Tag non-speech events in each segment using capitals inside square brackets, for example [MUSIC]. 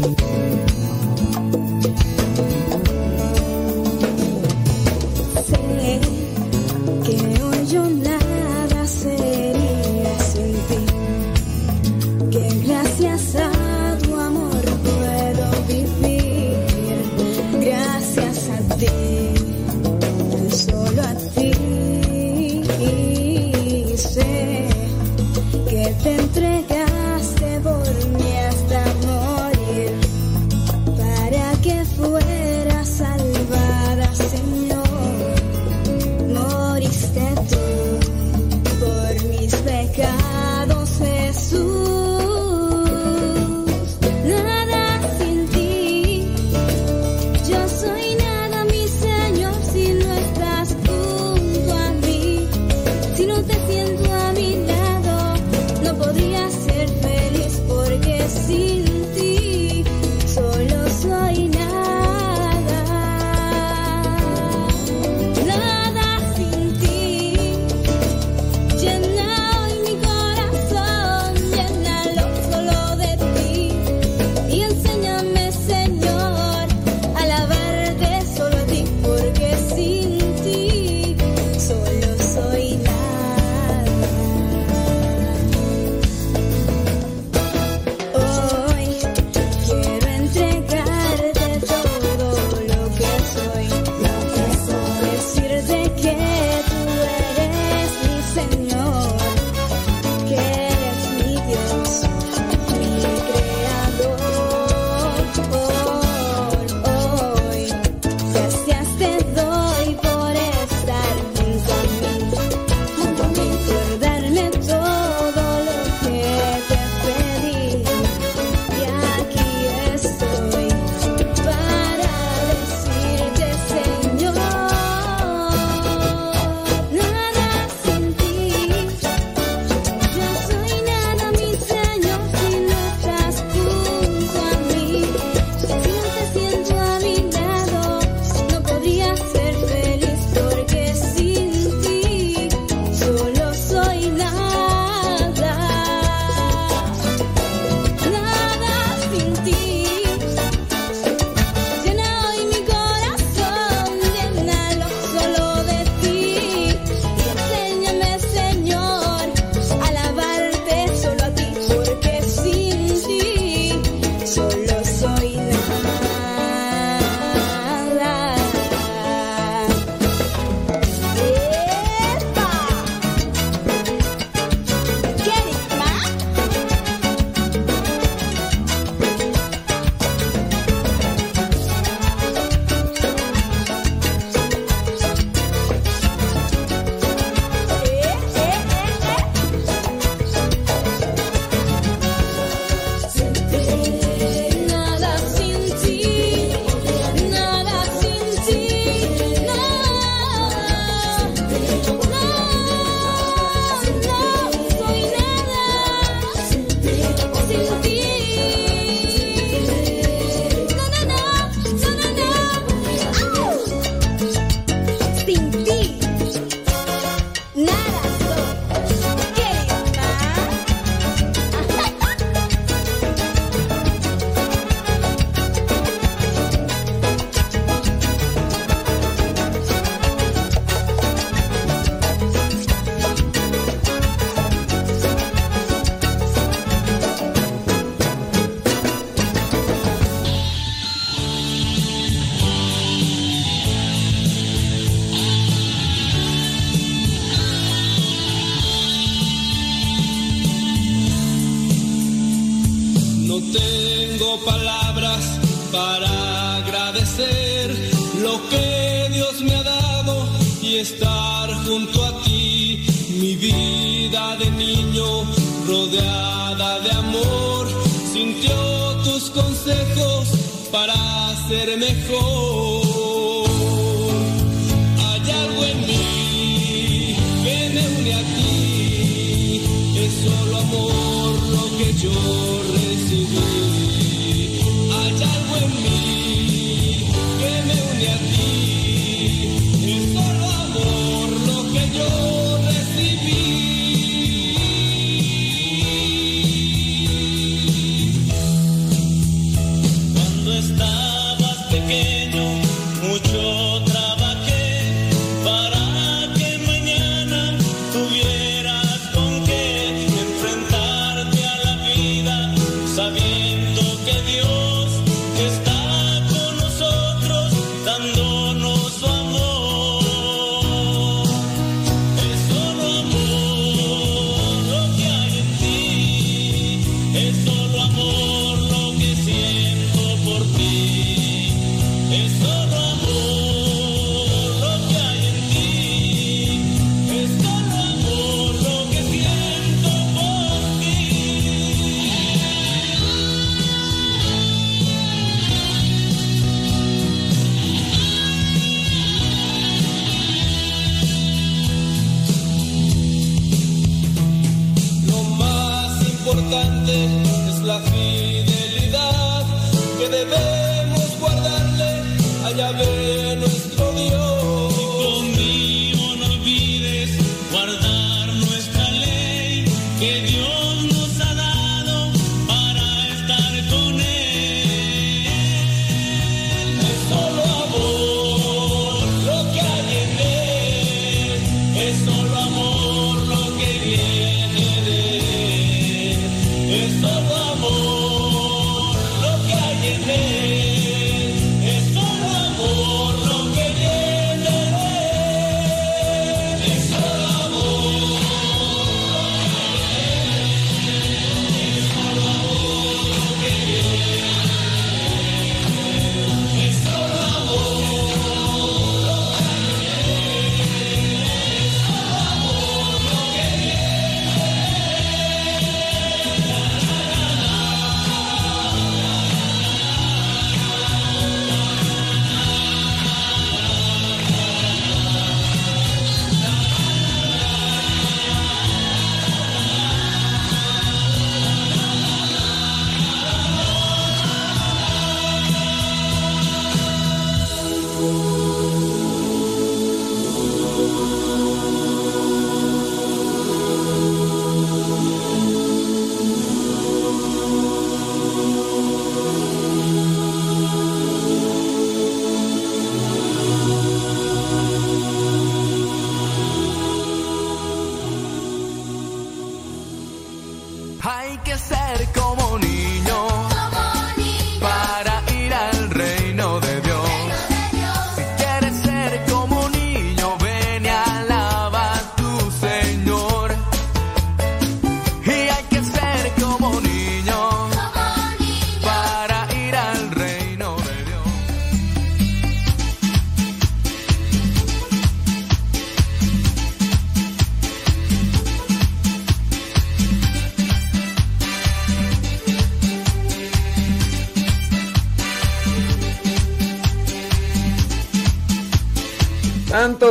Sé y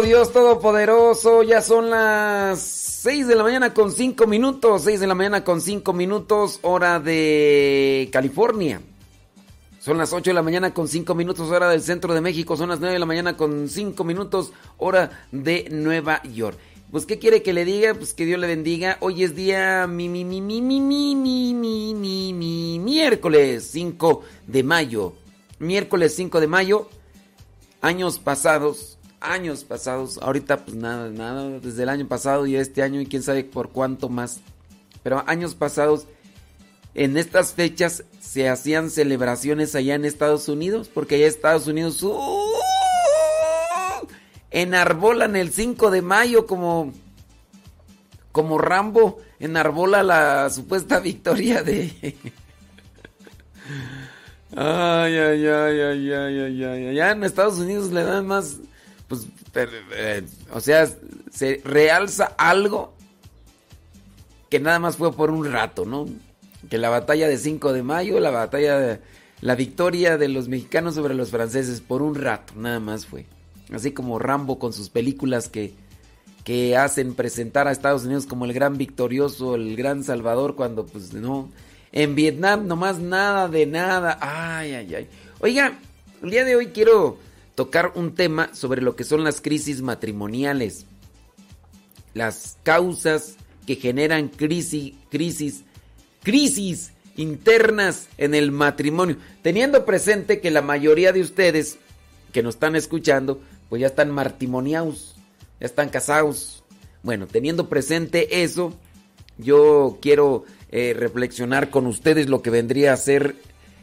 Dios Todopoderoso, ya son las 6 de la mañana con 5 minutos, 6 de la mañana con 5 minutos, hora de California. Son las 8 de la mañana con 5 minutos, hora del centro de México. Son las 9 de la mañana con 5 minutos, hora de Nueva York. Pues, ¿qué quiere que le diga? Pues que Dios le bendiga. Hoy es día mi, mi, mi, mi, mi, mi, mi, mi, mi, mi, miércoles 5 de mayo. Miércoles 5 de mayo, años pasados, años pasados, ahorita pues nada, nada, desde el año pasado y este año y quién sabe por cuánto más. Pero años pasados, en estas fechas se hacían celebraciones allá en Estados Unidos, porque allá en Estados Unidos uh, enarbolan el 5 de mayo como, como Rambo enarbola la supuesta victoria de... [LAUGHS] Ay, ay, ay, ay, ay, ay, ay. Allá en Estados Unidos le dan más eh, o sea, se realza algo que nada más fue por un rato, ¿no? Que la batalla de 5 de mayo, la batalla de la victoria de los mexicanos sobre los franceses por un rato, nada más fue. Así como Rambo con sus películas que, que hacen presentar a Estados Unidos como el gran victorioso, el gran salvador, cuando pues no. En Vietnam nomás nada de nada. Ay, ay, ay. Oiga, el día de hoy quiero tocar un tema sobre lo que son las crisis matrimoniales, las causas que generan crisis, crisis, crisis internas en el matrimonio, teniendo presente que la mayoría de ustedes que nos están escuchando, pues ya están matrimoniados, ya están casados. Bueno, teniendo presente eso, yo quiero eh, reflexionar con ustedes lo que vendría a ser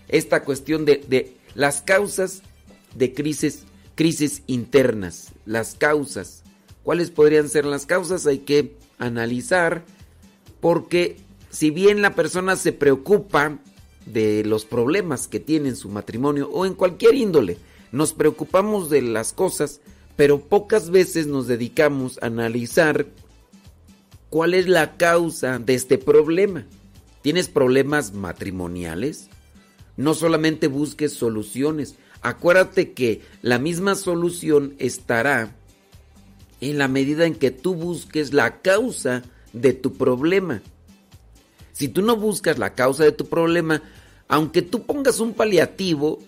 esta cuestión de, de las causas de crisis, crisis internas, las causas. ¿Cuáles podrían ser las causas? Hay que analizar porque si bien la persona se preocupa de los problemas que tiene en su matrimonio o en cualquier índole, nos preocupamos de las cosas, pero pocas veces nos dedicamos a analizar cuál es la causa de este problema. ¿Tienes problemas matrimoniales? No solamente busques soluciones, acuérdate que la misma solución estará en la medida en que tú busques la causa de tu problema. Si tú no buscas la causa de tu problema, aunque tú pongas un paliativo,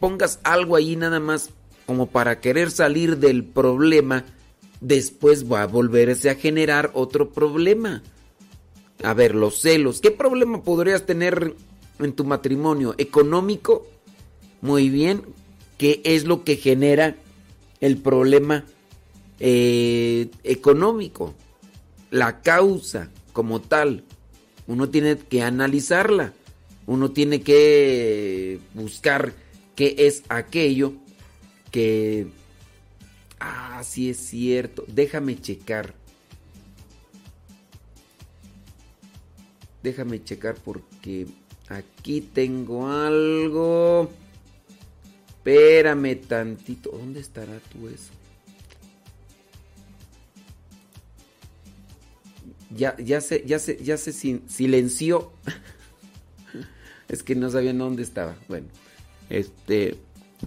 pongas algo ahí nada más como para querer salir del problema, después va a volverse a generar otro problema. A ver, los celos. ¿Qué problema podrías tener en tu matrimonio? ¿Económico? Muy bien. ¿Qué es lo que genera el problema eh, económico? La causa como tal. Uno tiene que analizarla. Uno tiene que buscar qué es aquello que... Ah, sí es cierto. Déjame checar. Déjame checar porque aquí tengo algo. Espérame tantito. ¿Dónde estará tú eso? Ya, ya se, ya se, ya se silenció. [LAUGHS] es que no sabían dónde estaba. Bueno. Este,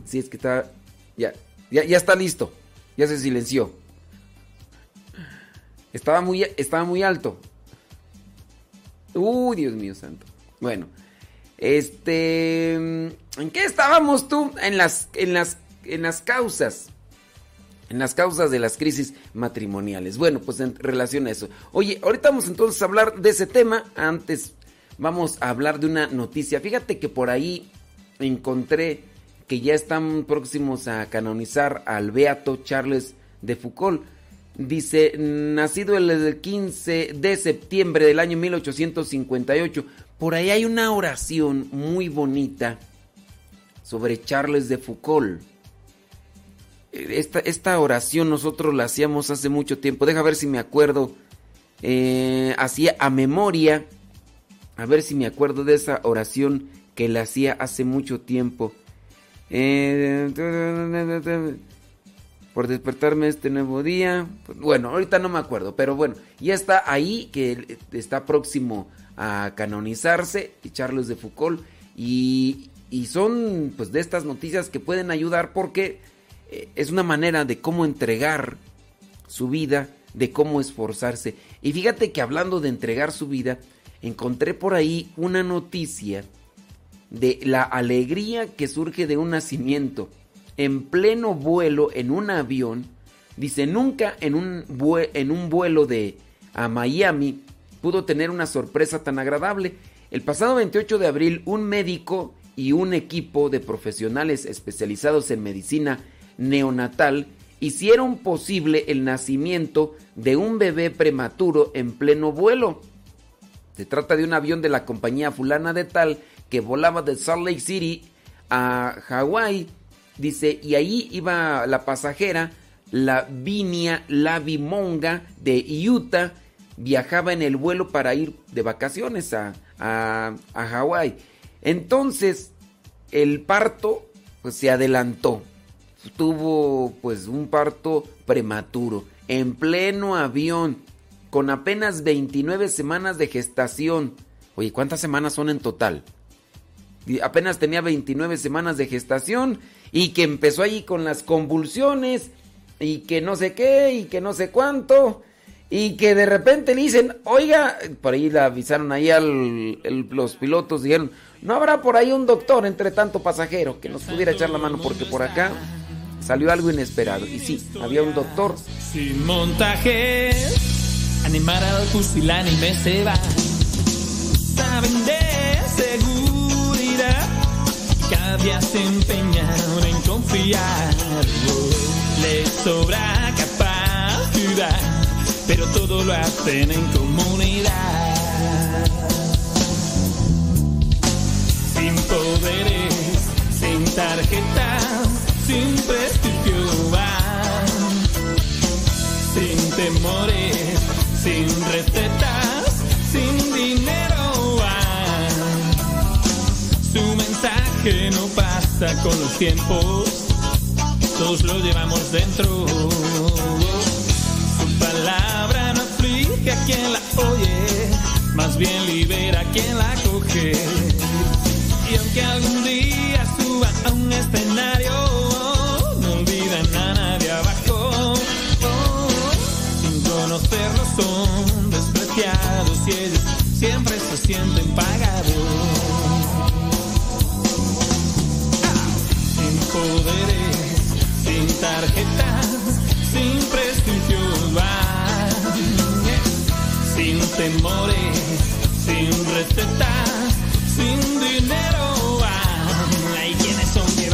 sí, es que está, ya, ya, está listo, ya se silenció. Estaba muy, estaba muy alto. Uy, Dios mío santo. Bueno, este, ¿en qué estábamos tú? En las, en las, en las causas. En las causas de las crisis matrimoniales. Bueno, pues en relación a eso. Oye, ahorita vamos entonces a hablar de ese tema. Antes vamos a hablar de una noticia. Fíjate que por ahí encontré que ya están próximos a canonizar al beato Charles de Foucault. Dice, nacido el 15 de septiembre del año 1858. Por ahí hay una oración muy bonita sobre Charles de Foucault. Esta, esta oración nosotros la hacíamos hace mucho tiempo. Deja ver si me acuerdo. Eh, hacía a memoria. A ver si me acuerdo de esa oración que la hacía hace mucho tiempo. Eh, por despertarme este nuevo día. Bueno, ahorita no me acuerdo, pero bueno, ya está ahí que está próximo a canonizarse, Charles de Foucault. Y, y son pues de estas noticias que pueden ayudar porque eh, es una manera de cómo entregar su vida, de cómo esforzarse. Y fíjate que hablando de entregar su vida, encontré por ahí una noticia de la alegría que surge de un nacimiento en pleno vuelo en un avión. Dice, nunca en un, en un vuelo de a Miami pudo tener una sorpresa tan agradable. El pasado 28 de abril, un médico y un equipo de profesionales especializados en medicina neonatal hicieron posible el nacimiento de un bebé prematuro en pleno vuelo. Se trata de un avión de la compañía fulana de tal que volaba de Salt Lake City a Hawái. Dice, y ahí iba la pasajera, la Vinia Lavimonga de Utah, viajaba en el vuelo para ir de vacaciones a, a, a Hawái. Entonces, el parto pues, se adelantó. Tuvo pues un parto prematuro, en pleno avión, con apenas 29 semanas de gestación. Oye, ¿cuántas semanas son en total? apenas tenía 29 semanas de gestación y que empezó allí con las convulsiones y que no sé qué y que no sé cuánto y que de repente le dicen, oiga, por ahí le avisaron ahí al los pilotos, dijeron, no habrá por ahí un doctor entre tanto pasajero que nos pudiera echar la mano porque por acá salió algo inesperado. Y sí, había un doctor. Sin montaje, animar al fusilánime se va. Saben de cada día se empeñan en confiar. Le sobra capacidad, pero todo lo hacen en comunidad. Sin poderes, sin tarjetas, sin prestigio van. Sin temores, sin recetas, sin dinero van. Su mensaje no pasa con los tiempos, todos lo llevamos dentro. Su palabra más bien libera quien la coge. Y aunque algún día suba a un escenario, no olvidan a nadie abajo. Sin conocerlo son despreciados y ellos siempre se sienten pagados. Sin poderes, sin tarjetas, temores, sin recetas, sin dinero. Hay quienes son que.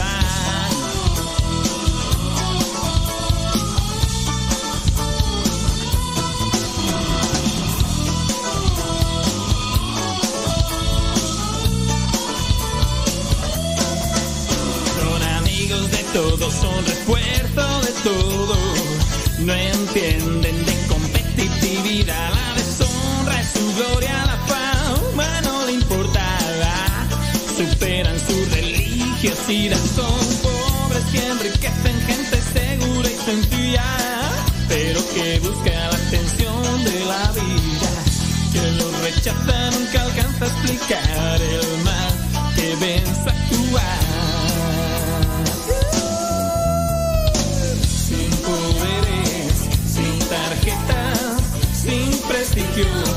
Son amigos de todos, son refuerzo de todo. No entienden de competitividad. Gloria, la fama no le importaba. Superan su religiosidad, son pobres que enriquecen gente segura y sencilla. Pero que busca la atención de la vida. Que los rechaza nunca alcanza a explicar el mal que ven su actuar. Sin poderes, sin tarjetas, sin prestigio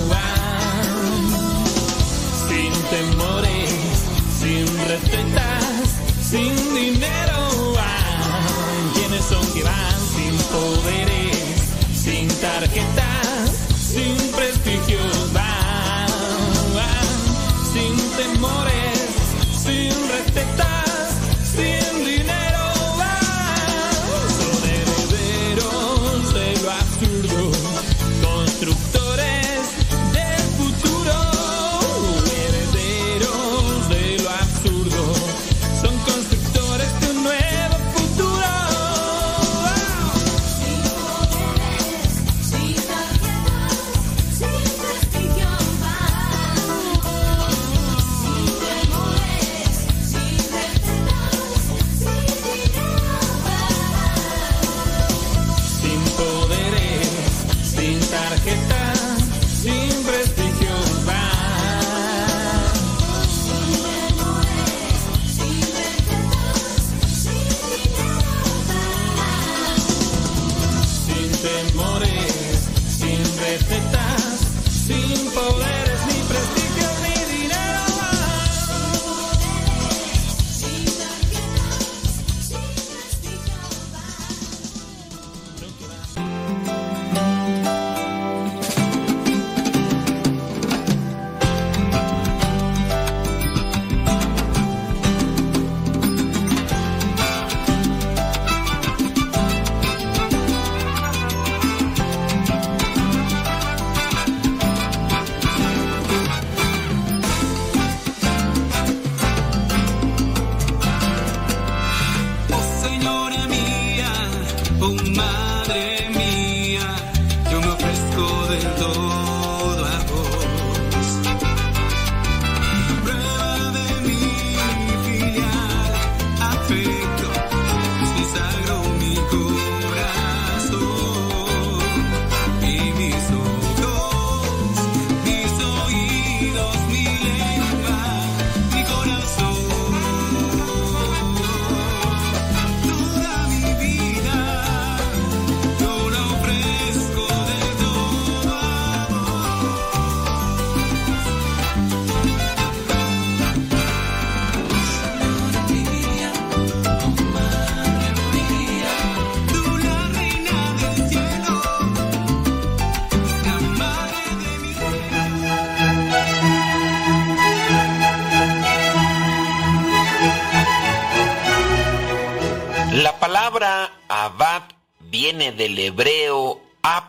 del hebreo ab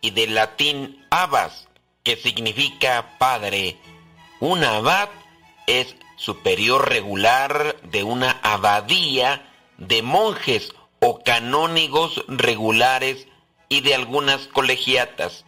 y del latín abas, que significa padre. Un abad es superior regular de una abadía de monjes o canónigos regulares y de algunas colegiatas.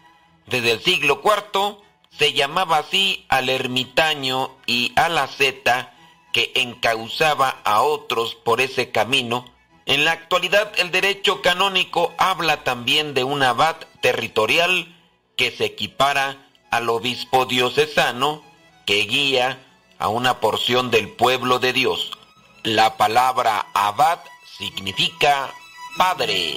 Desde el siglo IV se llamaba así al ermitaño y a la zeta que encauzaba a otros por ese camino. En la actualidad el derecho canónico habla también de un abad territorial que se equipara al obispo diocesano que guía a una porción del pueblo de Dios. La palabra abad significa padre.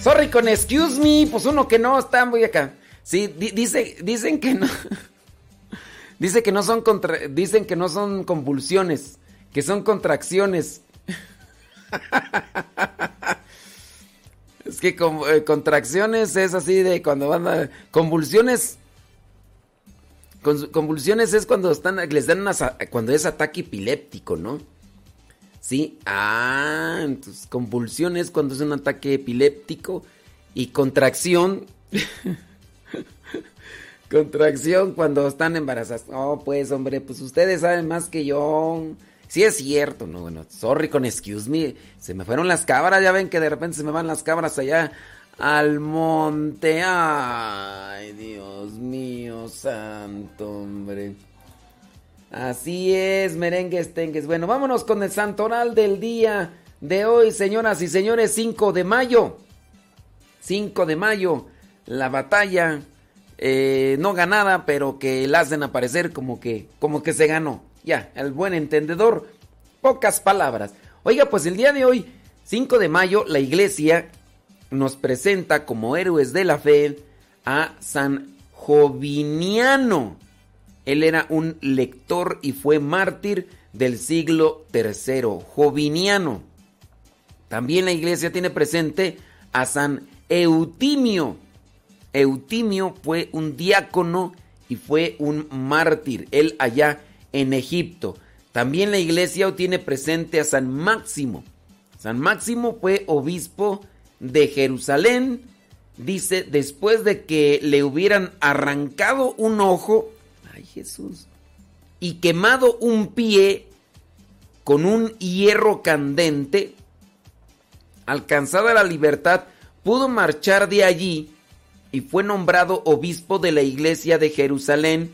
Sorry con excuse me, pues uno que no está muy acá. Sí, di- dice, dicen que no. [LAUGHS] Dice que no son contra- dicen que no son convulsiones, que son contracciones. [LAUGHS] Es que con- eh, contracciones es así de cuando van a convulsiones con- convulsiones es cuando están les dan unas a- cuando es ataque epiléptico, ¿no? Sí, ah, entonces convulsión es cuando es un ataque epiléptico y contracción. [LAUGHS] contracción cuando están embarazadas. Oh, pues, hombre, pues ustedes saben más que yo. Sí es cierto, no, bueno, sorry con excuse me. Se me fueron las cabras, ya ven que de repente se me van las cabras allá al monte. Ay, Dios mío, santo, hombre. Así es, merengues tengues. Bueno, vámonos con el santoral del día de hoy, señoras y señores, 5 de mayo. 5 de mayo, la batalla eh, no ganada, pero que la hacen aparecer como que, como que se ganó. Ya, el buen entendedor, pocas palabras. Oiga, pues el día de hoy, 5 de mayo, la iglesia nos presenta como héroes de la fe a San Joviniano. Él era un lector y fue mártir del siglo III, Joviniano. También la iglesia tiene presente a San Eutimio. Eutimio fue un diácono y fue un mártir, él allá en Egipto. También la iglesia tiene presente a San Máximo. San Máximo fue obispo de Jerusalén. Dice, después de que le hubieran arrancado un ojo, Jesús, y quemado un pie con un hierro candente, alcanzada la libertad, pudo marchar de allí y fue nombrado obispo de la iglesia de Jerusalén,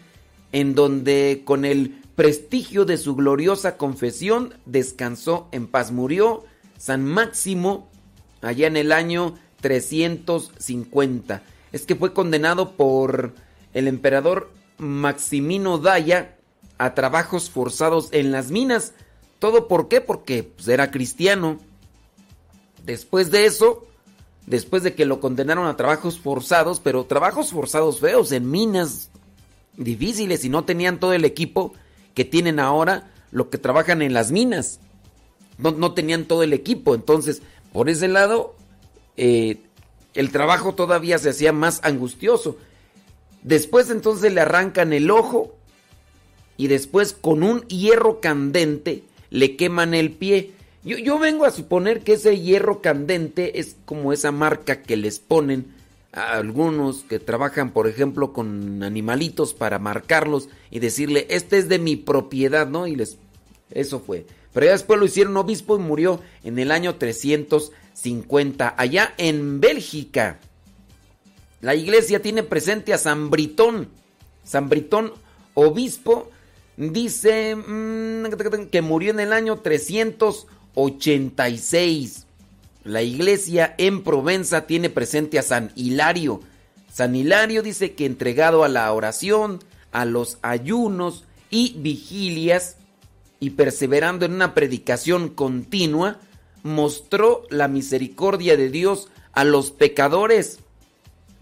en donde con el prestigio de su gloriosa confesión descansó en paz. Murió San Máximo allá en el año 350. Es que fue condenado por el emperador Maximino Daya a trabajos forzados en las minas. ¿Todo por qué? Porque pues, era cristiano. Después de eso, después de que lo condenaron a trabajos forzados, pero trabajos forzados feos en minas difíciles y no tenían todo el equipo que tienen ahora lo que trabajan en las minas. No, no tenían todo el equipo, entonces por ese lado eh, el trabajo todavía se hacía más angustioso. Después entonces le arrancan el ojo y después con un hierro candente le queman el pie. Yo, yo vengo a suponer que ese hierro candente es como esa marca que les ponen a algunos que trabajan, por ejemplo, con animalitos para marcarlos y decirle, este es de mi propiedad, ¿no? Y les... Eso fue. Pero ya después lo hicieron obispo y murió en el año 350, allá en Bélgica. La iglesia tiene presente a San Britón. San Britón, obispo dice mm, que murió en el año 386. La iglesia en Provenza tiene presente a San Hilario. San Hilario dice que entregado a la oración, a los ayunos y vigilias y perseverando en una predicación continua, mostró la misericordia de Dios a los pecadores,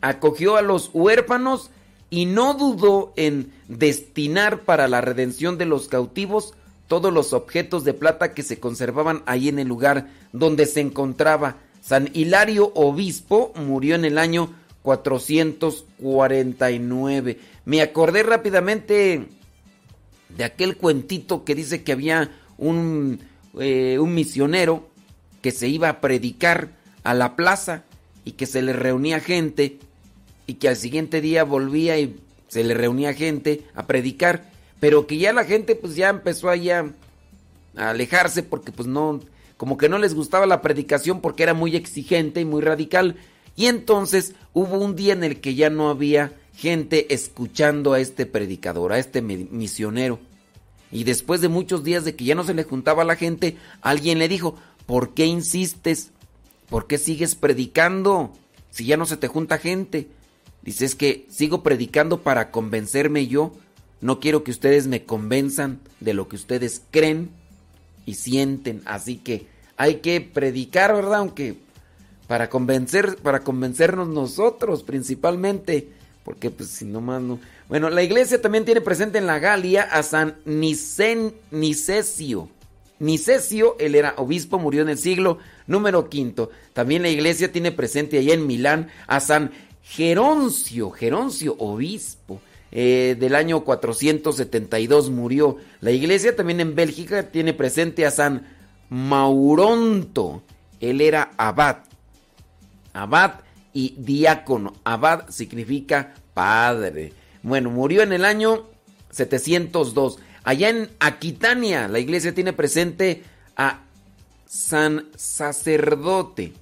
acogió a los huérfanos y no dudó en destinar para la redención de los cautivos todos los objetos de plata que se conservaban ahí en el lugar donde se encontraba. San Hilario Obispo murió en el año 449. Me acordé rápidamente de aquel cuentito que dice que había un, eh, un misionero que se iba a predicar a la plaza y que se le reunía gente y que al siguiente día volvía y se le reunía gente a predicar pero que ya la gente pues ya empezó allá a alejarse porque pues no, como que no les gustaba la predicación porque era muy exigente y muy radical. Y entonces hubo un día en el que ya no había gente escuchando a este predicador, a este misionero. Y después de muchos días de que ya no se le juntaba a la gente, alguien le dijo, ¿por qué insistes? ¿Por qué sigues predicando si ya no se te junta gente? Dice, es que sigo predicando para convencerme yo no quiero que ustedes me convenzan de lo que ustedes creen y sienten. Así que hay que predicar, ¿verdad? Aunque para convencer, para convencernos nosotros principalmente. Porque pues si no más no. Bueno, la iglesia también tiene presente en la Galia a San Nicen, Nicesio. Nicesio, él era obispo, murió en el siglo número quinto. También la iglesia tiene presente allá en Milán a San Geroncio, Geroncio, obispo. Eh, del año 472 murió. La iglesia también en Bélgica tiene presente a San Mauronto. Él era abad. Abad y diácono. Abad significa padre. Bueno, murió en el año 702. Allá en Aquitania, la iglesia tiene presente a San Sacerdote.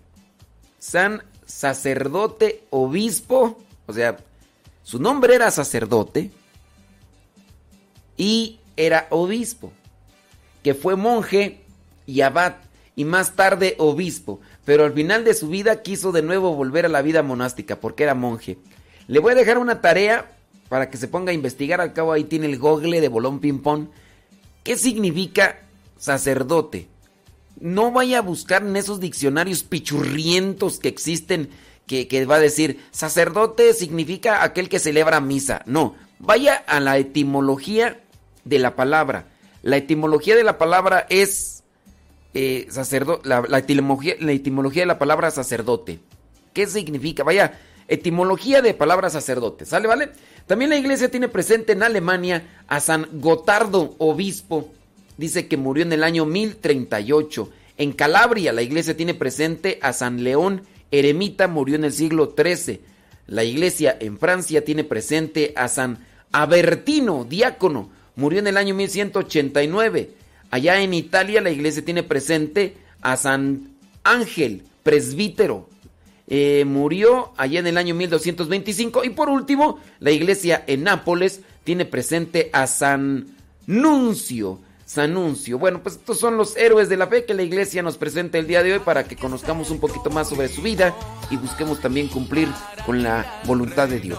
San Sacerdote Obispo, o sea, su nombre era sacerdote y era obispo, que fue monje y abad y más tarde obispo, pero al final de su vida quiso de nuevo volver a la vida monástica porque era monje. Le voy a dejar una tarea para que se ponga a investigar, al cabo ahí tiene el google de bolón ping. ¿Qué significa sacerdote? No vaya a buscar en esos diccionarios pichurrientos que existen que, va a decir, sacerdote significa aquel que celebra misa. No, vaya a la etimología de la palabra. La etimología de la palabra es eh, sacerdote, la, etimología, la etimología de la palabra sacerdote. ¿Qué significa? Vaya, etimología de palabra sacerdote. ¿Sale, vale? También la iglesia tiene presente en Alemania a San Gotardo, obispo. Dice que murió en el año 1038. En Calabria la iglesia tiene presente a San León eremita murió en el siglo XIII. La iglesia en Francia tiene presente a San Abertino, diácono, murió en el año 1189. Allá en Italia la iglesia tiene presente a San Ángel, presbítero. Eh, murió allá en el año 1225. Y por último, la iglesia en Nápoles tiene presente a San Nuncio, Sanuncio. Bueno, pues estos son los héroes de la fe que la iglesia nos presenta el día de hoy para que conozcamos un poquito más sobre su vida y busquemos también cumplir con la voluntad de Dios.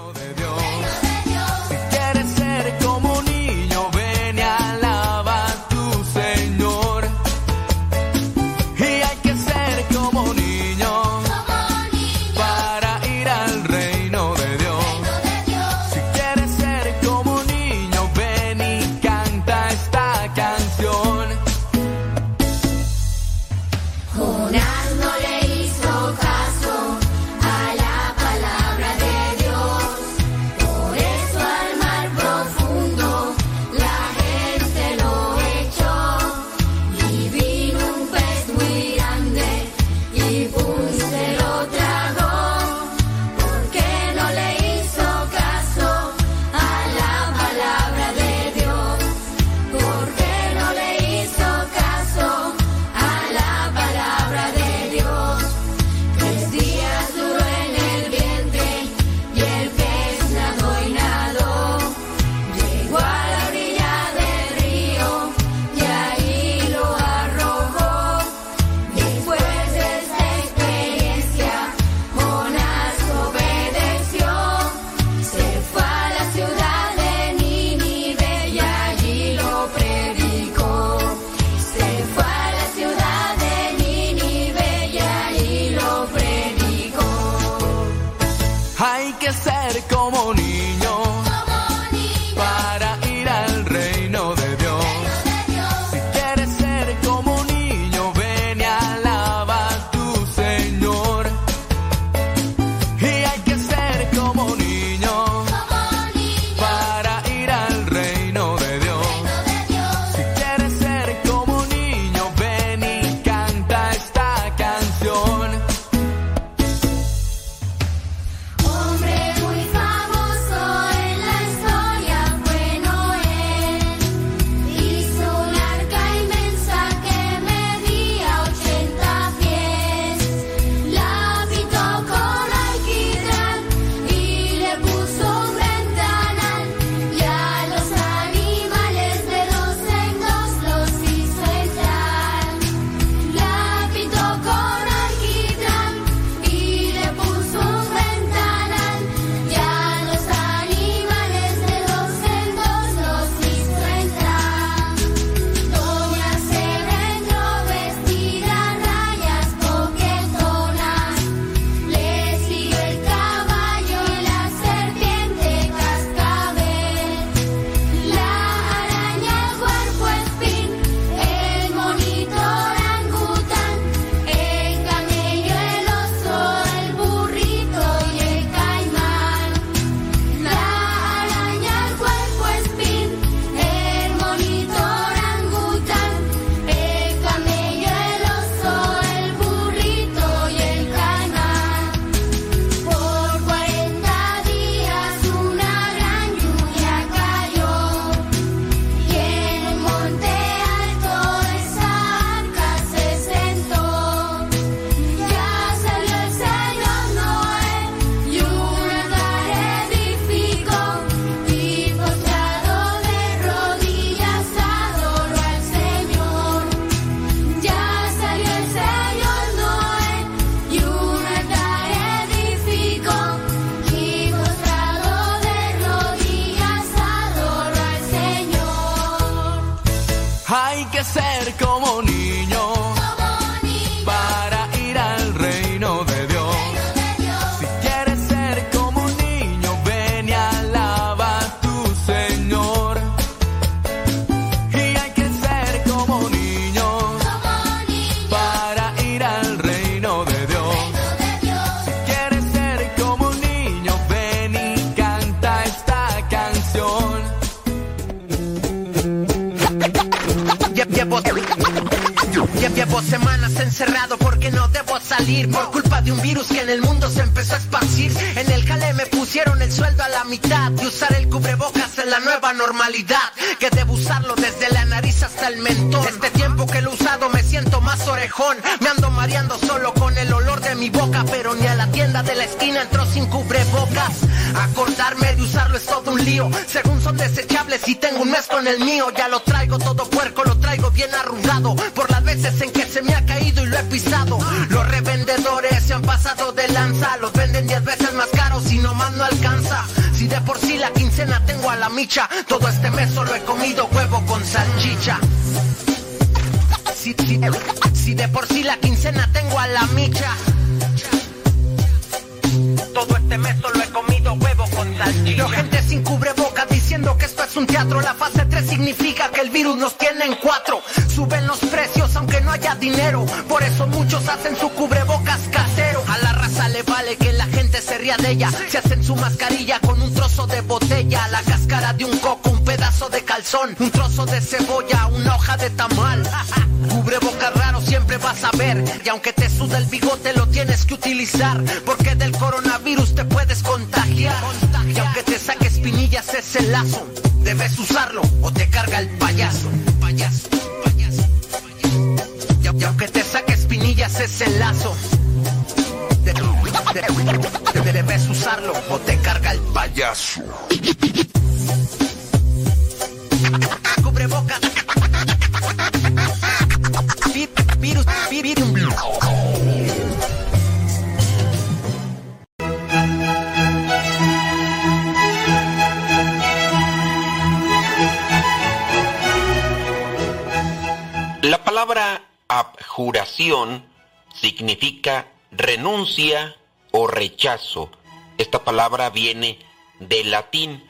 Esta palabra viene del latín.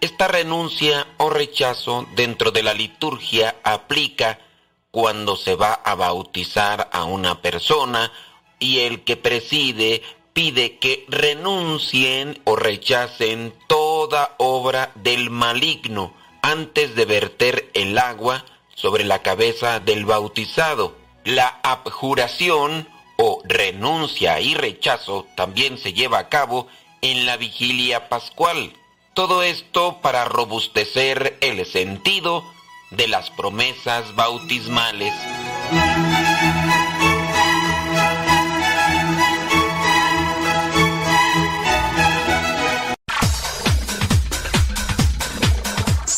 Esta renuncia o rechazo dentro de la liturgia aplica cuando se va a bautizar a una persona y el que preside pide que renuncien o rechacen toda obra del maligno antes de verter el agua sobre la cabeza del bautizado. La abjuración o renuncia y rechazo también se lleva a cabo en la vigilia pascual. Todo esto para robustecer el sentido de las promesas bautismales.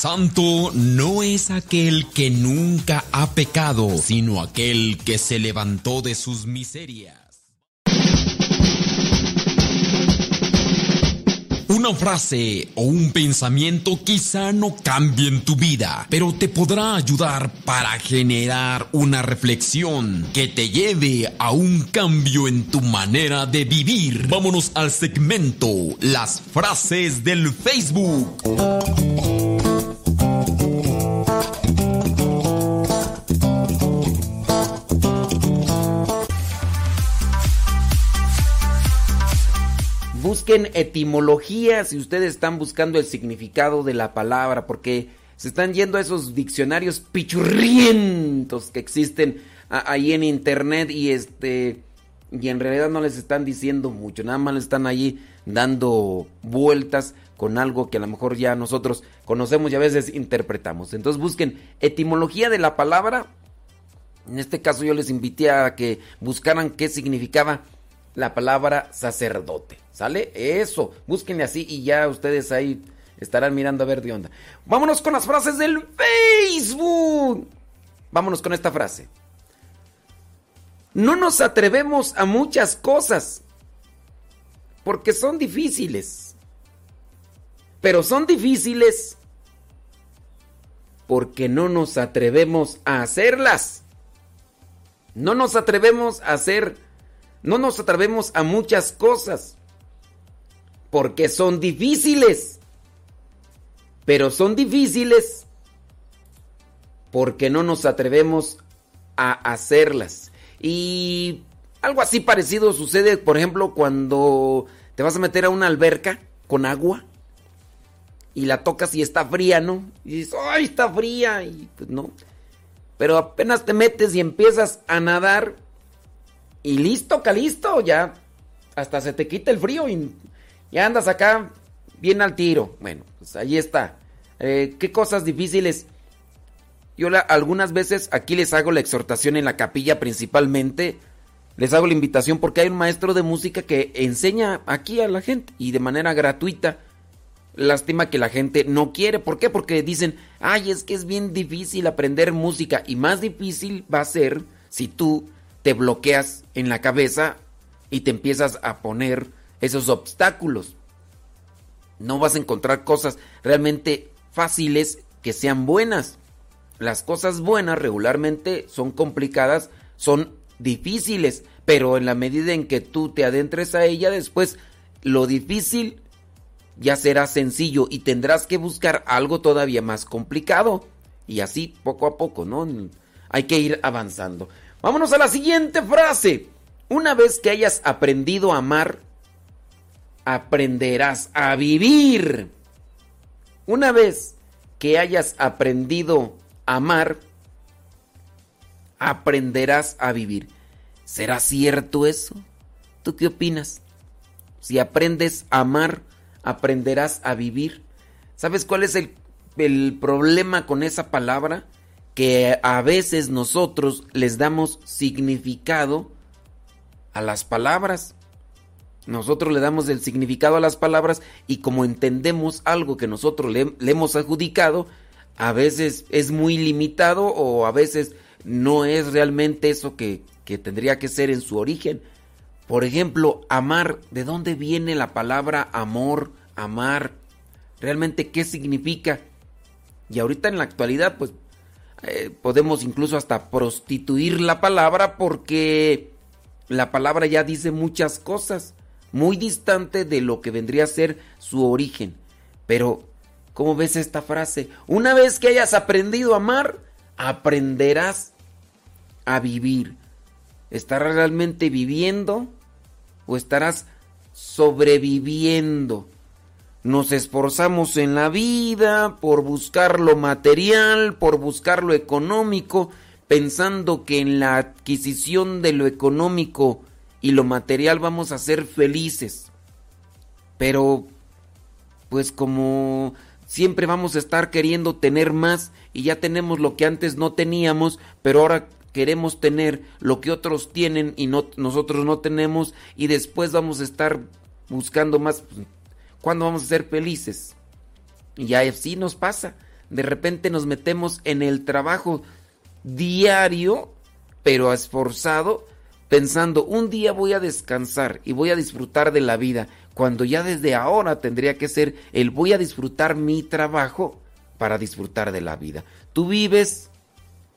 Santo no es aquel que nunca ha pecado, sino aquel que se levantó de sus miserias. Una frase o un pensamiento quizá no cambien tu vida, pero te podrá ayudar para generar una reflexión que te lleve a un cambio en tu manera de vivir. Vámonos al segmento Las frases del Facebook. Busquen etimología si ustedes están buscando el significado de la palabra, porque se están yendo a esos diccionarios pichurrientos que existen ahí en internet y este y en realidad no les están diciendo mucho, nada más les están ahí dando vueltas con algo que a lo mejor ya nosotros conocemos y a veces interpretamos. Entonces busquen etimología de la palabra. En este caso yo les invité a que buscaran qué significaba la palabra sacerdote. ¿Sale? Eso. Búsquenle así y ya ustedes ahí estarán mirando a ver de onda. Vámonos con las frases del Facebook. Vámonos con esta frase. No nos atrevemos a muchas cosas porque son difíciles. Pero son difíciles porque no nos atrevemos a hacerlas. No nos atrevemos a hacer, no nos atrevemos a muchas cosas, porque son difíciles. Pero son difíciles porque no nos atrevemos a hacerlas. Y algo así parecido sucede, por ejemplo, cuando te vas a meter a una alberca con agua y la tocas y está fría, ¿no? Y dices, ¡ay, está fría! Y pues no. Pero apenas te metes y empiezas a nadar y listo, calisto, ya hasta se te quita el frío y ya andas acá bien al tiro. Bueno, pues ahí está. Eh, ¿Qué cosas difíciles? Yo la- algunas veces aquí les hago la exhortación en la capilla principalmente. Les hago la invitación porque hay un maestro de música que enseña aquí a la gente y de manera gratuita. Lástima que la gente no quiere. ¿Por qué? Porque dicen, ay, es que es bien difícil aprender música. Y más difícil va a ser si tú te bloqueas en la cabeza y te empiezas a poner esos obstáculos. No vas a encontrar cosas realmente fáciles que sean buenas. Las cosas buenas regularmente son complicadas, son difíciles, pero en la medida en que tú te adentres a ella, después lo difícil ya será sencillo y tendrás que buscar algo todavía más complicado. Y así poco a poco, ¿no? Hay que ir avanzando. Vámonos a la siguiente frase. Una vez que hayas aprendido a amar, aprenderás a vivir. Una vez que hayas aprendido a amar, aprenderás a vivir. ¿Será cierto eso? ¿Tú qué opinas? Si aprendes a amar, aprenderás a vivir. ¿Sabes cuál es el, el problema con esa palabra? Que a veces nosotros les damos significado a las palabras. Nosotros le damos el significado a las palabras y como entendemos algo que nosotros le, hemos adjudicado, a veces es muy limitado o a veces no es realmente eso que, que tendría que ser en su origen. Por ejemplo, amar, ¿de dónde viene la palabra amor, amar? ¿Realmente qué significa? Y ahorita en la actualidad, pues eh, podemos incluso hasta prostituir la palabra porque la palabra ya dice muchas cosas, muy distante de lo que vendría a ser su origen. Pero, ¿cómo ves esta frase? Una vez que hayas aprendido a amar, aprenderás a vivir. ¿Estarás realmente viviendo o estarás sobreviviendo? Nos esforzamos en la vida por buscar lo material, por buscar lo económico, pensando que en la adquisición de lo económico y lo material vamos a ser felices. Pero, pues como siempre vamos a estar queriendo tener más y ya tenemos lo que antes no teníamos, pero ahora queremos tener lo que otros tienen y no, nosotros no tenemos y después vamos a estar buscando más. ¿Cuándo vamos a ser felices? Y así nos pasa. De repente nos metemos en el trabajo diario, pero esforzado, pensando, un día voy a descansar y voy a disfrutar de la vida, cuando ya desde ahora tendría que ser el voy a disfrutar mi trabajo para disfrutar de la vida. ¿Tú vives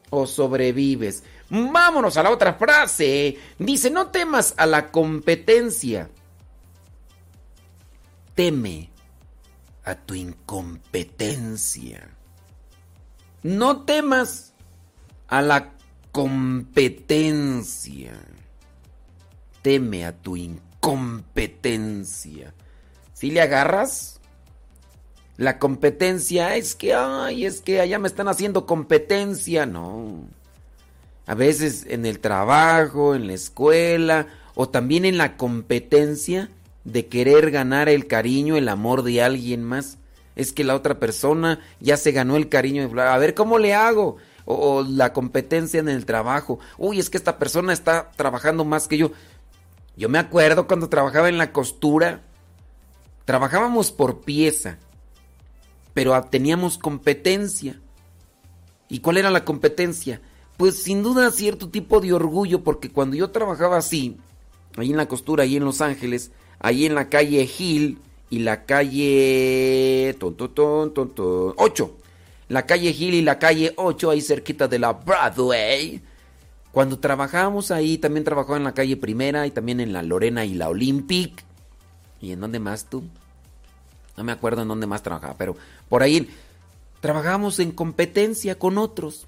o sobrevives? Vámonos a la otra frase. Dice, no temas a la competencia. Teme a tu incompetencia. No temas a la competencia. Teme a tu incompetencia. Si le agarras, la competencia es que, ay, es que allá me están haciendo competencia. No. A veces en el trabajo, en la escuela o también en la competencia de querer ganar el cariño, el amor de alguien más. Es que la otra persona ya se ganó el cariño. A ver cómo le hago. O, o la competencia en el trabajo. Uy, es que esta persona está trabajando más que yo. Yo me acuerdo cuando trabajaba en la costura. Trabajábamos por pieza. Pero teníamos competencia. ¿Y cuál era la competencia? Pues sin duda cierto tipo de orgullo. Porque cuando yo trabajaba así, ahí en la costura, ahí en Los Ángeles, ahí en la calle Hill y la calle ton, ton, ton, ton, ton, 8. la calle Hill y la calle 8, ahí cerquita de la Broadway. Cuando trabajábamos ahí, también trabajaba en la calle Primera y también en la Lorena y la Olympic. ¿Y en dónde más tú? No me acuerdo en dónde más trabajaba, pero por ahí trabajábamos en competencia con otros.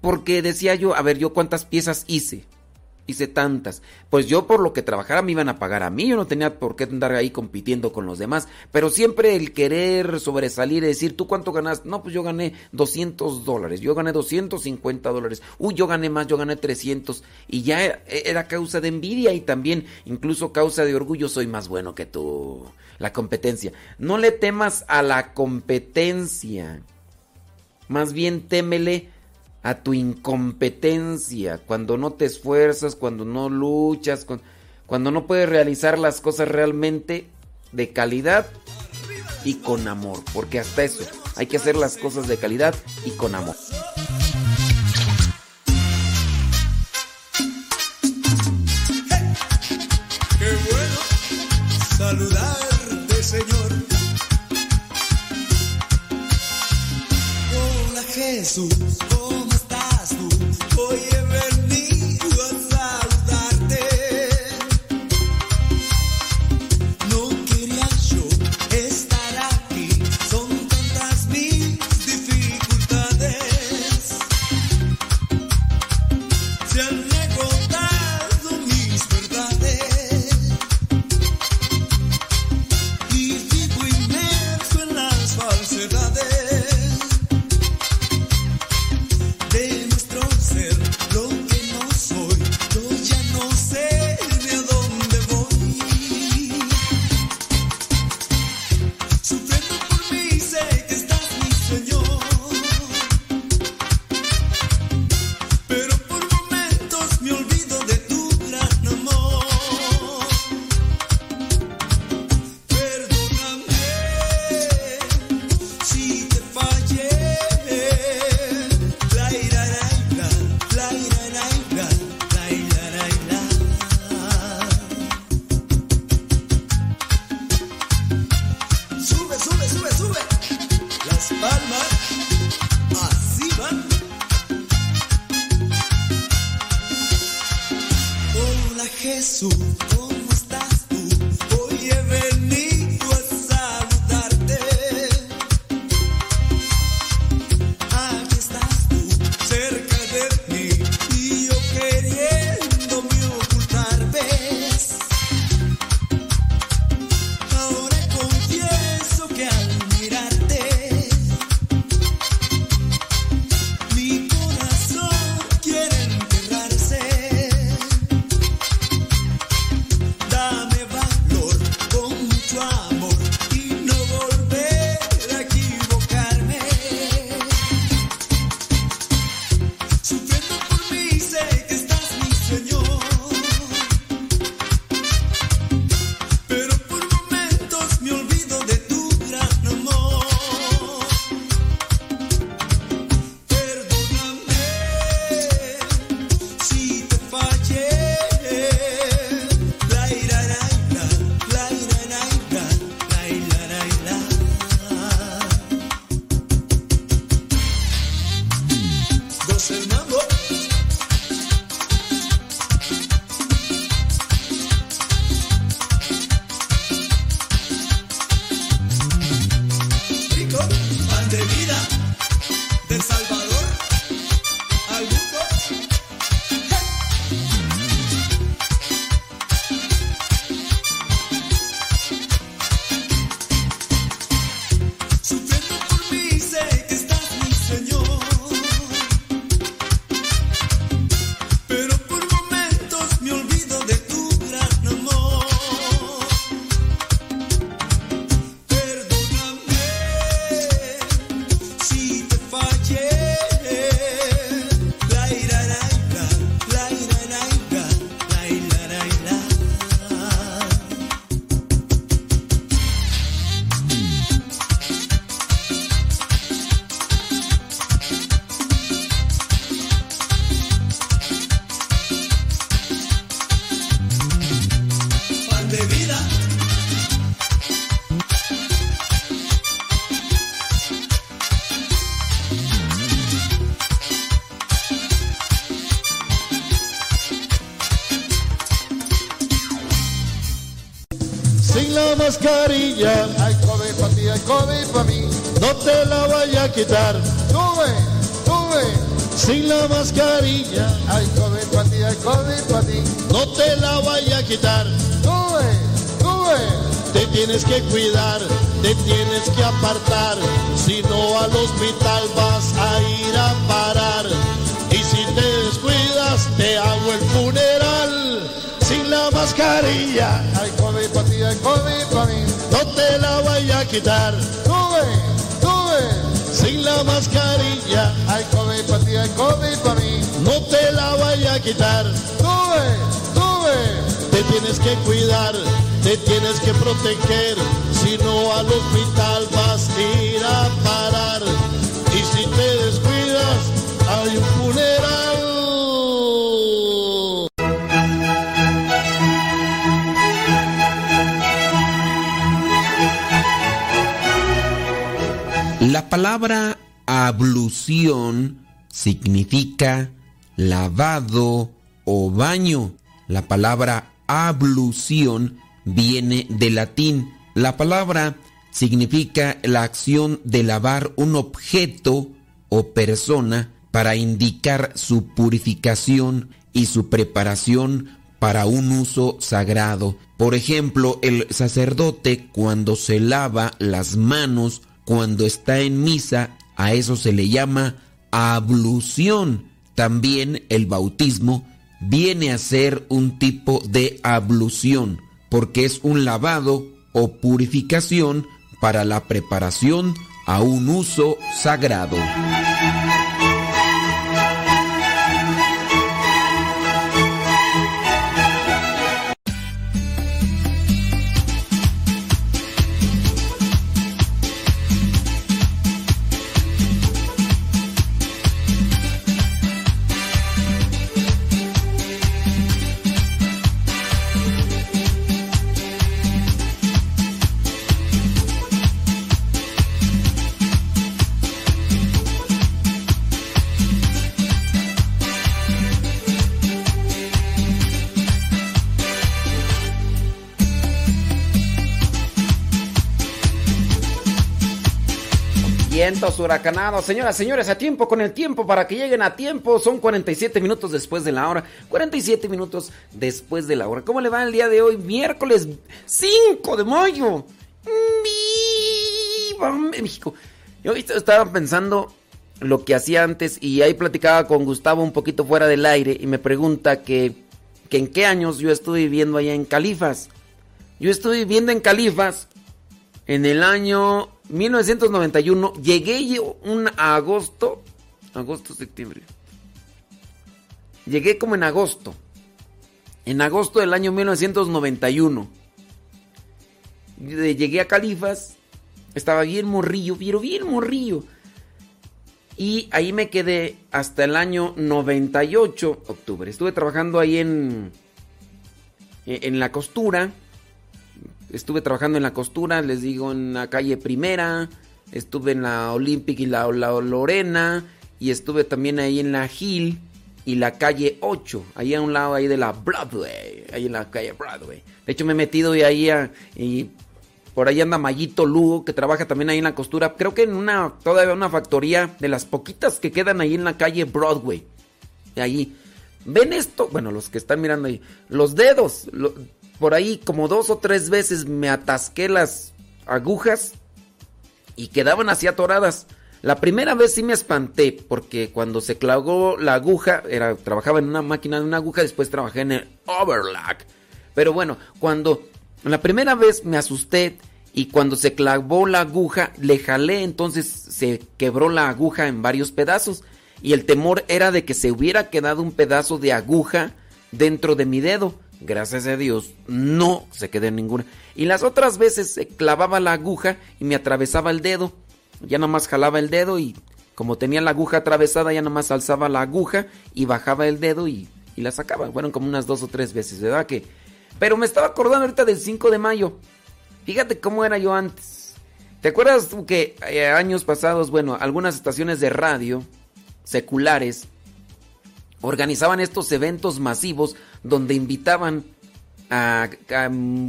Porque decía yo, a ver, yo cuántas piezas hice hice tantas. Pues yo por lo que trabajara me iban a pagar a mí, yo no tenía por qué andar ahí compitiendo con los demás. Pero siempre el querer sobresalir y decir, ¿tú cuánto ganas? No, pues yo gané 200 dólares, yo gané 250 dólares, uy, yo gané más, yo gané 300. Y ya era causa de envidia y también incluso causa de orgullo, soy más bueno que tú. La competencia. No le temas a la competencia. Más bien témele a tu incompetencia, cuando no te esfuerzas, cuando no luchas, cuando no puedes realizar las cosas realmente de calidad y con amor, porque hasta eso, hay que hacer las cosas de calidad y con amor. Qué bueno saludarte, Señor. Hola Jesús, COVID para mí. no te la vaya a quitar. Sube, sube. Sin la mascarilla, Hay COVID para ti, hay COVID para ti. no te la vaya a quitar. Sube, sube. Te tienes que cuidar, te tienes que apartar, si no al hospital vas a ir a parar. Y si te descuidas, te hago el funeral. Sin la mascarilla, Ti, hay COVID para mí. no te la vaya a quitar. Sube, sube. Sin la mascarilla, Hay COVID para ti, hay COVID para mí. no te la vaya a quitar. Sube, sube. Te tienes que cuidar, te tienes que proteger, si no al hospital vas a ir a parar. Y si te descuidas, hay un palabra ablución significa lavado o baño. La palabra ablución viene del latín. La palabra significa la acción de lavar un objeto o persona para indicar su purificación y su preparación para un uso sagrado. Por ejemplo, el sacerdote cuando se lava las manos cuando está en misa, a eso se le llama ablución. También el bautismo viene a ser un tipo de ablución, porque es un lavado o purificación para la preparación a un uso sagrado. Vientos huracanados, señoras, señores, a tiempo con el tiempo para que lleguen a tiempo. Son 47 minutos después de la hora. 47 minutos después de la hora. ¿Cómo le va el día de hoy? Miércoles 5 de mayo. ¡Viva México! Yo estaba pensando lo que hacía antes y ahí platicaba con Gustavo un poquito fuera del aire y me pregunta que, que en qué años yo estuve viviendo allá en Califas. Yo estuve viviendo en Califas en el año 1991. Llegué yo un agosto, agosto, septiembre. Llegué como en agosto. En agosto del año 1991. Llegué a Califas. Estaba bien morrillo, pero bien morrillo. Y ahí me quedé hasta el año 98, octubre. Estuve trabajando ahí en, en la costura. Estuve trabajando en la costura, les digo, en la calle Primera. Estuve en la Olympic y la, Lorena. Y estuve también ahí en la Hill y la calle 8. Ahí a un lado ahí de la Broadway. Ahí en la calle Broadway. De hecho me he metido y ahí a- y por ahí anda Mayito Lugo, que trabaja también ahí en la costura. Creo que en una, todavía una factoría de las poquitas que quedan ahí en la calle Broadway. Y ahí, ¿ven esto? Bueno, los que están mirando ahí. Los dedos. Por ahí como dos o tres veces me atasqué las agujas y quedaban así atoradas. La primera vez sí me espanté porque cuando se clavó la aguja, era, trabajaba en una máquina de una aguja, después trabajé en el overlock. Pero bueno, cuando la primera vez me asusté y cuando se clavó la aguja, le jalé, entonces se quebró la aguja en varios pedazos. Y el temor era de que se hubiera quedado un pedazo de aguja dentro de mi dedo. Gracias a Dios, no se quedó en ninguna. Y las otras veces se clavaba la aguja y me atravesaba el dedo. Ya nomás jalaba el dedo y como tenía la aguja atravesada, ya nomás alzaba la aguja y bajaba el dedo y, y la sacaba. Fueron como unas dos o tres veces, ¿verdad? Que... Pero me estaba acordando ahorita del 5 de mayo. Fíjate cómo era yo antes. ¿Te acuerdas tú que eh, años pasados, bueno, algunas estaciones de radio seculares organizaban estos eventos masivos donde invitaban a,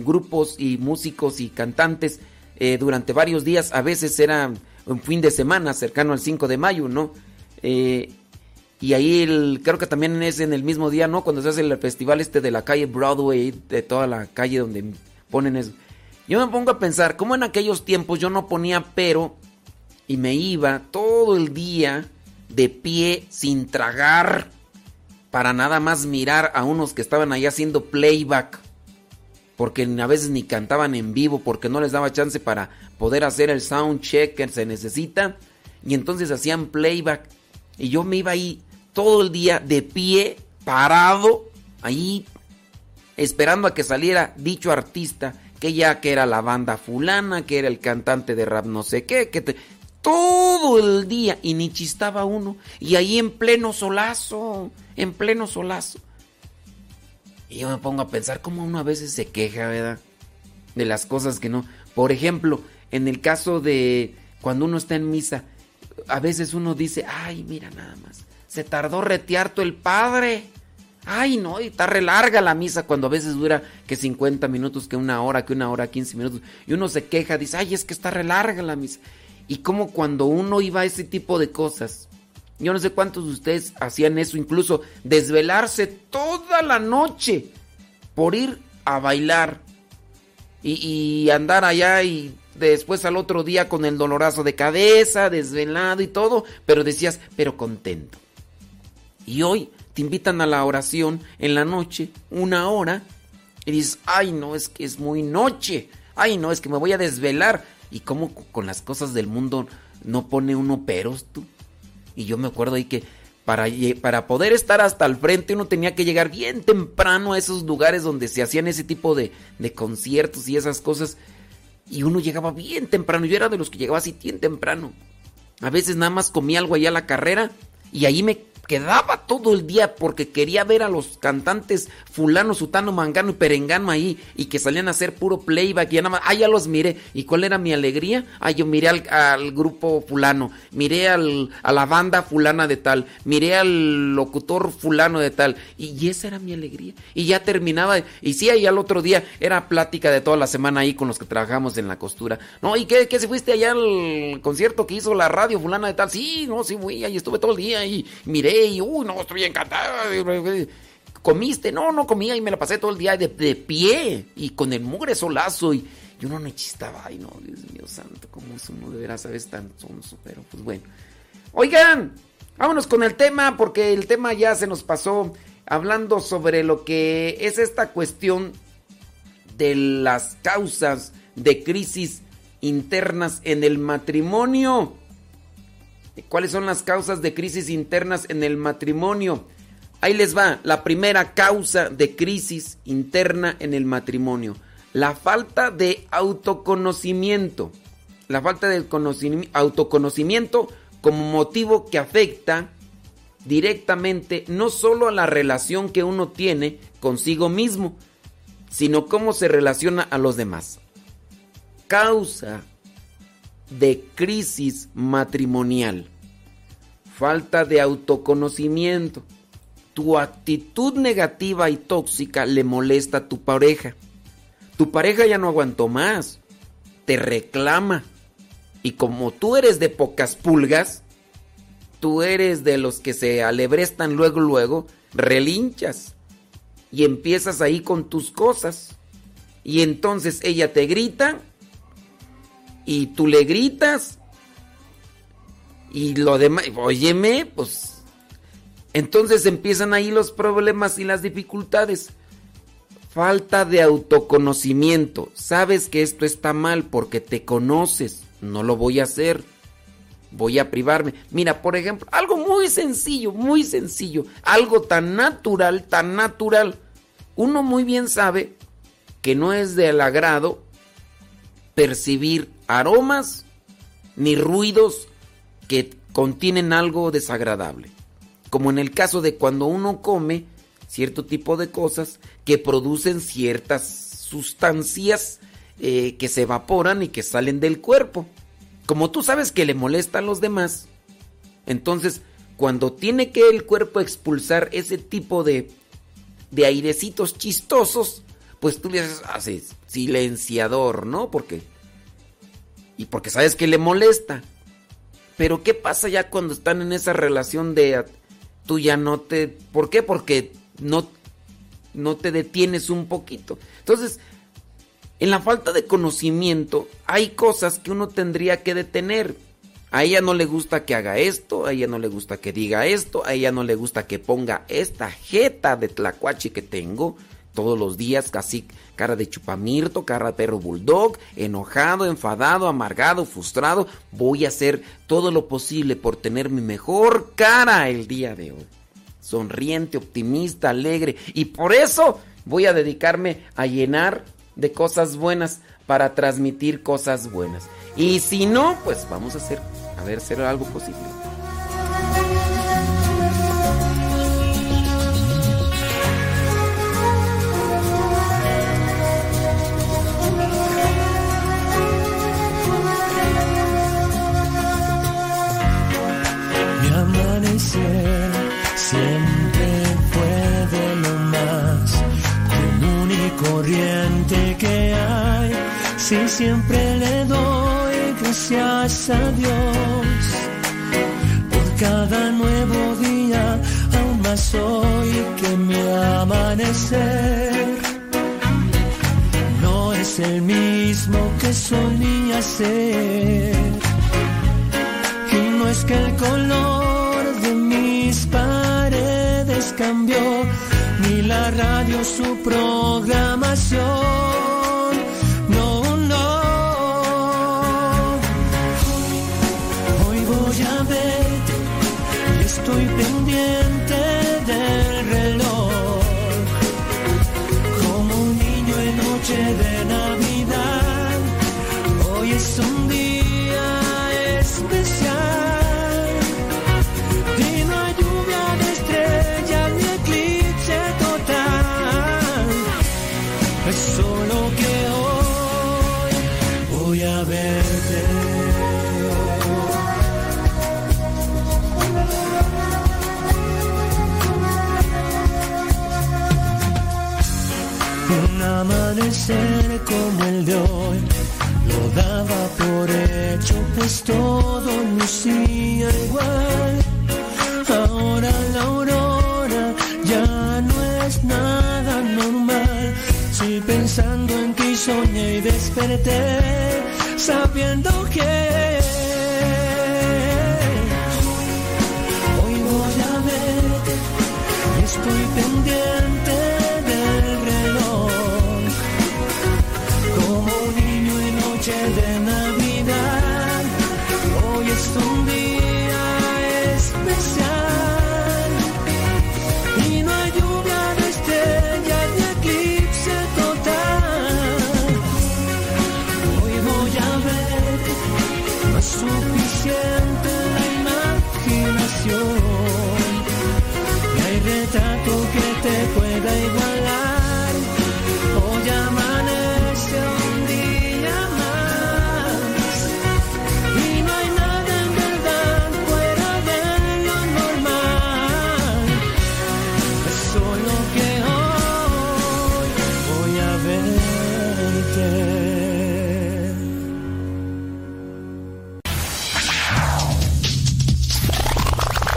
grupos y músicos y cantantes eh, durante varios días. A veces era un fin de semana cercano al 5 de mayo, ¿no? Eh, y ahí el, creo que también es en el mismo día, ¿no? Cuando se hace el festival este de la calle Broadway, de toda la calle donde ponen eso. Yo me pongo a pensar, ¿cómo en aquellos tiempos yo no ponía pero y me iba todo el día de pie sin tragar para nada más mirar a unos que estaban ahí haciendo playback? Porque a veces ni cantaban en vivo porque no les daba chance para poder hacer el sound check que se necesita. Y entonces hacían playback. Y yo me iba ahí todo el día de pie, parado, ahí esperando a que saliera dicho artista, que ya que era la banda fulana, que era el cantante de rap no sé qué, que te, todo el día y ni chistaba uno. Y ahí en pleno solazo, en pleno solazo. Y yo me pongo a pensar cómo uno a veces se queja, ¿verdad? De las cosas que no. Por ejemplo, en el caso de cuando uno está en misa, a veces uno dice, ay, mira nada más, se tardó retearto el padre. Ay, no, y está re larga la misa cuando a veces dura que 50 minutos, que una hora, que una hora, 15 minutos. Y uno se queja, dice, ay, es que está re larga la misa. Y como cuando uno iba a ese tipo de cosas, yo no sé cuántos de ustedes hacían eso, incluso desvelarse toda la noche por ir a bailar y, y andar allá y después al otro día con el dolorazo de cabeza, desvelado y todo, pero decías, pero contento. Y hoy te invitan a la oración en la noche, una hora, y dices, ay no, es que es muy noche, ay no, es que me voy a desvelar. Y como con las cosas del mundo no pone uno peros tú. Y yo me acuerdo ahí que para, para poder estar hasta el frente uno tenía que llegar bien temprano a esos lugares donde se hacían ese tipo de, de conciertos y esas cosas. Y uno llegaba bien temprano. Yo era de los que llegaba así bien temprano. A veces nada más comía algo allá a la carrera y ahí me quedaba todo el día porque quería ver a los cantantes fulano, sutano, mangano y perengano ahí y que salían a hacer puro playback y ya nada más, ah, ya los miré. ¿Y cuál era mi alegría? Ah, yo miré al, grupo fulano, miré al, a la banda fulana de tal, miré al locutor fulano de tal y, esa era mi alegría. Y ya terminaba y sí, ahí al otro día era plática de toda la semana ahí con los que trabajamos en la costura. No, ¿y qué, qué se fuiste allá al concierto que hizo la radio fulana de tal? Sí, no, sí fui, ahí estuve todo el día y miré y, uy, no, estoy encantada. ¿Comiste? No, no comía y me la pasé todo el día de, de pie y con el mugre solazo y yo no me chistaba. Ay, no, Dios mío santo, cómo es uno de veras a tan sonso, pero pues bueno. Oigan, vámonos con el tema porque el tema ya se nos pasó hablando sobre lo que es esta cuestión de las causas de crisis internas en el matrimonio. ¿Cuáles son las causas de crisis internas en el matrimonio? Ahí les va, la primera causa de crisis interna en el matrimonio, la falta de autoconocimiento. La falta de autoconocimiento como motivo que afecta directamente no solo a la relación que uno tiene consigo mismo, sino cómo se relaciona a los demás. Causa de crisis matrimonial. Falta de autoconocimiento. Tu actitud negativa y tóxica le molesta a tu pareja. Tu pareja ya no aguantó más. Te reclama. Y como tú eres de pocas pulgas, tú eres de los que se alebrestan luego, luego, relinchas. Y empiezas ahí con tus cosas. Y entonces ella te grita y tú le gritas y lo demás, óyeme, pues entonces empiezan ahí los problemas y las dificultades. Falta de autoconocimiento. Sabes que esto está mal porque te conoces. No lo voy a hacer. Voy a privarme. Mira, por ejemplo, algo muy sencillo, muy sencillo. Algo tan natural, tan natural. Uno muy bien sabe que no es del agrado percibir aromas ni ruidos que contienen algo desagradable. Como en el caso de cuando uno come cierto tipo de cosas que producen ciertas sustancias eh, que se evaporan y que salen del cuerpo. Como tú sabes que le molestan a los demás, entonces cuando tiene que el cuerpo expulsar ese tipo de, de airecitos chistosos, pues tú le haces, haces silenciador, ¿no? Porque y porque sabes que le molesta. Pero ¿qué pasa ya cuando están en esa relación de tú ya no te ¿Por qué? Porque no no te detienes un poquito. Entonces, en la falta de conocimiento hay cosas que uno tendría que detener. A ella no le gusta que haga esto, a ella no le gusta que diga esto, a ella no le gusta que ponga esta jeta de tlacuache que tengo todos los días, casi cara de chupamirto, cara de perro bulldog, enojado, enfadado, amargado, frustrado. Voy a hacer todo lo posible por tener mi mejor cara el día de hoy. Sonriente, optimista, alegre. Y por eso voy a dedicarme a llenar de cosas buenas para transmitir cosas buenas. Y si no, pues vamos a hacer, a ver, hacer algo posible. Siempre fue de lo más común y corriente que hay. Si siempre le doy gracias a Dios por cada nuevo día, aún más hoy que mi amanecer no es el mismo que solía ser. Y no es que el color mis paredes cambió, ni la radio su programación. Amanecer como el de hoy lo daba por hecho, pues todo lucía igual. Ahora la aurora ya no es nada normal. Si pensando en ti soñé y desperté, sabiendo que hoy voy a ver, estoy pendiente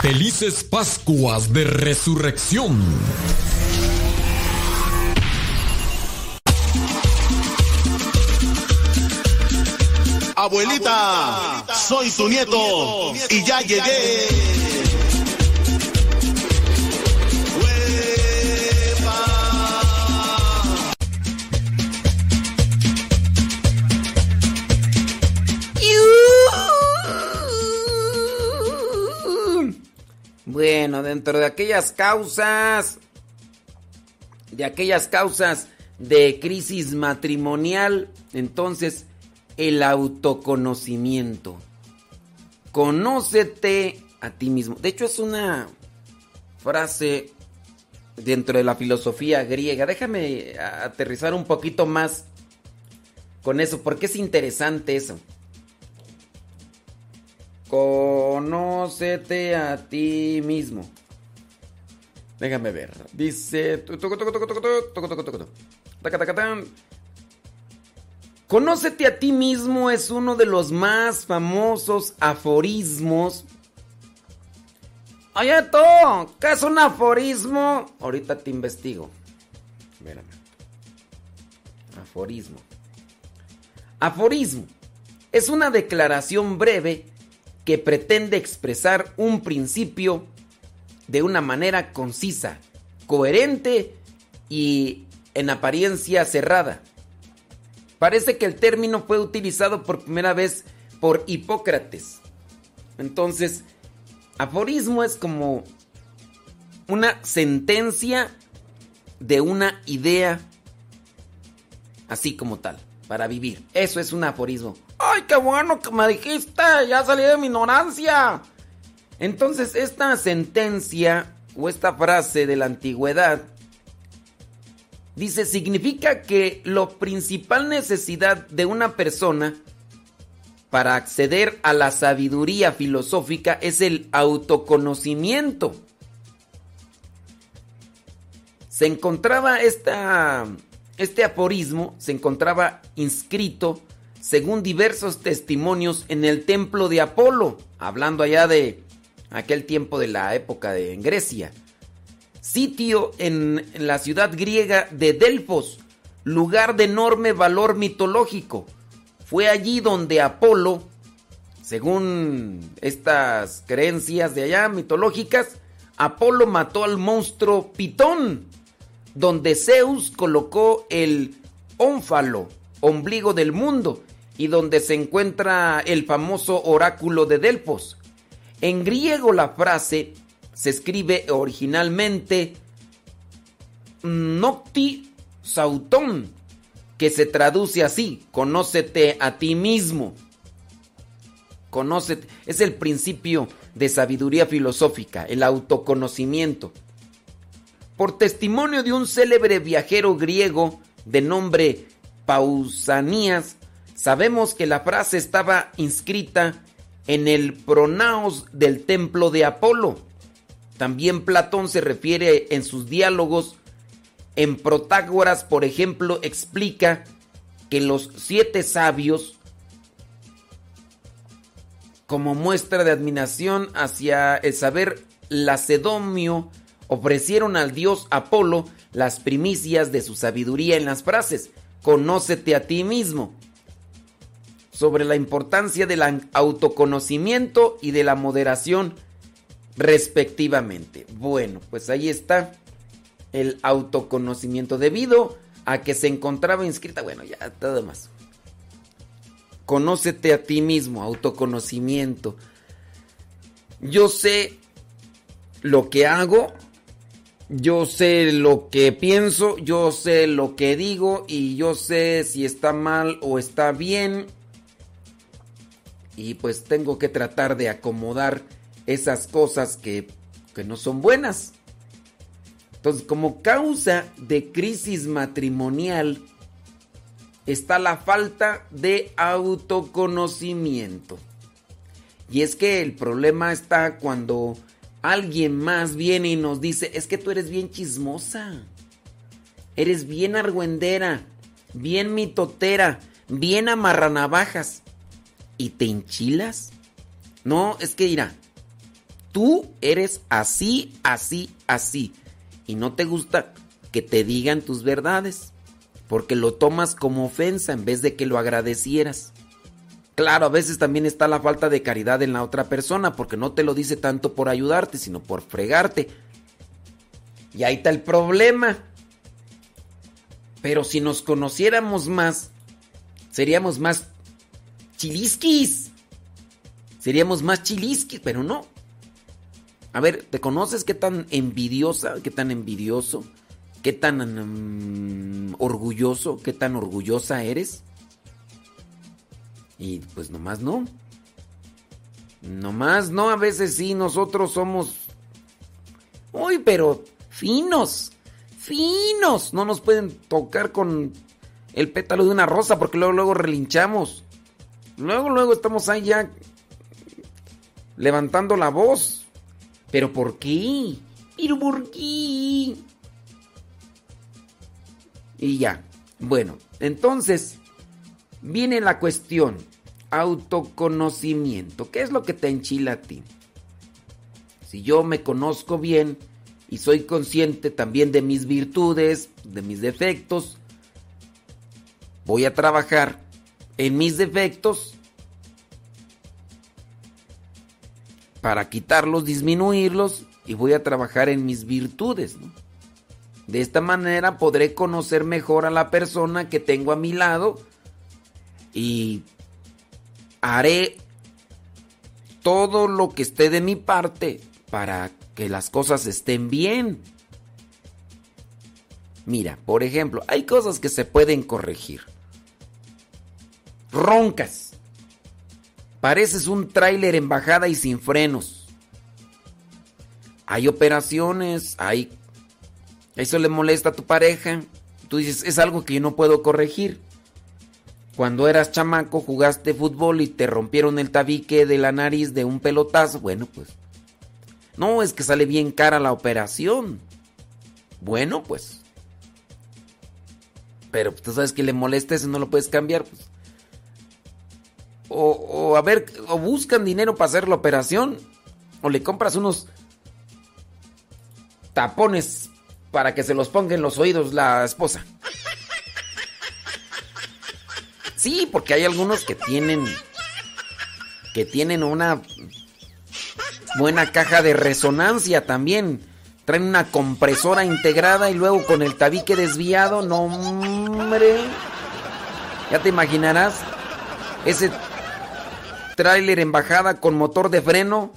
Felices Pascuas de Resurrección. Abuelita, soy tu nieto y ya llegué. Dentro de aquellas causas, de aquellas causas de crisis matrimonial, entonces el autoconocimiento. Conócete a ti mismo. De hecho, es una frase dentro de la filosofía griega. Déjame aterrizar un poquito más con eso, porque es interesante eso. Conócete a ti mismo. Déjame ver. Dice. Conócete a ti mismo es uno de los más famosos aforismos. Oye, tú, ¿qué es un aforismo? Ahorita te investigo. Espérame. Aforismo. Aforismo es una declaración breve que pretende expresar un principio de una manera concisa, coherente y en apariencia cerrada. Parece que el término fue utilizado por primera vez por Hipócrates. Entonces, aforismo es como una sentencia de una idea así como tal, para vivir. Eso es un aforismo. ¡Ay, qué bueno que me dijiste! Ya salí de mi ignorancia. Entonces, esta sentencia o esta frase de la antigüedad dice, significa que la principal necesidad de una persona para acceder a la sabiduría filosófica es el autoconocimiento. Se encontraba esta, este aforismo, se encontraba inscrito según diversos testimonios en el templo de Apolo, hablando allá de aquel tiempo de la época de en Grecia. Sitio en, la ciudad griega de Delfos, lugar de enorme valor mitológico. Fue allí donde Apolo, según estas creencias de allá mitológicas, Apolo mató al monstruo Pitón, donde Zeus colocó el ónfalo, ombligo del mundo, y donde se encuentra el famoso oráculo de Delfos. En griego la frase se escribe originalmente Nocti Sauton, que se traduce así, conócete a ti mismo. Conócete, es el principio de sabiduría filosófica, el autoconocimiento. Por testimonio de un célebre viajero griego de nombre Pausanias, sabemos que la frase estaba inscrita en el pronaos del templo de Apolo. También Platón se refiere en sus diálogos. En Protágoras, por ejemplo, explica que los siete sabios, como muestra de admiración hacia el saber lacedomio, ofrecieron al dios Apolo las primicias de su sabiduría en las frases, conócete a ti mismo, sobre la importancia del autoconocimiento y de la moderación respectivamente. Bueno, pues ahí está el autoconocimiento debido a que se encontraba inscrita, bueno, ya todo más. Conócete a ti mismo, autoconocimiento. Yo sé lo que hago, yo sé lo que pienso, yo sé lo que digo y yo sé si está mal o está bien. Y pues tengo que tratar de acomodar esas cosas que, que no son buenas. Entonces, como causa de crisis matrimonial está la falta de autoconocimiento. Y es que el problema está cuando alguien más viene y nos dice, es que tú eres bien chismosa, eres bien argüendera, bien mitotera, bien amarranavajas y te enchilas. No, es que dirá, tú eres así, así, así y no te gusta que te digan tus verdades porque lo tomas como ofensa en vez de que lo agradecieras. Claro, a veces también está la falta de caridad en la otra persona porque no te lo dice tanto por ayudarte, sino por fregarte. Y ahí está el problema. Pero si nos conociéramos más, seríamos más chilisquis. Seríamos más chilisquis, pero no. A ver, ¿te conoces qué tan envidiosa, qué tan envidioso, qué tan um, orgulloso, qué tan orgullosa eres? Y pues nomás no. Nomás no, a veces sí, nosotros somos... Uy, pero finos, finos. No nos pueden tocar con el pétalo de una rosa porque luego, luego relinchamos. Luego, luego estamos ahí ya levantando la voz. ¿Pero por qué? ¿Pero por qué? Y ya. Bueno, entonces viene la cuestión. Autoconocimiento. ¿Qué es lo que te enchila a ti? Si yo me conozco bien y soy consciente también de mis virtudes, de mis defectos, voy a trabajar en mis defectos para quitarlos, disminuirlos y voy a trabajar en mis virtudes. De esta manera podré conocer mejor a la persona que tengo a mi lado y haré todo lo que esté de mi parte para que las cosas estén bien. Mira, por ejemplo, hay cosas que se pueden corregir. Roncas. Pareces un tráiler en bajada y sin frenos. Hay operaciones, hay... Eso le molesta a tu pareja. Tú dices, es algo que yo no puedo corregir. Cuando eras chamaco jugaste fútbol y te rompieron el tabique de la nariz de un pelotazo. Bueno, pues... No, es que sale bien cara la operación. Bueno, pues... Pero tú sabes que le molesta eso, no lo puedes cambiar. Pues. O, a ver, o buscan dinero para hacer la operación, o le compras unos tapones para que se los ponga en los oídos la esposa. Sí, porque hay algunos que tienen que tienen una buena caja de resonancia también. Traen una compresora integrada y luego con el tabique desviado, no hombre. Ya te imaginarás ese tráiler en bajada con motor de freno.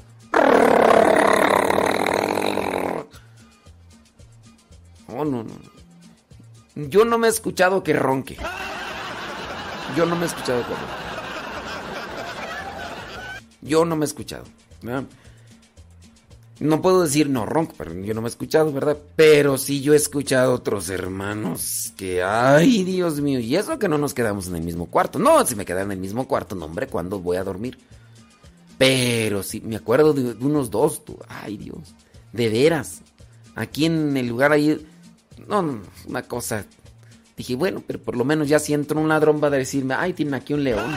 Oh, no, no. Yo no me he escuchado que ronque. Yo no me he escuchado que ronque. Yo no me he escuchado. ¿verdad? No puedo decir no ronco, pero yo no me he escuchado, ¿verdad? Pero sí yo he escuchado a otros hermanos que, ay, Dios mío, y eso que no nos quedamos en el mismo cuarto. No, si me quedara en el mismo cuarto, no, hombre, ¿cuándo voy a dormir? Pero sí, me acuerdo de, unos dos, tú, ay, Dios, de veras. Aquí en el lugar ahí, no, no, una cosa. Dije, bueno, pero por lo menos ya si un ladrón va a decirme, ay, tiene aquí un león.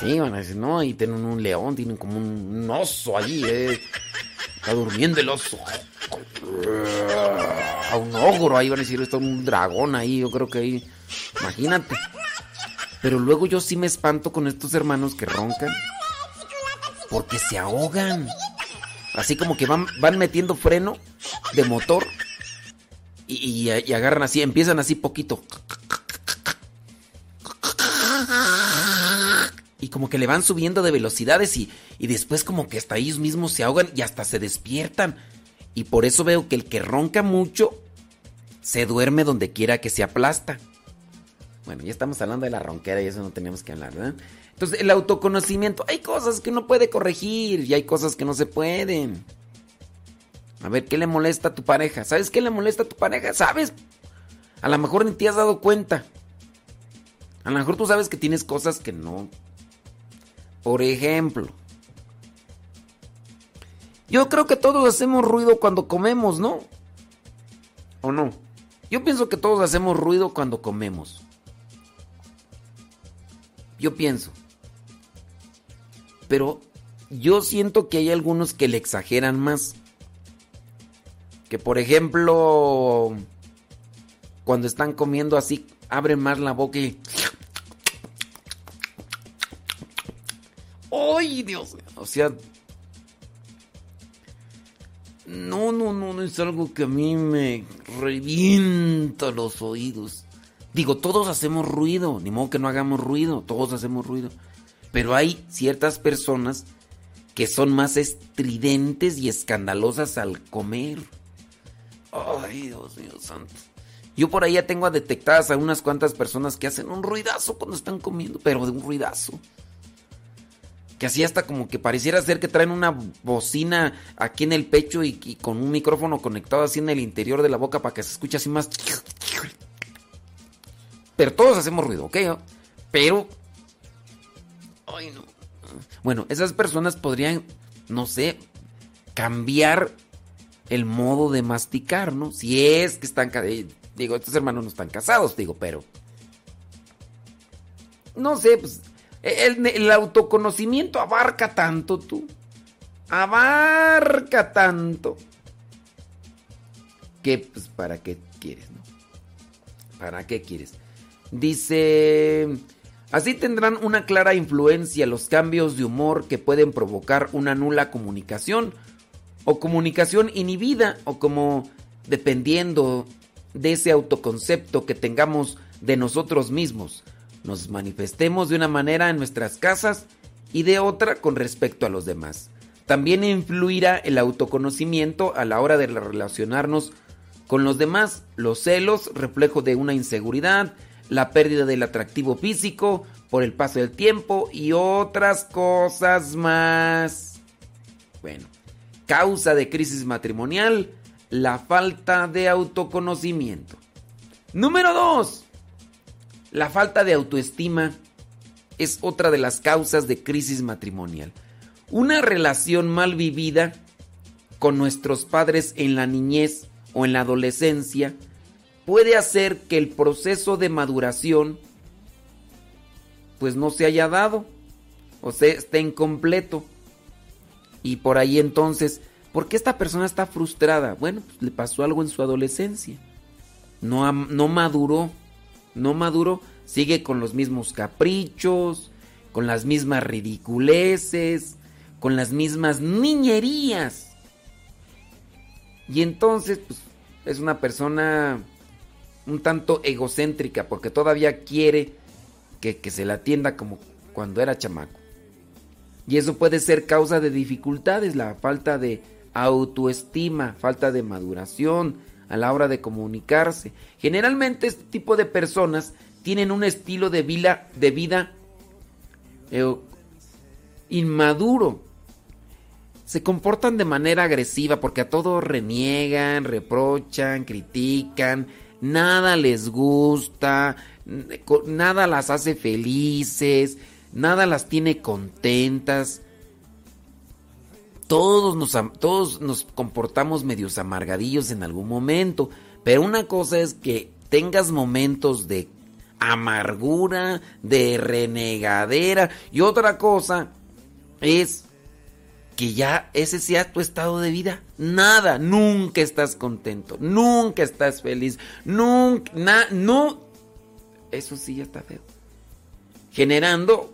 Sí, van a decir, no, y tienen un león, tienen como un, oso allí, eh. Está durmiendo el oso. A un ogro ahí van a decir, está un dragón ahí, yo creo que ahí. Imagínate. Pero luego yo sí me espanto con estos hermanos que roncan. Porque se ahogan. Así como que van, van metiendo freno de motor. Y- y agarran así, empiezan así poquito. Y como que le van subiendo de velocidades y, y después como que hasta ellos mismos se ahogan y hasta se despiertan. Y por eso veo que el que ronca mucho se duerme donde quiera que se aplasta. Bueno, ya estamos hablando de la ronquera y eso no teníamos que hablar, ¿verdad? Entonces, el autoconocimiento, hay cosas que uno puede corregir y hay cosas que no se pueden. A ver, ¿qué le molesta a tu pareja? ¿Sabes qué le molesta a tu pareja? ¿Sabes? A lo mejor ni te has dado cuenta. A lo mejor tú sabes que tienes cosas que no. Por ejemplo, yo creo que todos hacemos ruido cuando comemos, ¿no? ¿O no? Yo pienso que todos hacemos ruido cuando comemos. Yo pienso. Pero yo siento que hay algunos que le exageran más. Que por ejemplo, cuando están comiendo así, abren más la boca y... ¡Ay, Dios! O sea... No, no, no, no es algo que a mí me revienta los oídos. Digo, todos hacemos ruido, ni modo que no hagamos ruido, todos hacemos ruido. Pero hay ciertas personas que son más estridentes y escandalosas al comer. Ay, Dios mío santo. Yo por ahí ya tengo detectadas a unas cuantas personas que hacen un ruidazo cuando están comiendo, pero de un ruidazo. Que así hasta como que pareciera ser que traen una bocina aquí en el pecho y, con un micrófono conectado así en el interior de la boca para que se escuche así más. Pero todos hacemos ruido, ¿ok? Pero... Ay, no. Bueno, esas personas podrían, no sé, cambiar el modo de masticar, ¿no? Si es que están, eh, digo, estos hermanos no están casados, digo, pero no sé, pues el, autoconocimiento abarca tanto tú, abarca tanto que pues para qué quieres, ¿no? ¿Para qué quieres? Dice, así tendrán una clara influencia los cambios de humor que pueden provocar una nula comunicación o comunicación inhibida o como dependiendo de ese autoconcepto que tengamos de nosotros mismos, nos manifestemos de una manera en nuestras casas y de otra con respecto a los demás. También influirá el autoconocimiento a la hora de relacionarnos con los demás, los celos, reflejo de una inseguridad, la pérdida del atractivo físico por el paso del tiempo y otras cosas más. Bueno, causa de crisis matrimonial, la falta de autoconocimiento. Número 2. La falta de autoestima es otra de las causas de crisis matrimonial. Una relación mal vivida con nuestros padres en la niñez o en la adolescencia puede hacer que el proceso de maduración pues no se haya dado o sea, esté incompleto. Y por ahí entonces, ¿por qué esta persona está frustrada? Bueno, pues le pasó algo en su adolescencia. No, no maduró, no maduró, sigue con los mismos caprichos, con las mismas ridiculeces, con las mismas niñerías. Y entonces, pues, es una persona un tanto egocéntrica porque todavía quiere que, que se la atienda como cuando era chamaco. Y eso puede ser causa de dificultades, la falta de autoestima, falta de maduración a la hora de comunicarse. Generalmente este tipo de personas tienen un estilo de vida, de vida eh, inmaduro. Se comportan de manera agresiva porque a todo reniegan, reprochan, critican, nada les gusta, nada las hace felices, nada las tiene contentas. Todos nos, todos nos comportamos medios amargadillos en algún momento, pero una cosa es que tengas momentos de amargura, de renegadera, y otra cosa es que ya ese sea tu estado de vida. Nada, nunca estás contento, nunca estás feliz, nunca, na- no. Eso sí ya está feo. Generando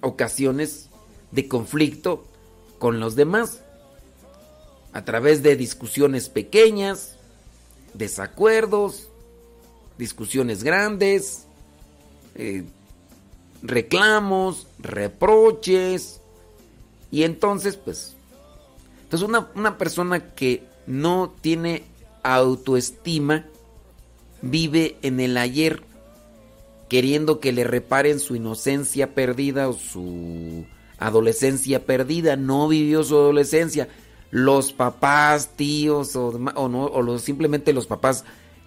ocasiones de conflicto con los demás a través de discusiones pequeñas, desacuerdos, discusiones grandes, eh, reclamos, reproches. Y entonces, pues, entonces una, una persona que no tiene autoestima vive en el ayer queriendo que le reparen su inocencia perdida o su adolescencia perdida. No vivió su adolescencia. Los papás, tíos o, o no, o simplemente los papás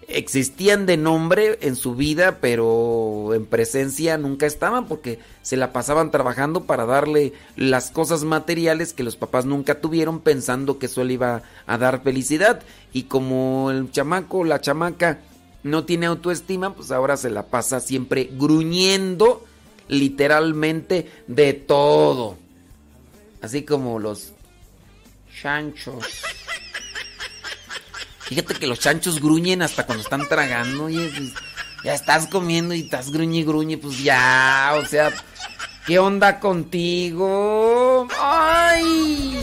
existían de nombre en su vida, pero en presencia nunca estaban porque se la pasaban trabajando para darle las cosas materiales que los papás nunca tuvieron pensando que eso le iba a dar felicidad. Y como el chamaco, la chamaca no tiene autoestima, pues ahora se la pasa siempre gruñendo literalmente de todo. Así como los chanchos. Fíjate que los chanchos gruñen hasta cuando están tragando. Oye, pues, ya estás comiendo y estás gruñe y gruñe, pues ya, o sea, ¿qué onda contigo? ¡Ay!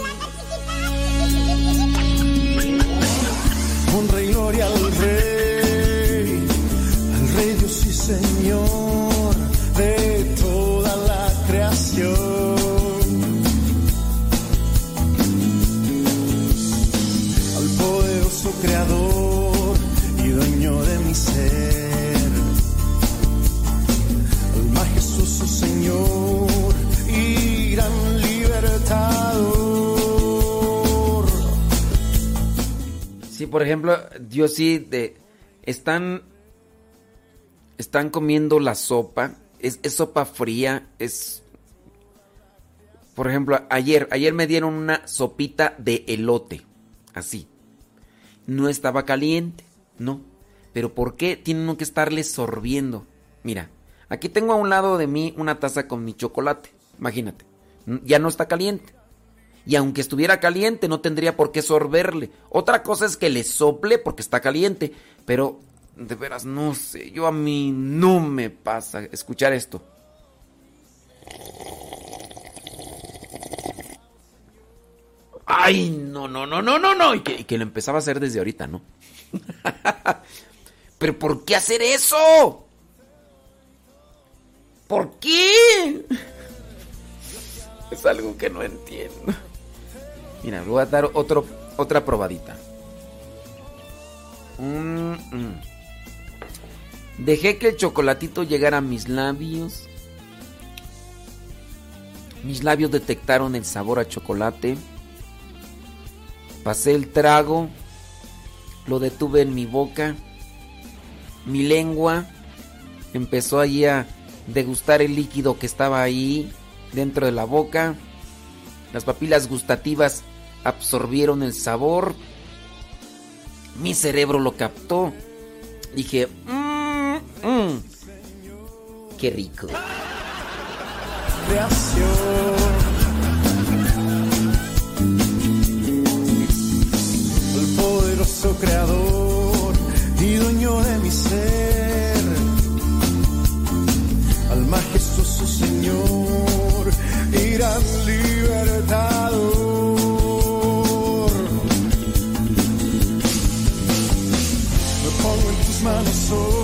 Honra y gloria al Rey, al Rey Dios y Señor Al poderoso Creador y dueño de mi ser, al majestuoso Señor y gran libertador. Sí, por ejemplo, yo sí de están están comiendo la sopa, es sopa fría, es por ejemplo, ayer ayer me dieron una sopita de elote, así. no estaba caliente, no. Pero ¿por qué tiene uno que estarle sorbiendo? Mira, aquí tengo a un lado de mí una taza con mi chocolate, imagínate, ya no está caliente. Y aunque estuviera caliente, no tendría por qué sorberle. Otra cosa es que le sople porque está caliente. Pero, de veras, no sé. Yo a mí no me pasa escuchar esto. Ay, no, no, no, no, no, no. Y que, que lo empezaba a hacer desde ahorita, ¿no? [LAUGHS] Pero ¿por qué hacer eso? ¿Por qué? [LAUGHS] Es algo que no entiendo. Mira, voy a dar otra probadita. Mm, mm. Dejé que el chocolatito llegara a mis labios. Mis labios detectaron el sabor a chocolate. Pasé el trago. Lo detuve en mi boca. Mi lengua empezó allí a degustar el líquido que estaba ahí dentro de la boca. Las papilas gustativas absorbieron el sabor. Mi cerebro lo captó. Dije, mmm, qué rico. El poderoso creador y dueño de mi ser, al majestuoso Señor, gran libertador. En tus manos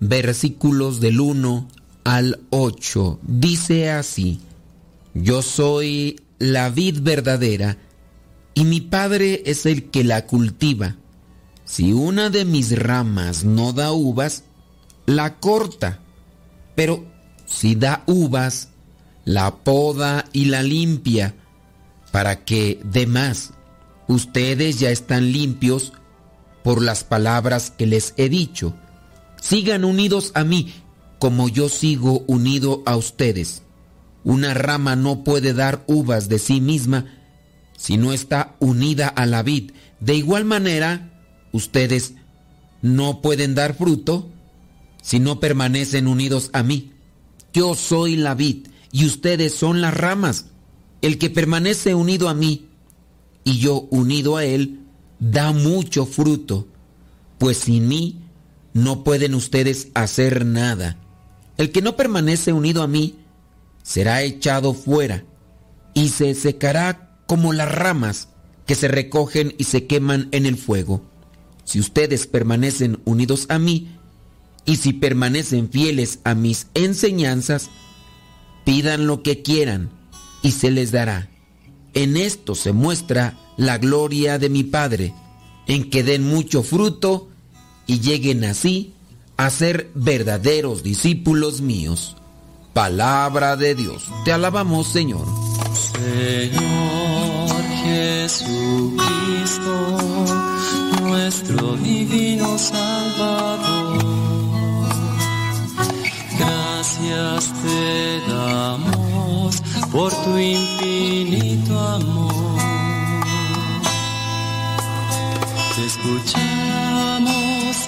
versículos del 1 al 8. Dice así, Yo soy la vid verdadera y mi Padre es el que la cultiva. Si una de mis ramas no da uvas, la corta, pero si da uvas, la poda y la limpia para que de más ustedes ya están limpios por las palabras que les he dicho. Sigan unidos a mí como yo sigo unido a ustedes. Una rama no puede dar uvas de sí misma si no está unida a la vid. De igual manera, ustedes no pueden dar fruto si no permanecen unidos a mí. Yo soy la vid y ustedes son las ramas. El que permanece unido a mí y yo unido a él, da mucho fruto, pues sin mí no pueden ustedes hacer nada. El que no permanece unido a mí será echado fuera y se secará como las ramas que se recogen y se queman en el fuego. Si ustedes permanecen unidos a mí y si permanecen fieles a mis enseñanzas, pidan lo que quieran y se les dará. En esto se muestra la gloria de mi Padre, en que den mucho fruto y lleguen así a ser verdaderos discípulos míos. Palabra de Dios. Te alabamos, Señor. Señor Jesucristo, nuestro divino Salvador, gracias te damos por tu infinito amor. Te escuchamos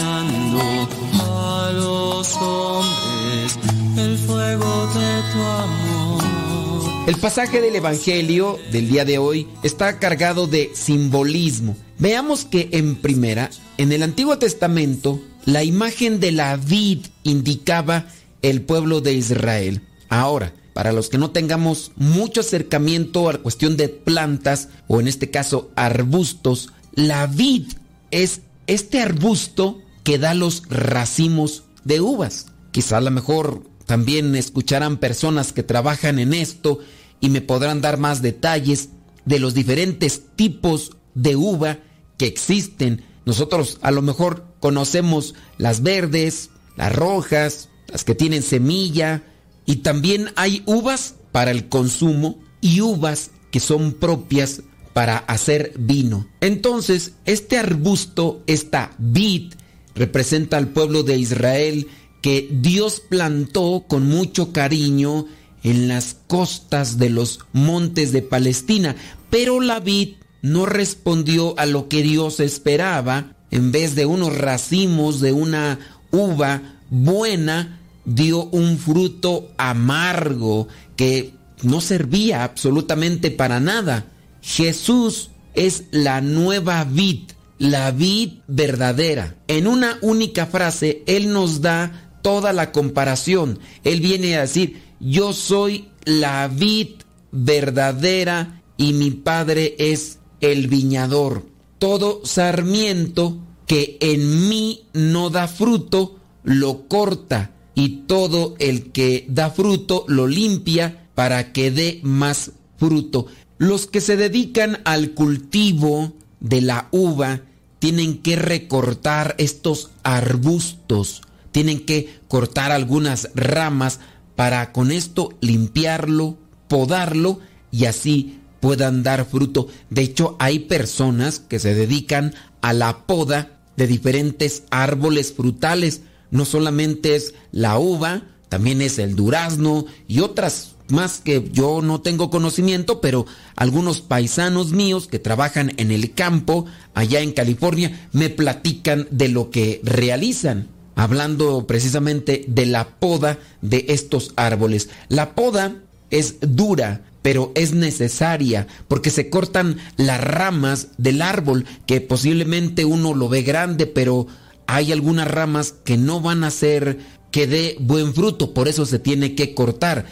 a los hombres el fuego de tu amor. El pasaje del Evangelio del día de hoy está cargado de simbolismo. Veamos que en primera, en el Antiguo Testamento, la imagen de la vid indicaba el pueblo de Israel. Ahora, para los que no tengamos mucho acercamiento a la cuestión de plantas, o en este caso arbustos, la vid es este arbusto que da los racimos de uvas. Quizá a lo mejor también escucharán personas que trabajan en esto y me podrán dar más detalles de los diferentes tipos de uva que existen. Nosotros a lo mejor conocemos las verdes, las rojas, las que tienen semilla y también hay uvas para el consumo y uvas que son propias para hacer vino. Entonces, este arbusto, esta vid, representa al pueblo de Israel que Dios plantó con mucho cariño en las costas de los montes de Palestina, pero la vid no respondió a lo que Dios esperaba, en vez de unos racimos de una uva buena, dio un fruto amargo que no servía absolutamente para nada. Jesús es la nueva vid, la vid verdadera. En una única frase, Él nos da toda la comparación. Él viene a decir, yo soy la vid verdadera y mi Padre es el viñador. Todo sarmiento que en mí no da fruto, lo corta y todo el que da fruto lo limpia para que dé más fruto. Los que se dedican al cultivo de la uva tienen que recortar estos arbustos, tienen que cortar algunas ramas para con esto limpiarlo, podarlo y así puedan dar fruto. De hecho, hay personas que se dedican a la poda de diferentes árboles frutales. No solamente es la uva, también es el durazno y otras más que yo no tengo conocimiento, pero algunos paisanos míos que trabajan en el campo allá en California me platican de lo que realizan, hablando precisamente de la poda de estos árboles. La poda es dura, pero es necesaria porque se cortan las ramas del árbol que posiblemente uno lo ve grande, pero hay algunas ramas que no van a hacer que dé buen fruto, por eso se tiene que cortar.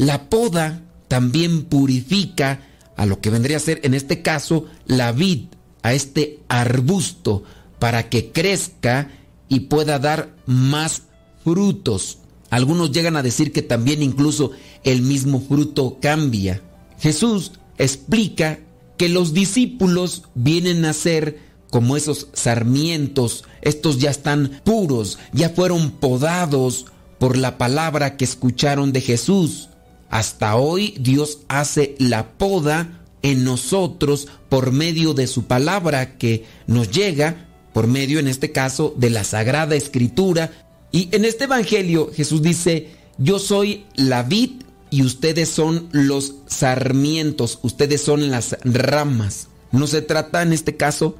La poda también purifica a lo que vendría a ser en este caso la vid, a este arbusto, para que crezca y pueda dar más frutos. Algunos llegan a decir que también incluso el mismo fruto cambia. Jesús explica que los discípulos vienen a ser como esos sarmientos, estos ya están puros, ya fueron podados por la palabra que escucharon de Jesús. Hasta hoy Dios hace la poda en nosotros por medio de su palabra que nos llega, por medio en este caso de la Sagrada Escritura. Y en este Evangelio Jesús dice, yo soy la vid y ustedes son los sarmientos, ustedes son las ramas. No se trata en este caso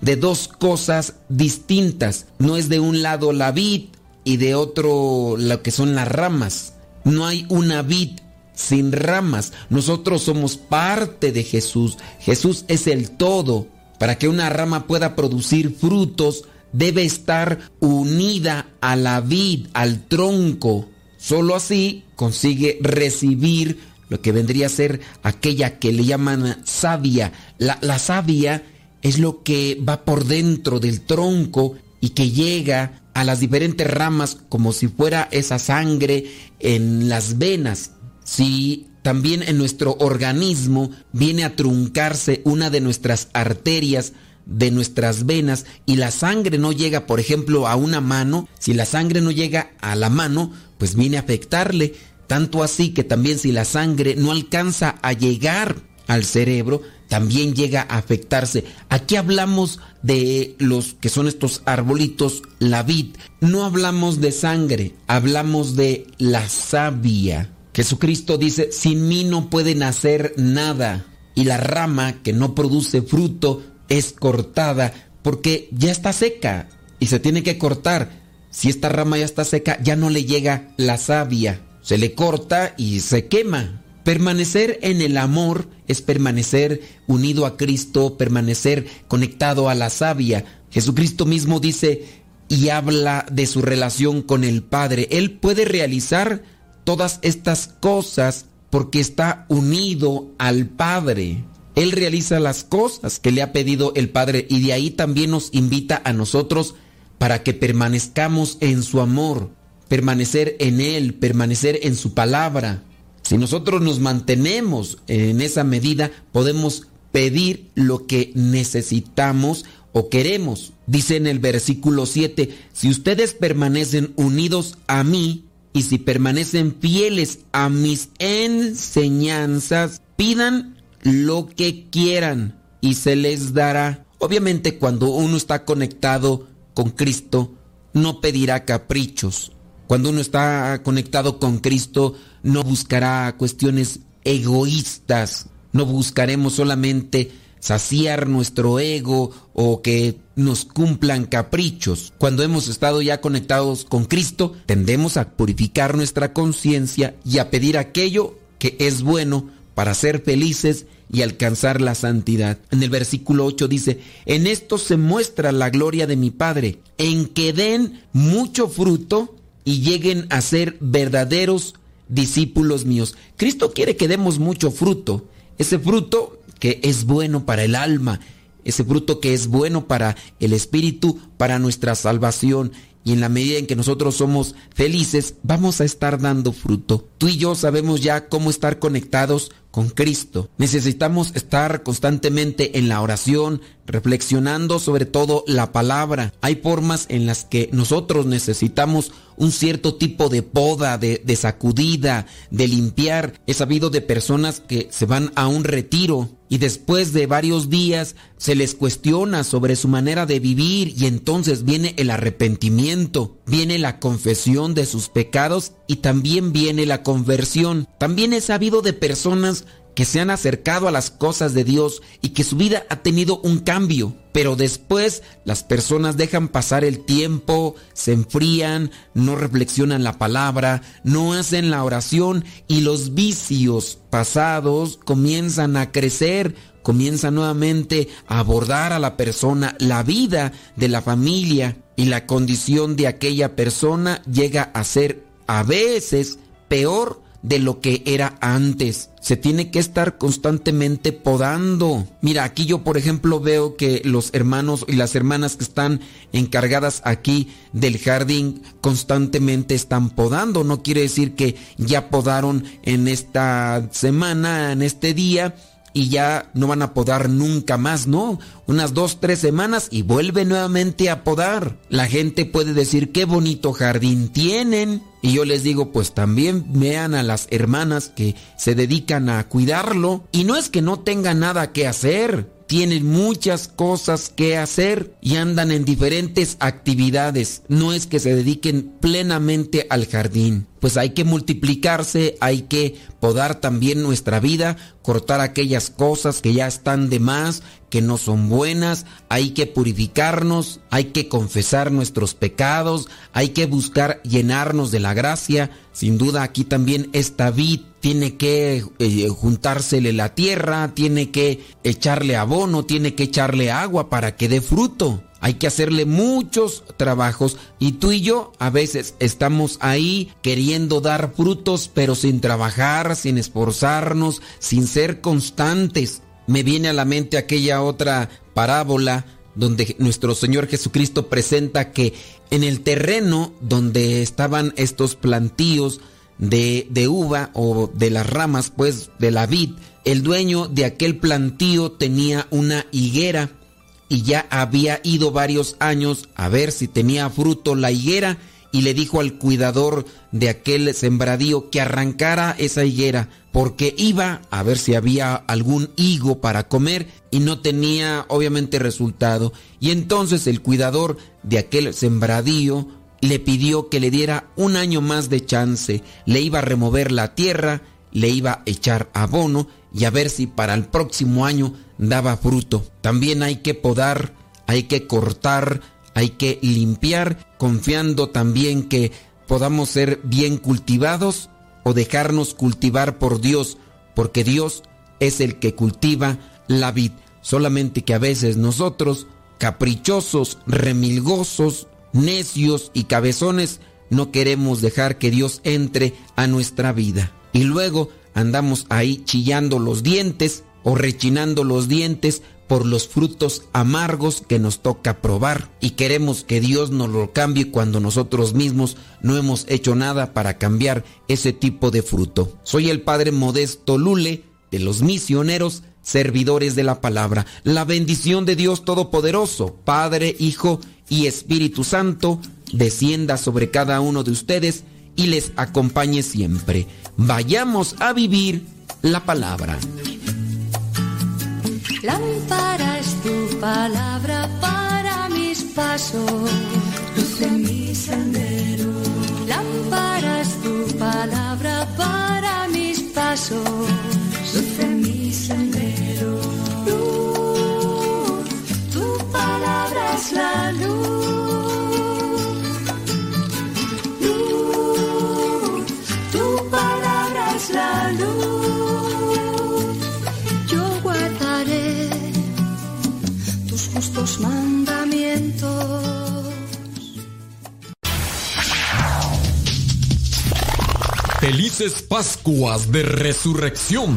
de dos cosas distintas. No es de un lado la vid y de otro lo que son las ramas. No hay una vid sin ramas. Nosotros somos parte de Jesús. Jesús es el todo. Para que una rama pueda producir frutos, debe estar unida a la vid, al tronco. Solo así consigue recibir lo que vendría a ser aquella que le llaman savia. La, la savia es lo que va por dentro del tronco y que llega a las diferentes ramas como si fuera esa sangre en las venas. Si también en nuestro organismo viene a truncarse una de nuestras arterias, de nuestras venas y la sangre no llega, por ejemplo, a una mano, si la sangre no llega a la mano, pues viene a afectarle. Tanto así que también si la sangre no alcanza a llegar al cerebro, también llega a afectarse. Aquí hablamos de los que son estos arbolitos, la vid. No hablamos de sangre, hablamos de la savia. Jesucristo dice, sin mí no pueden hacer nada. Y la rama que no produce fruto es cortada porque ya está seca y se tiene que cortar. Si esta rama ya está seca, ya no le llega la savia. Se le corta y se quema. Permanecer en el amor es permanecer unido a Cristo, permanecer conectado a la savia. Jesucristo mismo dice y habla de su relación con el Padre. Él puede realizar todas estas cosas porque está unido al Padre. Él realiza las cosas que le ha pedido el Padre y de ahí también nos invita a nosotros para que permanezcamos en su amor, permanecer en Él, permanecer en su palabra. Si nosotros nos mantenemos en esa medida, podemos pedir lo que necesitamos o queremos. Dice en el versículo 7, si ustedes permanecen unidos a mí y si permanecen fieles a mis enseñanzas, pidan lo que quieran y se les dará. Obviamente cuando uno está conectado con Cristo, no pedirá caprichos. Cuando uno está conectado con Cristo, no buscará cuestiones egoístas. No buscaremos solamente saciar nuestro ego o que nos cumplan caprichos. Cuando hemos estado ya conectados con Cristo, tendemos a purificar nuestra conciencia y a pedir aquello que es bueno para ser felices y alcanzar la santidad. En el versículo 8 dice, en esto se muestra la gloria de mi Padre, en que den mucho fruto y lleguen a ser verdaderos discípulos míos. Cristo quiere que demos mucho fruto, ese fruto que es bueno para el alma, ese fruto que es bueno para el espíritu, para nuestra salvación. Y en la medida en que nosotros somos felices, vamos a estar dando fruto. Tú y yo sabemos ya cómo estar conectados con Cristo. Necesitamos estar constantemente en la oración, reflexionando sobre todo la palabra. Hay formas en las que nosotros necesitamos un cierto tipo de poda, de, sacudida, de limpiar. He sabido de personas que se van a un retiro y después de varios días se les cuestiona sobre su manera de vivir y entonces viene el arrepentimiento, viene la confesión de sus pecados y también viene la conversión. También he sabido de personas que se han acercado a las cosas de Dios y que su vida ha tenido un cambio, pero después las personas dejan pasar el tiempo, se enfrían, no reflexionan la palabra, no hacen la oración y los vicios pasados comienzan a crecer, comienzan nuevamente a abordar a la persona, la vida de la familia y la condición de aquella persona llega a ser a veces peor de lo que era antes. Se tiene que estar constantemente podando. Mira, aquí yo por ejemplo veo que los hermanos y las hermanas que están encargadas aquí del jardín constantemente están podando. No quiere decir que ya podaron en esta semana, en este día y ya no van a podar nunca más, no. Unas dos, tres semanas y vuelve nuevamente a podar. La gente puede decir qué bonito jardín tienen. Y yo les digo, pues también vean a las hermanas que se dedican a cuidarlo. Y no es que no tengan nada que hacer. Tienen muchas cosas que hacer y andan en diferentes actividades. No es que se dediquen plenamente al jardín. Pues hay que multiplicarse, hay que podar también nuestra vida, cortar aquellas cosas que ya están de más, que no son buenas, hay que purificarnos, hay que confesar nuestros pecados, hay que buscar llenarnos de la gracia. Sin duda aquí también esta vid tiene que eh, juntársele la tierra, tiene que echarle abono, tiene que echarle agua para que dé fruto. Hay que hacerle muchos trabajos y tú y yo a veces estamos ahí queriendo dar frutos pero sin trabajar, sin esforzarnos, sin ser constantes. Me viene a la mente aquella otra parábola donde nuestro Señor Jesucristo presenta que en el terreno donde estaban estos plantíos de, de, uva o de las ramas pues de la vid, el dueño de aquel plantío tenía una higuera y ya había ido varios años a ver si tenía fruto la higuera y le dijo al cuidador de aquel sembradío que arrancara esa higuera porque iba a ver si había algún higo para comer y no tenía obviamente resultado. Y entonces el cuidador de aquel sembradío le pidió que le diera un año más de chance, le iba a remover la tierra, le iba a echar abono y a ver si para el próximo año daba fruto. También hay que podar, hay que cortar, hay que limpiar, confiando también que podamos ser bien cultivados o dejarnos cultivar por Dios, porque Dios es el que cultiva la vid. Solamente que a veces nosotros, caprichosos, remilgosos, necios y cabezones, no queremos dejar que Dios entre a nuestra vida. Y luego andamos ahí chillando los dientes o rechinando los dientes por los frutos amargos que nos toca probar y queremos que Dios nos lo cambie cuando nosotros mismos no hemos hecho nada para cambiar ese tipo de fruto. Soy el Padre Modesto Lule de los misioneros servidores de la palabra. La bendición de Dios Todopoderoso, Padre, Hijo y Espíritu Santo, descienda sobre cada uno de ustedes y les acompañe siempre. Vayamos a vivir la palabra. Lámpara es tu palabra para mis pasos, luz en mi sendero. Lámpara es tu palabra para mis pasos, luz en mi sendero. Luz, tu palabra es la luz. Luz, tu palabra es la luz. Mandamientos. Felices Pascuas de Resurrección.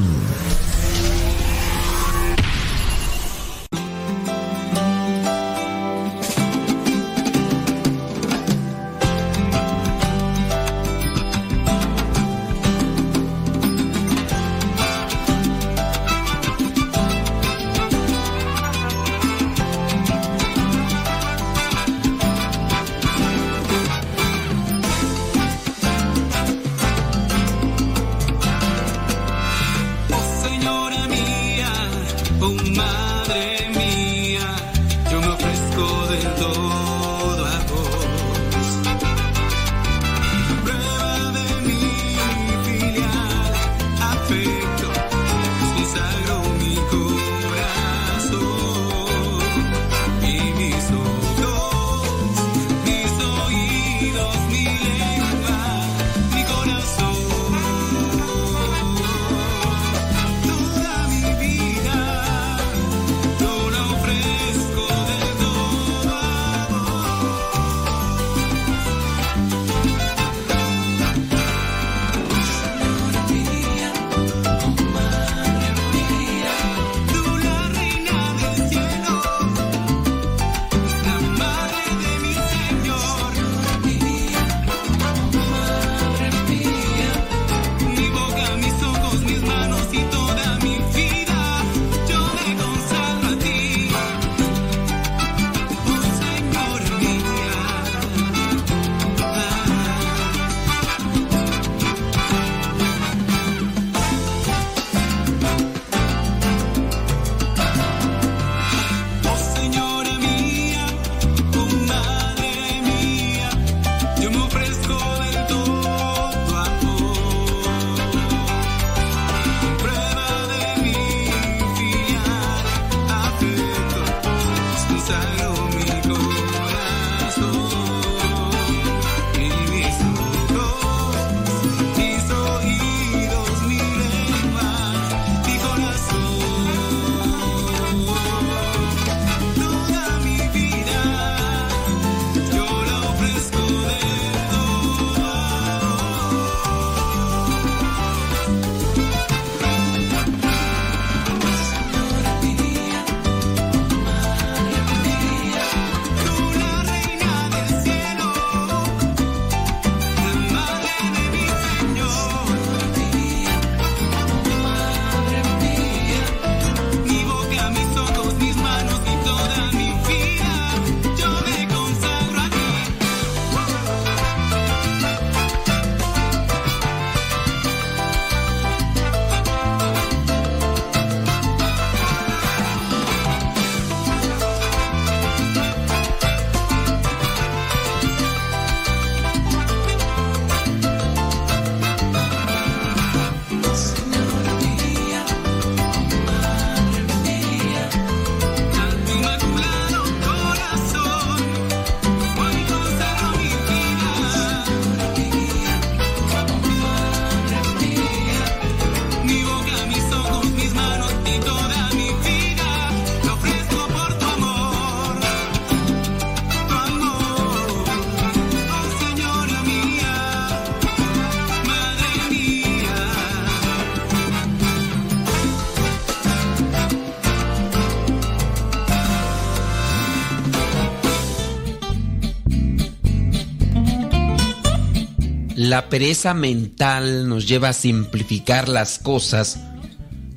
La pereza mental nos lleva a simplificar las cosas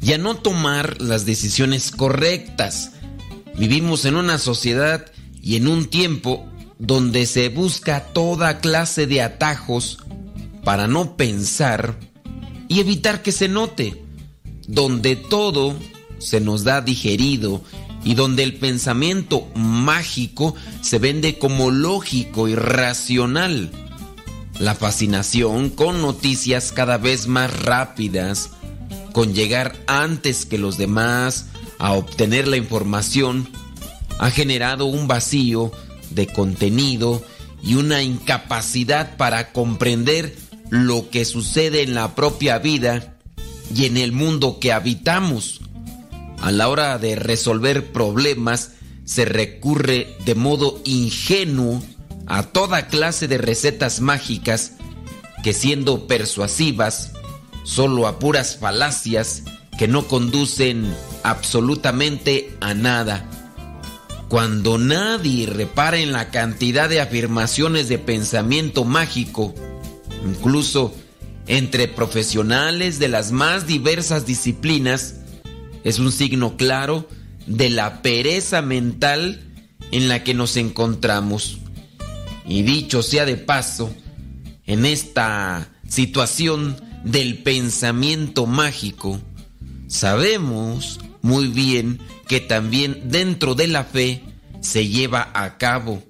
y a no tomar las decisiones correctas. Vivimos en una sociedad y en un tiempo donde se busca toda clase de atajos para no pensar y evitar que se note, donde todo se nos da digerido y donde el pensamiento mágico se vende como lógico y racional. La fascinación con noticias cada vez más rápidas, con llegar antes que los demás a obtener la información, ha generado un vacío de contenido y una incapacidad para comprender lo que sucede en la propia vida y en el mundo que habitamos. A la hora de resolver problemas se recurre de modo ingenuo a toda clase de recetas mágicas que siendo persuasivas, solo a puras falacias que no conducen absolutamente a nada. Cuando nadie repara en la cantidad de afirmaciones de pensamiento mágico, incluso entre profesionales de las más diversas disciplinas, es un signo claro de la pereza mental en la que nos encontramos. Y dicho sea de paso, en esta situación del pensamiento mágico, sabemos muy bien que también dentro de la fe se lleva a cabo.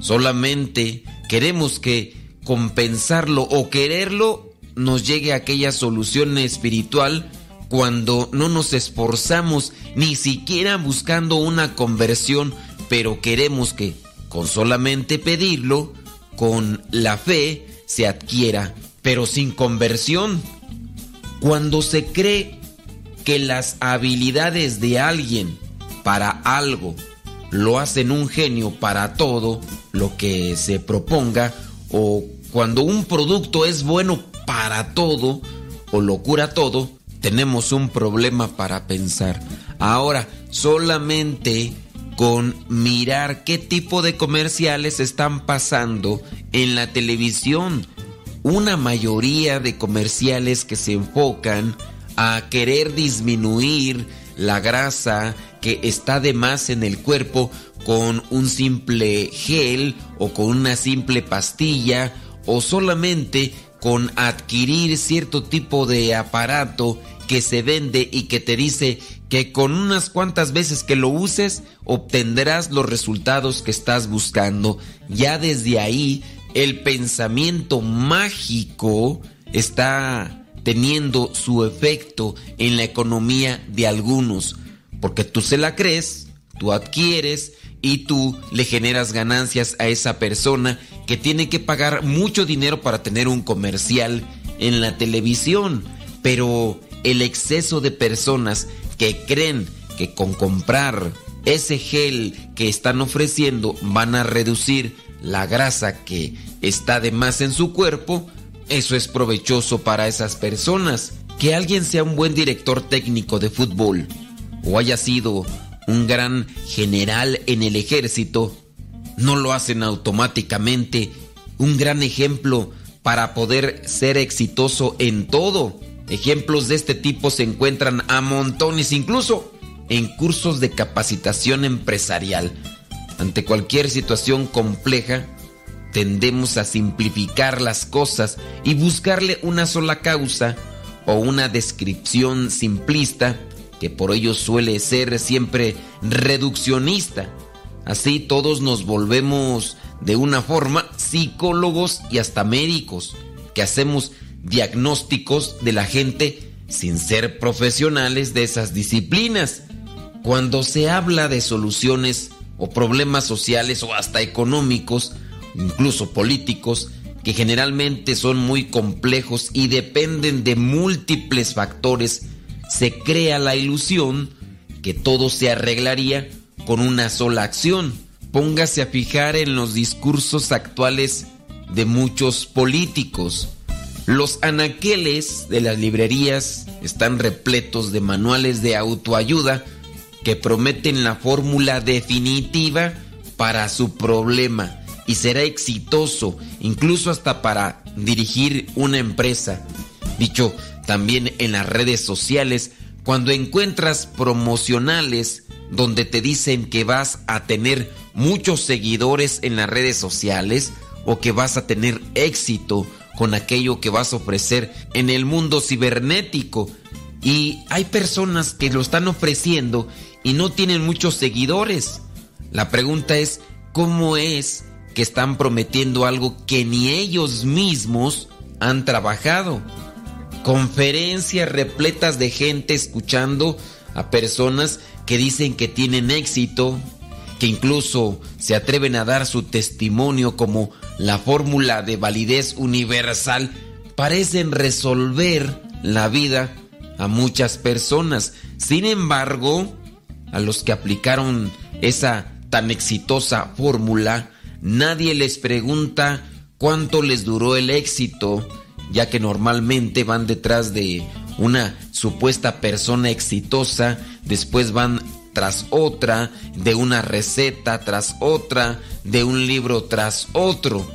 Solamente queremos que compensarlo o quererlo nos llegue a aquella solución espiritual cuando no nos esforzamos ni siquiera buscando una conversión, pero queremos que con solamente pedirlo, con la fe, se adquiera, pero sin conversión. Cuando se cree que las habilidades de alguien para algo lo hacen un genio para todo lo que se proponga o cuando un producto es bueno para todo o lo cura todo, tenemos un problema para pensar. Ahora, solamente con mirar qué tipo de comerciales están pasando en la televisión. Una mayoría de comerciales que se enfocan a querer disminuir la grasa que está de más en el cuerpo con un simple gel o con una simple pastilla o solamente con adquirir cierto tipo de aparato que se vende y que te dice que con unas cuantas veces que lo uses obtendrás los resultados que estás buscando. Ya desde ahí el pensamiento mágico está teniendo su efecto en la economía de algunos, porque tú se la crees, tú adquieres y tú le generas ganancias a esa persona que tiene que pagar mucho dinero para tener un comercial en la televisión, pero el exceso de personas que creen que con comprar ese gel que están ofreciendo van a reducir la grasa que está de más en su cuerpo, eso es provechoso para esas personas. Que alguien sea un buen director técnico de fútbol o haya sido un gran general en el ejército, no lo hacen automáticamente un gran ejemplo para poder ser exitoso en todo. Ejemplos de este tipo se encuentran a montones, incluso en cursos de capacitación empresarial. Ante cualquier situación compleja, tendemos a simplificar las cosas y buscarle una sola causa o una descripción simplista que por ello suele ser siempre reduccionista. Así todos nos volvemos de una forma psicólogos y hasta médicos que hacemos diagnósticos de la gente sin ser profesionales de esas disciplinas. Cuando se habla de soluciones o problemas sociales o hasta económicos, incluso políticos, que generalmente son muy complejos y dependen de múltiples factores, se crea la ilusión que todo se arreglaría con una sola acción. Póngase a fijar en los discursos actuales de muchos políticos. Los anaqueles de las librerías están repletos de manuales de autoayuda que prometen la fórmula definitiva para su problema y será exitoso, incluso hasta para dirigir una empresa. Dicho también en las redes sociales, cuando encuentras promocionales donde te dicen que vas a tener muchos seguidores en las redes sociales o que vas a tener éxito con aquello que vas a ofrecer en el mundo cibernético. Y hay personas que lo están ofreciendo y no tienen muchos seguidores. La pregunta es, ¿cómo es que están prometiendo algo que ni ellos mismos han trabajado? Conferencias repletas de gente escuchando a personas que dicen que tienen éxito, que incluso se atreven a dar su testimonio como la fórmula de validez universal, parecen resolver la vida a muchas personas. Sin embargo, a los que aplicaron esa tan exitosa fórmula, nadie les pregunta cuánto les duró el éxito, ya que normalmente van detrás de una supuesta persona exitosa, después van tras otra, de una receta tras otra, de un libro tras otro.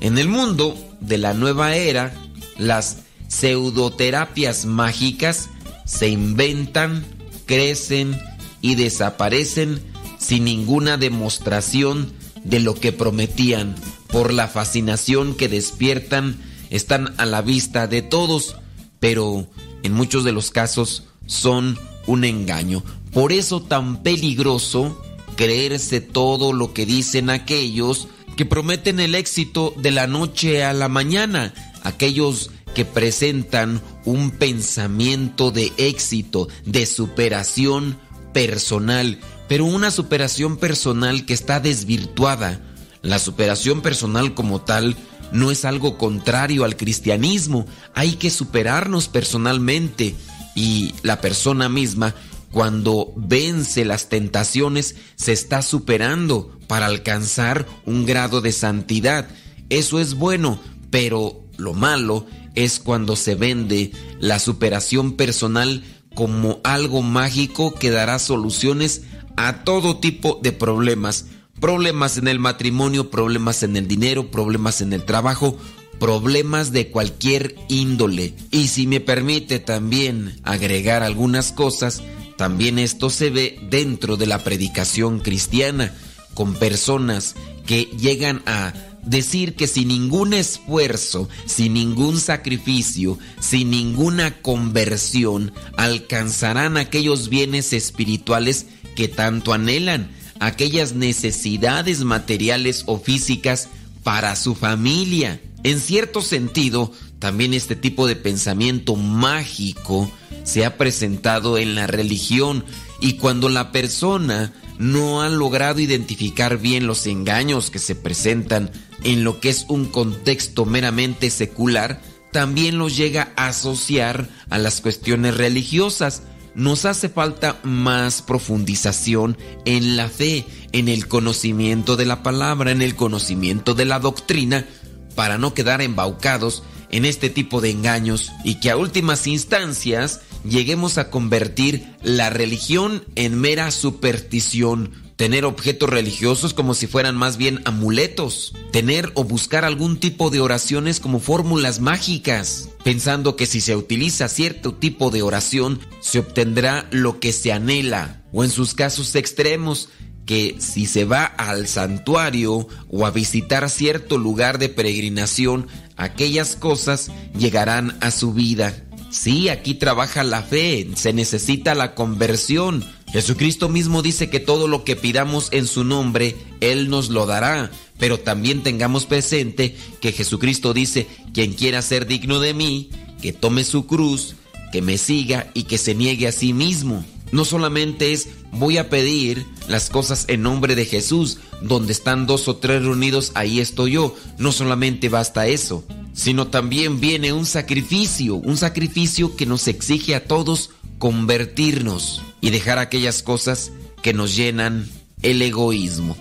En el mundo de la nueva era, las pseudoterapias mágicas se inventan, crecen y desaparecen sin ninguna demostración de lo que prometían. Por la fascinación que despiertan, están a la vista de todos, pero en muchos de los casos son un engaño. Por eso tan peligroso creerse todo lo que dicen aquellos que prometen el éxito de la noche a la mañana, aquellos que presentan un pensamiento de éxito, de superación personal, pero una superación personal que está desvirtuada. La superación personal como tal no es algo contrario al cristianismo, hay que superarnos personalmente. Y la persona misma cuando vence las tentaciones se está superando para alcanzar un grado de santidad. Eso es bueno, pero lo malo es cuando se vende la superación personal como algo mágico que dará soluciones a todo tipo de problemas. Problemas en el matrimonio, problemas en el dinero, problemas en el trabajo, problemas de cualquier índole. Y si me permite también agregar algunas cosas, también esto se ve dentro de la predicación cristiana, con personas que llegan a decir que sin ningún esfuerzo, sin ningún sacrificio, sin ninguna conversión, alcanzarán aquellos bienes espirituales que tanto anhelan, aquellas necesidades materiales o físicas para su familia. En cierto sentido, también este tipo de pensamiento mágico se ha presentado en la religión y cuando la persona no ha logrado identificar bien los engaños que se presentan en lo que es un contexto meramente secular, también los llega a asociar a las cuestiones religiosas. Nos hace falta más profundización en la fe, en el conocimiento de la palabra, en el conocimiento de la doctrina, para no quedar embaucados en este tipo de engaños y que a últimas instancias lleguemos a convertir la religión en mera superstición, tener objetos religiosos como si fueran más bien amuletos, tener o buscar algún tipo de oraciones como fórmulas mágicas, pensando que si se utiliza cierto tipo de oración se obtendrá lo que se anhela, o en sus casos extremos, que si se va al santuario o a visitar cierto lugar de peregrinación, aquellas cosas llegarán a su vida. Sí, aquí trabaja la fe, se necesita la conversión. Jesucristo mismo dice que todo lo que pidamos en su nombre, Él nos lo dará. Pero también tengamos presente que Jesucristo dice, quien quiera ser digno de mí, que tome su cruz, que me siga y que se niegue a sí mismo. No solamente es voy a pedir las cosas en nombre de Jesús, donde están dos o tres reunidos, ahí estoy yo. No solamente basta eso sino también viene un sacrificio, un sacrificio que nos exige a todos convertirnos y dejar aquellas cosas que nos llenan el egoísmo.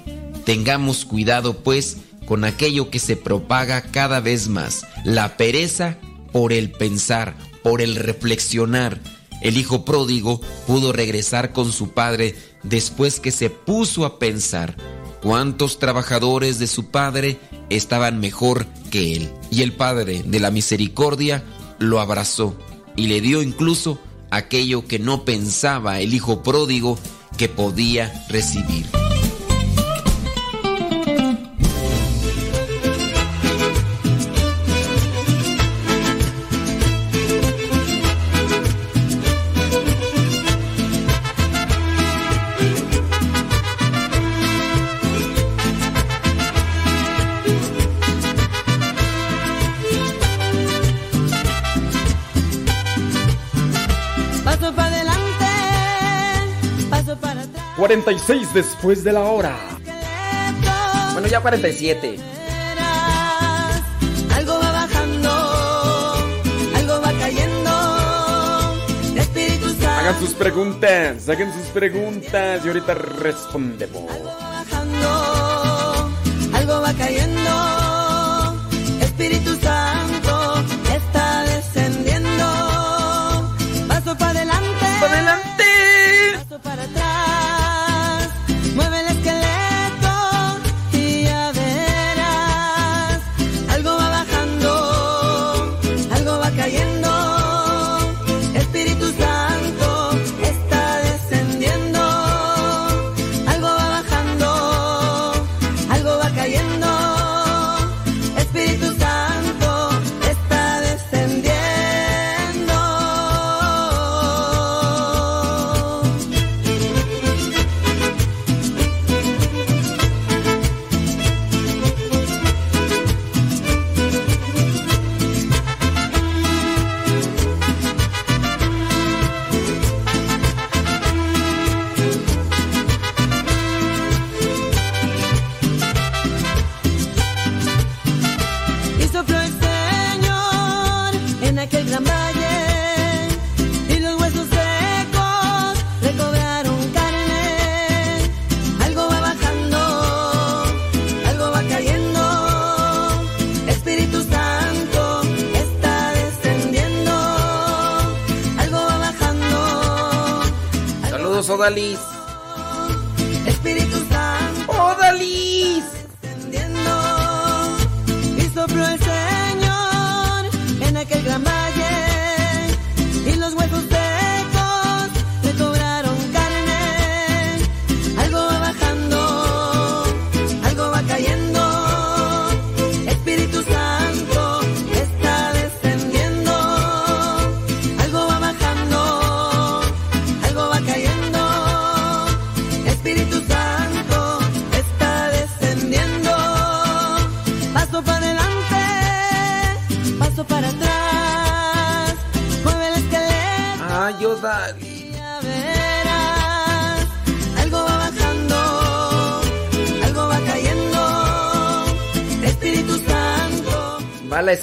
Tengamos cuidado pues con aquello que se propaga cada vez más, la pereza por el pensar, por el reflexionar. El hijo pródigo pudo regresar con su padre después que se puso a pensar. Cuántos trabajadores de su padre estaban mejor que él. Y el padre de la misericordia lo abrazó y le dio incluso aquello que no pensaba el hijo pródigo que podía recibir. 46 después de la hora. Bueno, ya 47. Algo va bajando, algo va cayendo. Espíritu Santo Hagan sus preguntas, hagan sus preguntas y ahorita respondemos.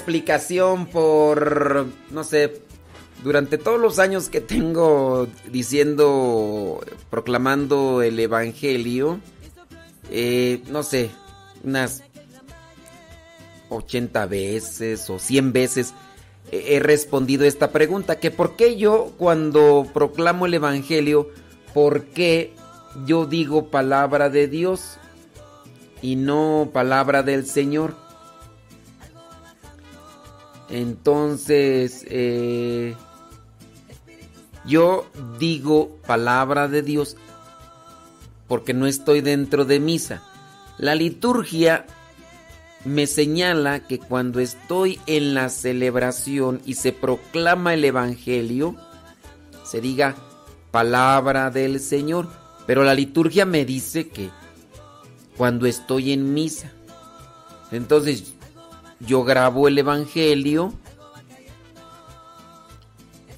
Explicación por, no sé, durante todos los años que tengo diciendo, proclamando el Evangelio, eh, no sé, unas 80 veces o 100 veces he he respondido esta pregunta, que por qué yo cuando proclamo el Evangelio, por qué yo digo palabra de Dios y no palabra del Señor. Entonces, eh, yo digo palabra de Dios porque no estoy dentro de misa. La liturgia me señala que cuando estoy en la celebración y se proclama el Evangelio, se diga palabra del Señor. Pero la liturgia me dice que cuando estoy en misa. Entonces yo grabo el Evangelio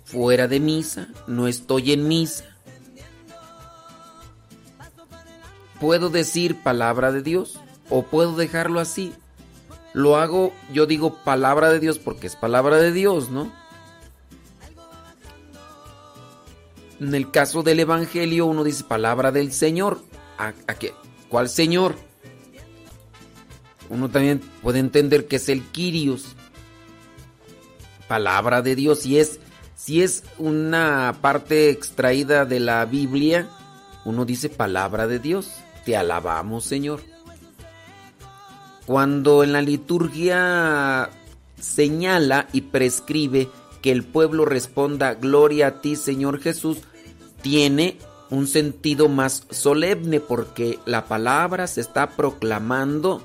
fuera de misa, no estoy en misa. ¿Puedo decir palabra de Dios o puedo dejarlo así? Lo hago, yo digo palabra de Dios porque es palabra de Dios, ¿no? En el caso del Evangelio uno dice palabra del Señor. ¿A, qué? ¿Cuál Señor? Uno también puede entender que es el Kyrios. Palabra de Dios. Si es, si es una parte extraída de la Biblia, uno dice palabra de Dios. Te alabamos, Señor. Cuando en la liturgia señala y prescribe que el pueblo responda Gloria a ti Señor Jesús, tiene un sentido más solemne porque la palabra se está proclamando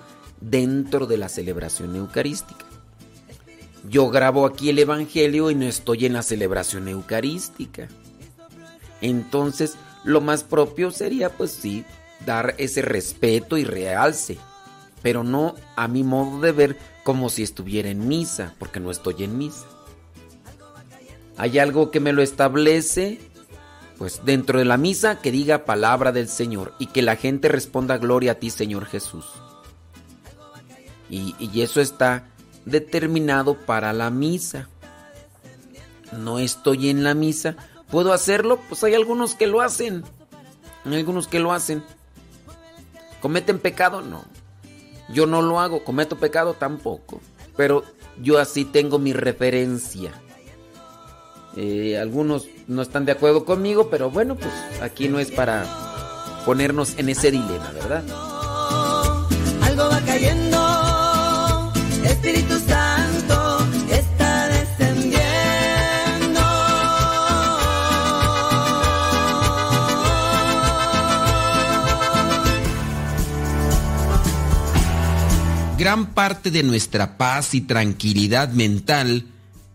dentro de la celebración eucarística. Yo grabo aquí el Evangelio y no estoy en la celebración eucarística. Entonces, lo más propio sería, pues sí, dar ese respeto y realce, pero no a mi modo de ver como si estuviera en misa, porque no estoy en misa. ¿Hay algo que me lo establece? Pues dentro de la misa que diga palabra del Señor y que la gente responda gloria a ti Señor Jesús. Y, eso está determinado para la misa. No estoy en la misa. ¿Puedo hacerlo? Pues hay algunos que lo hacen. Algunos que lo hacen. ¿Cometen pecado? No. Yo no lo hago. ¿Cometo pecado? Tampoco. Pero yo así tengo mi referencia. Eh, algunos no están de acuerdo conmigo, pero bueno, pues aquí no es para ponernos en ese dilema, ¿verdad? Espíritu Santo está descendiendo. Gran parte de nuestra paz y tranquilidad mental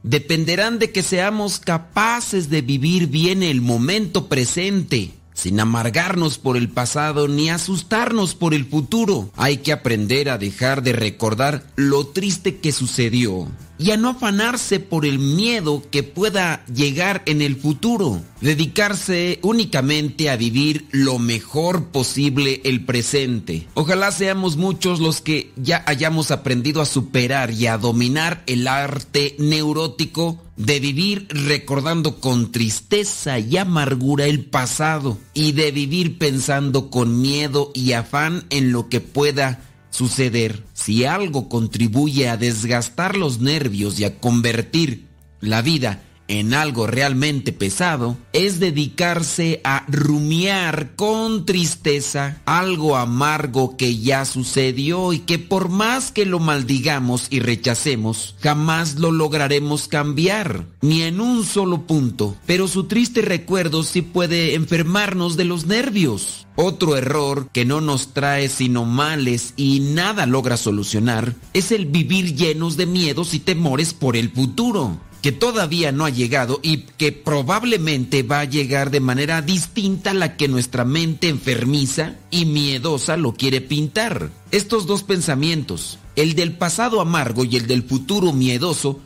dependerán de que seamos capaces de vivir bien el momento presente, sin amargarnos por el pasado ni asustarnos por el futuro. Hay que aprender a dejar de recordar lo triste que sucedió y a no afanarse por el miedo que pueda llegar en el futuro. Dedicarse únicamente a vivir lo mejor posible el presente. Ojalá seamos muchos los que ya hayamos aprendido a superar y a dominar el arte neurótico de vivir recordando con tristeza y amargura el pasado y de vivir pensando con miedo y afán en lo que pueda suceder. Si algo contribuye a desgastar los nervios y a convertir la vida en algo realmente pesado, es dedicarse a rumiar con tristeza algo amargo que ya sucedió y que por más que lo maldigamos y rechacemos, jamás lo lograremos cambiar, ni en un solo punto. Pero su triste recuerdo sí puede enfermarnos de los nervios. Otro error que no nos trae sino males y nada logra solucionar es el vivir llenos de miedos y temores por el futuro que todavía no ha llegado y que probablemente va a llegar de manera distinta a la que nuestra mente enfermiza y miedosa lo quiere pintar. Estos dos pensamientos, el del pasado amargo y el del futuro miedoso,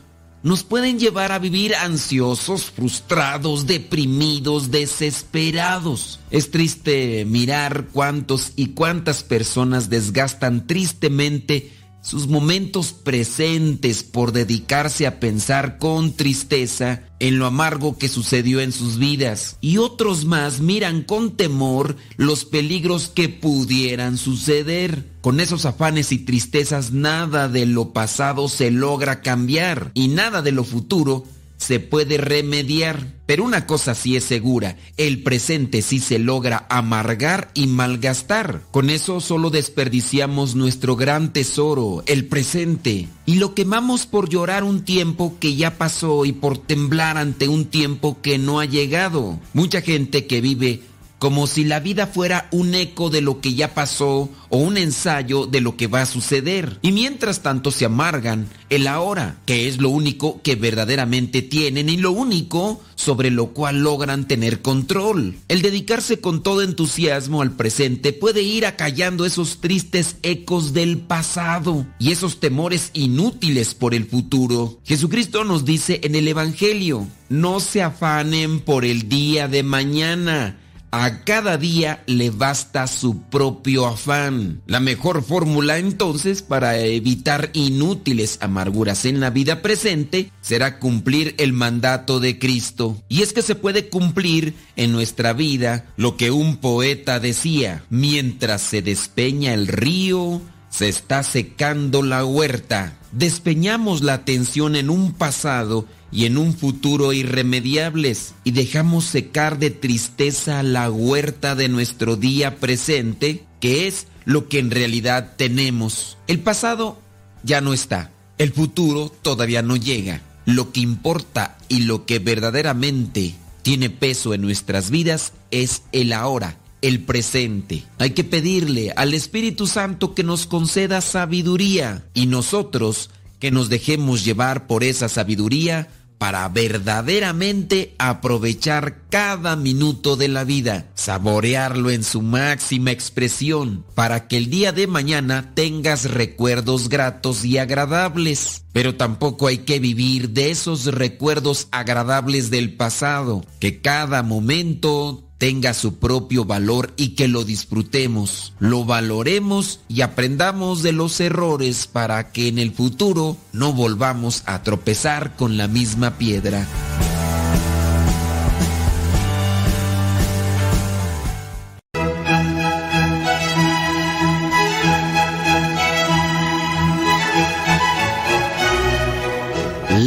nos pueden llevar a vivir ansiosos, frustrados, deprimidos, desesperados. Es triste mirar cuántos y cuántas personas desgastan tristemente sus momentos presentes por dedicarse a pensar con tristeza en lo amargo que sucedió en sus vidas y otros más miran con temor los peligros que pudieran suceder. Con esos afanes y tristezas nada de lo pasado se logra cambiar y nada de lo futuro se puede remediar. Pero una cosa sí es segura, el presente sí se logra amargar y malgastar. Con eso solo desperdiciamos nuestro gran tesoro, el presente, y lo quemamos por llorar un tiempo que ya pasó y por temblar ante un tiempo que no ha llegado. Mucha gente que vive como si la vida fuera un eco de lo que ya pasó o un ensayo de lo que va a suceder. Y mientras tanto se amargan el ahora, que es lo único que verdaderamente tienen y lo único sobre lo cual logran tener control. El dedicarse con todo entusiasmo al presente puede ir acallando esos tristes ecos del pasado y esos temores inútiles por el futuro. Jesucristo nos dice en el Evangelio, no se afanen por el día de mañana a cada día le basta su propio afán. La mejor fórmula entonces para evitar inútiles amarguras en la vida presente será cumplir el mandato de Cristo. Y es que se puede cumplir en nuestra vida lo que un poeta decía, mientras se despeña el río, se está secando la huerta. Despeñamos la atención en un pasado y en un futuro irremediables y dejamos secar de tristeza la huerta de nuestro día presente que es lo que en realidad tenemos. El pasado ya no está, el futuro todavía no llega. Lo que importa y lo que verdaderamente tiene peso en nuestras vidas es el ahora, el presente. Hay que pedirle al Espíritu Santo que nos conceda sabiduría y nosotros que nos dejemos llevar por esa sabiduría para verdaderamente aprovechar cada minuto de la vida, saborearlo en su máxima expresión, para que el día de mañana tengas recuerdos gratos y agradables. Pero tampoco hay que vivir de esos recuerdos agradables del pasado, que cada momento tenga su propio valor y que lo disfrutemos, lo valoremos y aprendamos de los errores para que en el futuro no volvamos a tropezar con la misma piedra.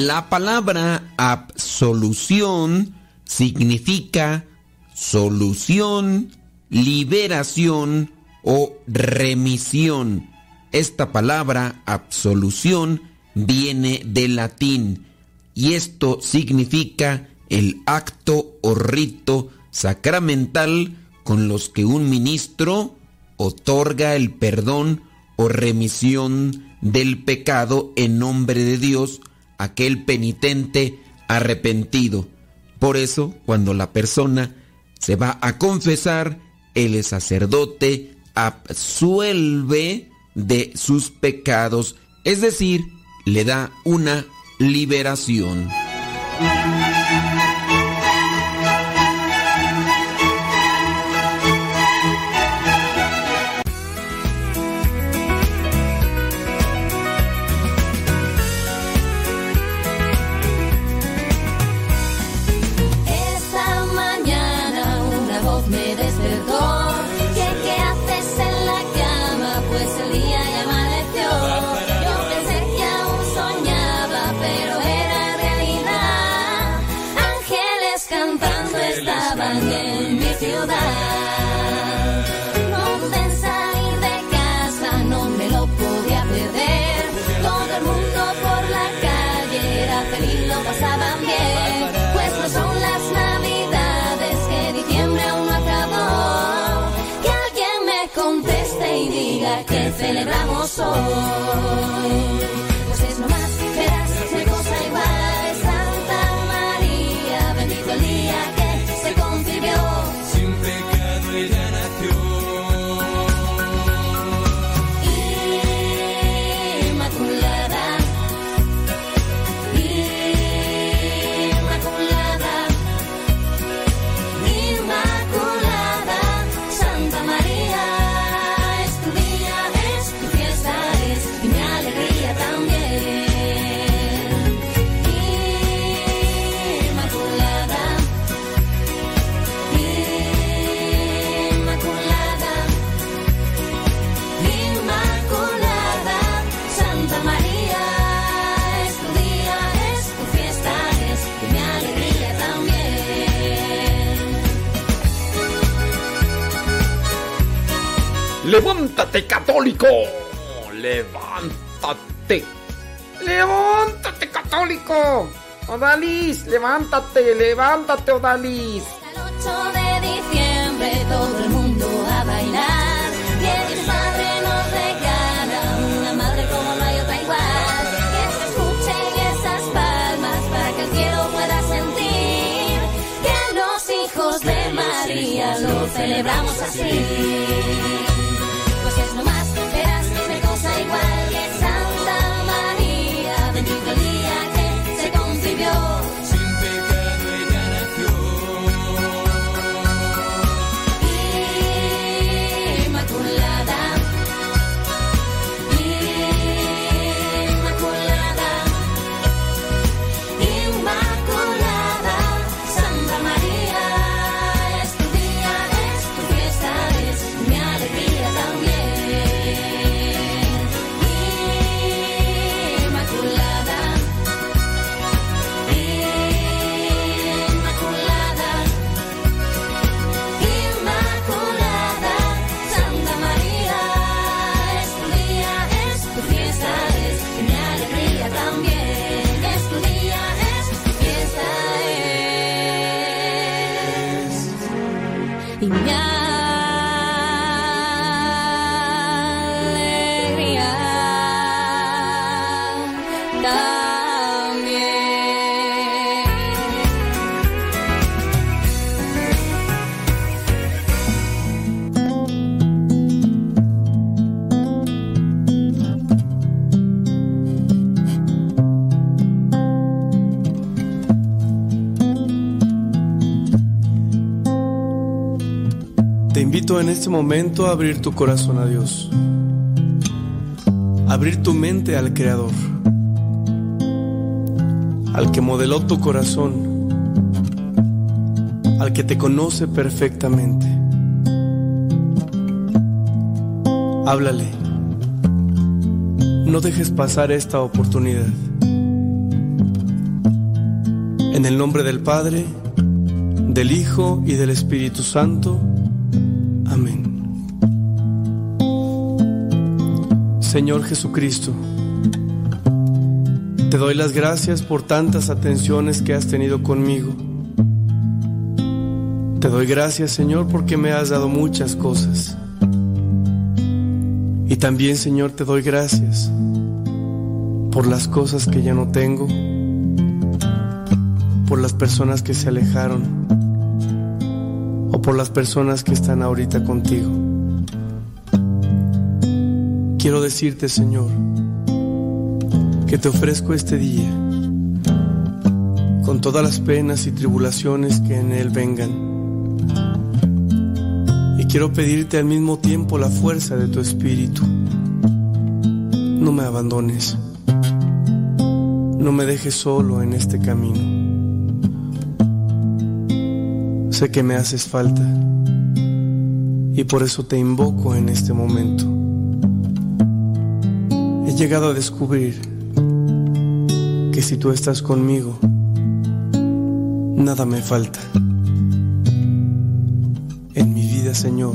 La palabra absolución significa solución, liberación o remisión. Esta palabra absolución viene del latín y esto significa el acto o rito sacramental con los que un ministro otorga el perdón o remisión del pecado en nombre de Dios aquel penitente arrepentido. Por eso, cuando la persona se va a confesar, el sacerdote absuelve de sus pecados, es decir, le da una liberación. Celebramos hoy. ¡Levántate, católico! ¡Levántate! ¡Levántate, católico! Odalis, levántate, levántate, Odalis. El 8 de diciembre todo el mundo a bailar. Que Dios Padre nos regala una madre como no hay otra igual. Que se escuchen esas palmas para que el cielo pueda sentir que los hijos de María lo celebramos así. En este momento abrir tu corazón a Dios. Abrir tu mente al Creador. Al que modeló tu corazón. Al que te conoce perfectamente. Háblale. No dejes pasar esta oportunidad. En el nombre del Padre, del Hijo y del Espíritu Santo. Señor Jesucristo, te doy las gracias por tantas atenciones que has tenido conmigo. Te doy gracias, Señor, porque me has dado muchas cosas. Y también, Señor, te doy gracias por las cosas que ya no tengo, por las personas que se alejaron o por las personas que están ahorita contigo. Quiero decirte, Señor, que te ofrezco este día con todas las penas y tribulaciones que en él vengan. Y quiero pedirte al mismo tiempo la fuerza de tu espíritu. No me abandones. No me dejes solo en este camino. Sé que me haces falta y por eso te invoco en este momento. Llegado a descubrir que si tú estás conmigo, nada me falta. En mi vida, Señor,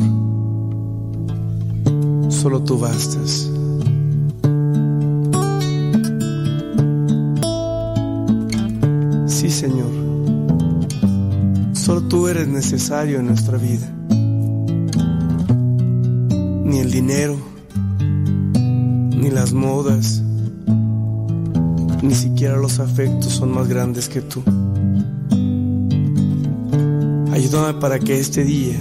solo tú bastas. Sí, Señor. Solo tú eres necesario en nuestra vida. Son más grandes que tú. Ayúdame para que este día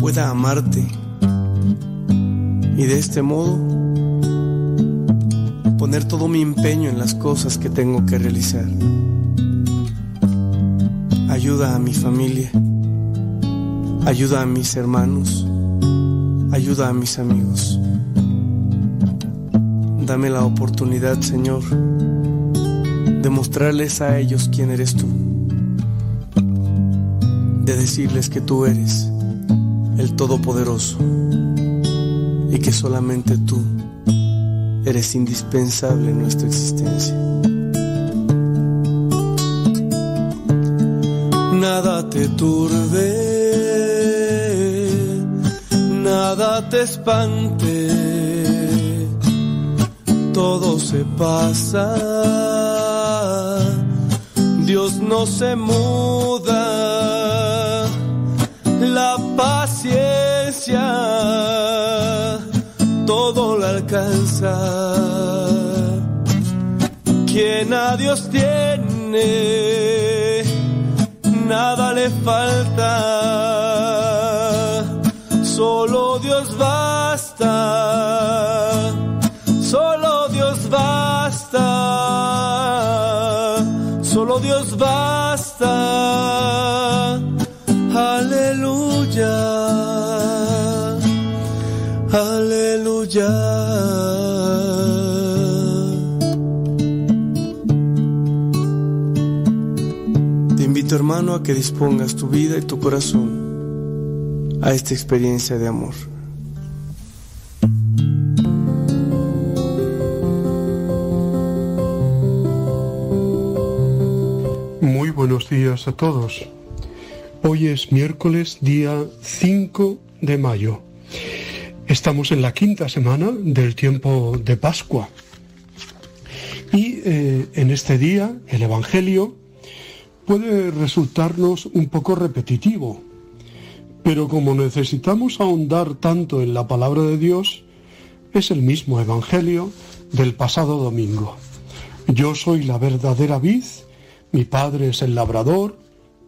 pueda amarte y de este modo poner todo mi empeño en las cosas que tengo que realizar. Ayuda a mi familia, ayuda a mis hermanos, ayuda a mis amigos. Dame la oportunidad, Señor, de mostrarles a ellos quién eres tú, de decirles que tú eres el Todopoderoso y que solamente tú eres indispensable en nuestra existencia. Nada te turbe, nada te espante, todo se pasa, Dios no se muda, la paciencia todo lo alcanza. Quien a Dios tiene, nada le falta. Que dispongas tu vida y tu corazón a esta experiencia de amor. Muy buenos días a todos. Hoy es miércoles día 5 de mayo. Estamos en la quinta semana del tiempo de Pascua. Y eh, en este día el Evangelio puede resultarnos un poco repetitivo, pero como necesitamos ahondar tanto en la palabra de Dios, es el mismo Evangelio del pasado domingo. Yo soy la verdadera vid, mi padre es el labrador,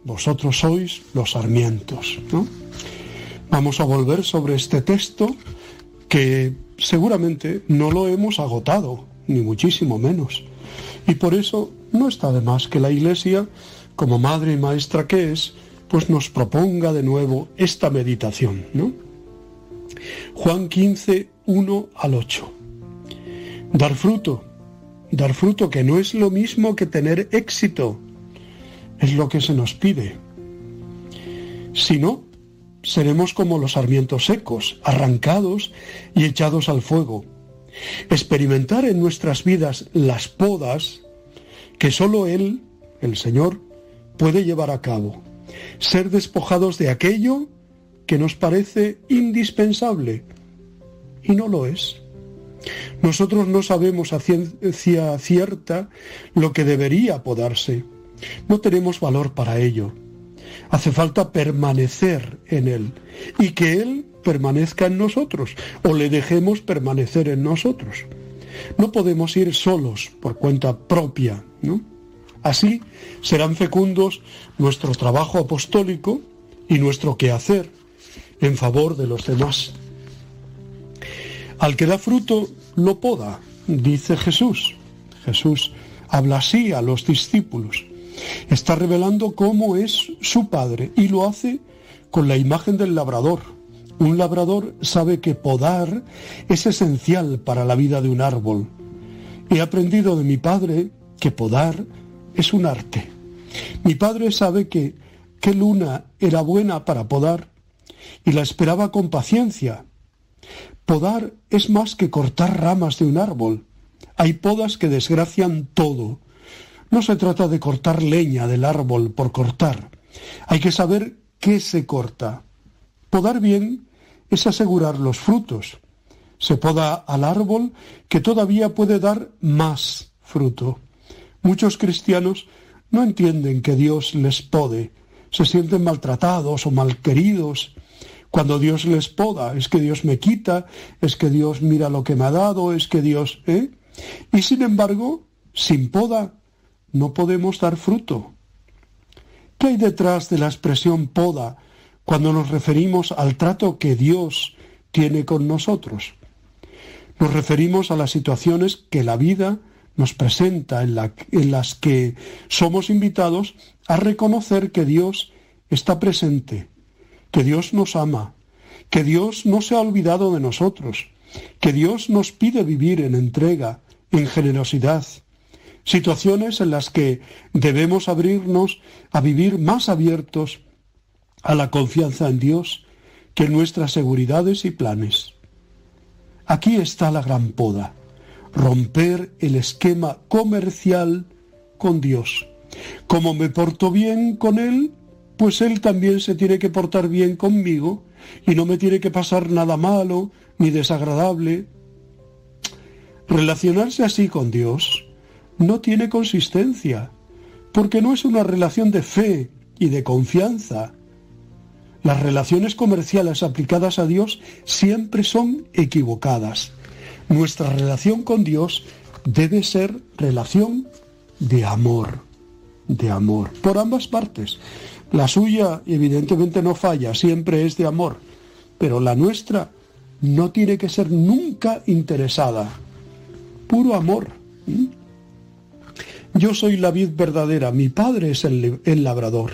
vosotros sois los sarmientos. Vamos a volver sobre este texto que seguramente no lo hemos agotado, ni muchísimo menos. Y por eso no está de más que la Iglesia, como madre y maestra que es, pues nos proponga de nuevo esta meditación. ¿no? Juan 15, 1 al 8. Dar fruto, dar fruto que no es lo mismo que tener éxito, es lo que se nos pide. Si no, seremos como los sarmientos secos, arrancados y echados al fuego. Experimentar en nuestras vidas las podas que sólo Él, el Señor, puede llevar a cabo. Ser despojados de aquello que nos parece indispensable y no lo es. Nosotros no sabemos a ciencia cierta lo que debería podarse. No tenemos valor para ello. Hace falta permanecer en Él y que Él permanezca en nosotros o le dejemos permanecer en nosotros. No podemos ir solos por cuenta propia, ¿no? Así serán fecundos nuestro trabajo apostólico y nuestro quehacer en favor de los demás. Al que da fruto lo poda, dice Jesús. Jesús habla así a los discípulos. Está revelando cómo es su padre y lo hace con la imagen del labrador. Un labrador sabe que podar es esencial para la vida de un árbol. He aprendido de mi padre que podar es un arte. Mi padre sabe que qué luna era buena para podar y la esperaba con paciencia. Podar es más que cortar ramas de un árbol. Hay podas que desgracian todo. No se trata de cortar leña del árbol por cortar. Hay que saber qué se corta. Podar bien es asegurar los frutos. Se poda al árbol que todavía puede dar más fruto. Muchos cristianos no entienden que Dios les pode, se sienten maltratados o malqueridos. Cuando Dios les poda, es que Dios me quita, es que Dios mira lo que me ha dado, es que Dios... ¿eh? Y sin embargo, sin poda, no podemos dar fruto. ¿Qué hay detrás de la expresión poda cuando nos referimos al trato que Dios tiene con nosotros? Nos referimos a las situaciones que la vida nos presenta en, las que somos invitados a reconocer que Dios está presente, que Dios nos ama, que Dios no se ha olvidado de nosotros, que Dios nos pide vivir en entrega, en generosidad, situaciones en las que debemos abrirnos a vivir más abiertos a la confianza en Dios que en nuestras seguridades y planes. Aquí está la gran poda, romper el esquema comercial con Dios. Como me porto bien con Él, pues Él también se tiene que portar bien conmigo y no me tiene que pasar nada malo ni desagradable. Relacionarse así con Dios no tiene consistencia, porque no es una relación de fe y de confianza. Las relaciones comerciales aplicadas a Dios siempre son equivocadas. Nuestra relación con Dios debe ser relación de amor, de amor, por ambas partes. La suya evidentemente no falla, siempre es de amor, pero la nuestra no tiene que ser nunca interesada. Puro amor. Yo soy la vid verdadera, mi padre es el, el, labrador.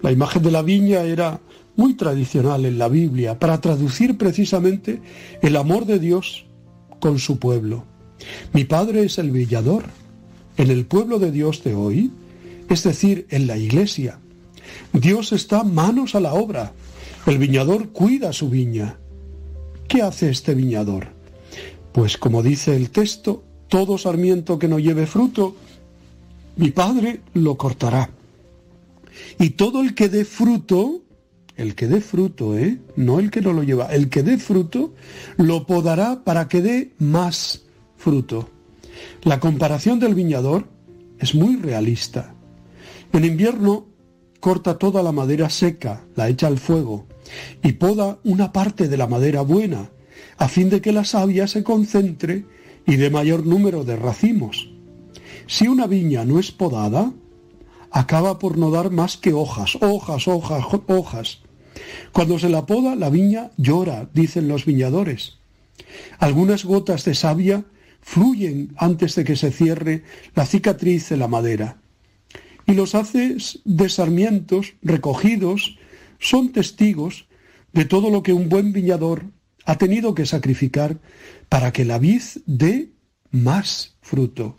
La imagen de la viña era muy tradicional en la Biblia para traducir precisamente el amor de Dios con su pueblo. Mi padre es el villador. En el pueblo de Dios de hoy, es decir, en la iglesia, Dios está manos a la obra. El viñador cuida su viña. ¿Qué hace este viñador? Pues como dice el texto, todo sarmiento que no lleve fruto, mi Padre lo cortará. Y todo el que dé fruto, el que dé fruto, ¿eh? No el que no lo lleva, el que dé fruto, lo podará para que dé más fruto. La comparación del viñador es muy realista. En invierno corta toda la madera seca, la echa al fuego, y poda una parte de la madera buena, a fin de que la savia se concentre y de mayor número de racimos. Si una viña no es podada, acaba por no dar más que hojas, hojas, hojas, hojas. Cuando se la poda, la viña llora, dicen los viñadores. Algunas gotas de savia fluyen antes de que se cierre la cicatriz de la madera. Y los haces de sarmientos recogidos son testigos de todo lo que un buen viñador ha tenido que sacrificar para que la vid dé más fruto.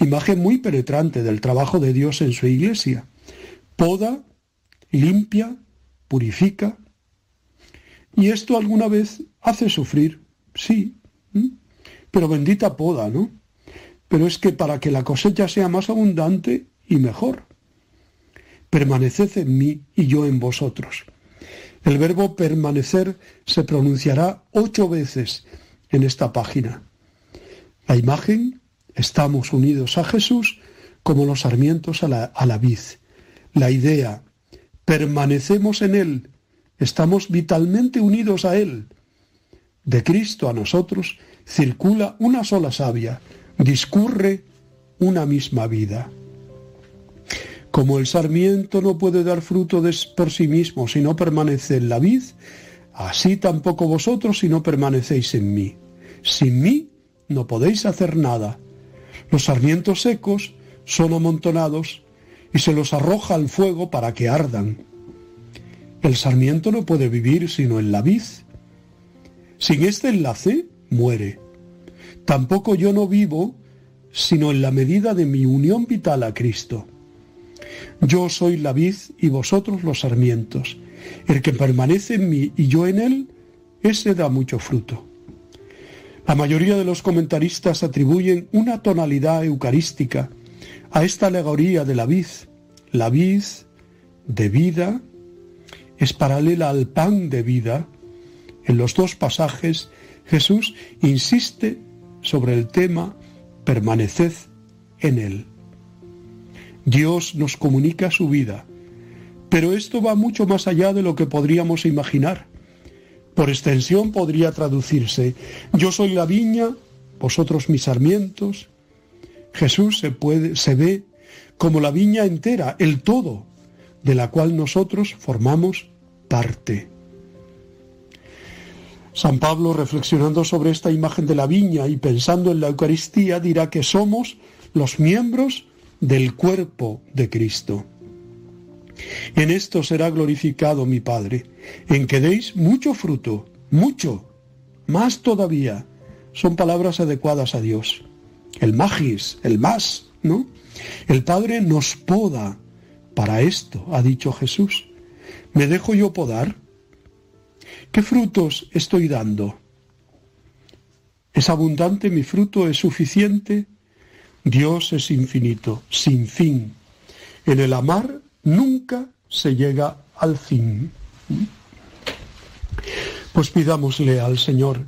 Imagen muy penetrante del trabajo de Dios en su iglesia. Poda, limpia, purifica. Y esto alguna vez hace sufrir, sí, pero bendita poda, ¿no? Pero es que para que la cosecha sea más abundante y mejor, permaneced en mí y yo en vosotros. El verbo permanecer se pronunciará ocho veces en esta página. La imagen, estamos unidos a Jesús como los sarmientos a la, a la vid. La idea, permanecemos en Él, estamos vitalmente unidos a Él. De Cristo a nosotros circula una sola savia, discurre una misma vida. Como el sarmiento no puede dar fruto por sí mismo si no permanece en la vid, así tampoco vosotros si no permanecéis en mí. Sin mí no podéis hacer nada. Los sarmientos secos son amontonados y se los arroja al fuego para que ardan. El sarmiento no puede vivir sino en la vid. Sin este enlace, muere. Tampoco yo no vivo sino en la medida de mi unión vital a Cristo. Yo soy la vid y vosotros los sarmientos. El que permanece en mí y yo en él, ese da mucho fruto. La mayoría de los comentaristas atribuyen una tonalidad eucarística a esta alegoría de la vid. La vid de vida es paralela al pan de vida. En los dos pasajes Jesús insiste sobre el tema permaneced en él. Dios nos comunica su vida, pero esto va mucho más allá de lo que podríamos imaginar. Por extensión podría traducirse, yo soy la viña, vosotros mis sarmientos. Jesús se, puede, se ve como la viña entera, el todo, de la cual nosotros formamos parte. San Pablo, reflexionando sobre esta imagen de la viña y pensando en la Eucaristía, dirá que somos los miembros del cuerpo de Cristo. En esto será glorificado mi Padre, en que deis mucho fruto, mucho, más todavía. Son palabras adecuadas a Dios. El magis, el más, ¿no? El Padre nos poda para esto, ha dicho Jesús. ¿Me dejo yo podar? ¿Qué frutos estoy dando? ¿Es abundante mi fruto? ¿Es suficiente? Dios es infinito, sin fin. En el amar nunca se llega al fin. Pues pidámosle al Señor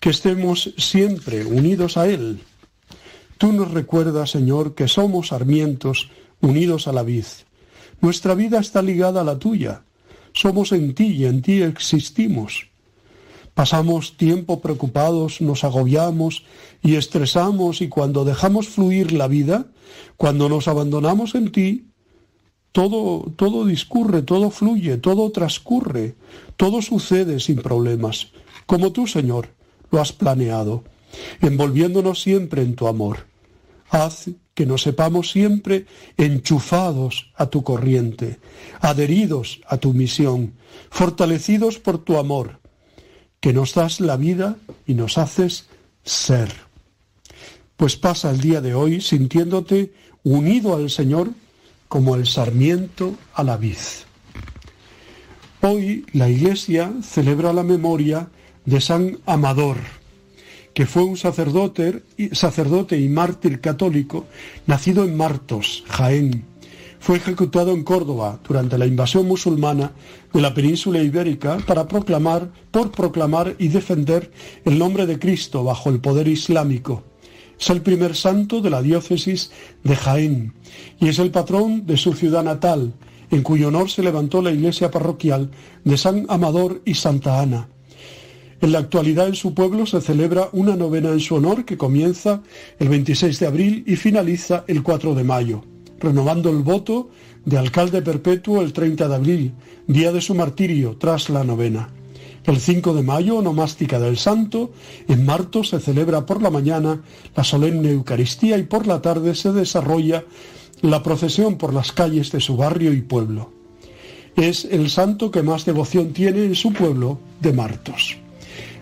que estemos siempre unidos a Él. Tú nos recuerdas, Señor, que somos sarmientos unidos a la vid. Nuestra vida está ligada a la tuya. Somos en ti y en ti existimos. Pasamos tiempo preocupados, nos agobiamos y estresamos y cuando dejamos fluir la vida, cuando nos abandonamos en ti, todo, todo discurre, todo fluye, todo transcurre, todo sucede sin problemas, como tú, Señor, lo has planeado, envolviéndonos siempre en tu amor. Haz que nos sepamos siempre enchufados a tu corriente, adheridos a tu misión, fortalecidos por tu amor, que nos das la vida y nos haces ser. Pues pasa el día de hoy sintiéndote unido al Señor como el sarmiento a la vid. Hoy la Iglesia celebra la memoria de San Amador, que fue un sacerdote, sacerdote y mártir católico nacido en Martos, Jaén, fue ejecutado en Córdoba durante la invasión musulmana de la península ibérica para proclamar, por proclamar y defender el nombre de Cristo bajo el poder islámico. Es el primer santo de la diócesis de Jaén y es el patrón de su ciudad natal, en cuyo honor se levantó la iglesia parroquial de San Amador y Santa Ana. En la actualidad en su pueblo se celebra una novena en su honor que comienza el 26 de abril y finaliza el 4 de mayo, renovando el voto de alcalde perpetuo el 30 de abril, día de su martirio, tras la novena. El 5 de mayo, onomástica del santo, en Marto se celebra por la mañana la solemne Eucaristía y por la tarde se desarrolla la procesión por las calles de su barrio y pueblo. Es el santo que más devoción tiene en su pueblo de Martos.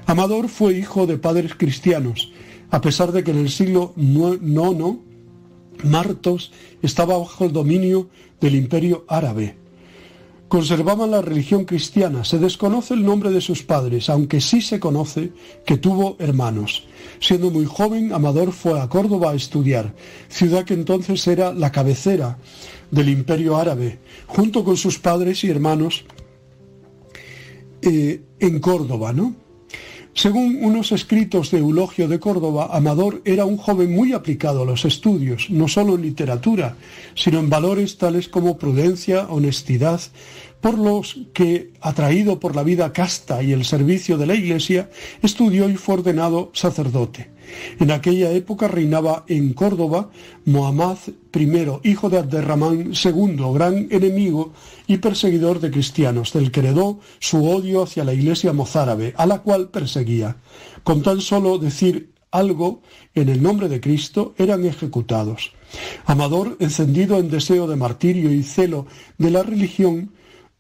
Amador fue hijo de padres cristianos, a pesar de que en el siglo IX Martos estaba bajo el dominio del imperio árabe. Conservaban la religión cristiana, se desconoce el nombre de sus padres, aunque sí se conoce que tuvo hermanos. Siendo muy joven, Amador fue a Córdoba a estudiar, ciudad que entonces era la cabecera del imperio árabe, junto con sus padres y hermanos eh, en Córdoba, ¿no? Según unos escritos de Eulogio de Córdoba, Amador era un joven muy aplicado a los estudios, no solo en literatura, sino en valores tales como prudencia, honestidad, por los que, atraído por la vida casta y el servicio de la Iglesia, estudió y fue ordenado sacerdote. En aquella época reinaba en Córdoba Mohammad I, hijo de Abderramán II, gran enemigo y perseguidor de cristianos, del que heredó su odio hacia la iglesia mozárabe, a la cual perseguía. Con tan solo decir algo en el nombre de Cristo eran ejecutados. Amador, encendido en deseo de martirio y celo de la religión,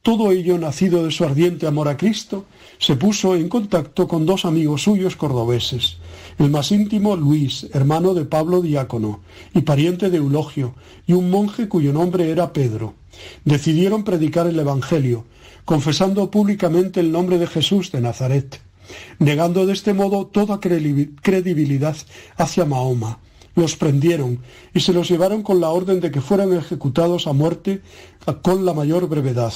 todo ello nacido de su ardiente amor a Cristo, se puso en contacto con dos amigos suyos cordobeses, el más íntimo Luis, hermano de Pablo Diácono y pariente de Eulogio, y un monje cuyo nombre era Pedro. Decidieron predicar el Evangelio, confesando públicamente el nombre de Jesús de Nazaret, negando de este modo toda credibilidad hacia Mahoma. Los prendieron y se los llevaron con la orden de que fueran ejecutados a muerte con la mayor brevedad.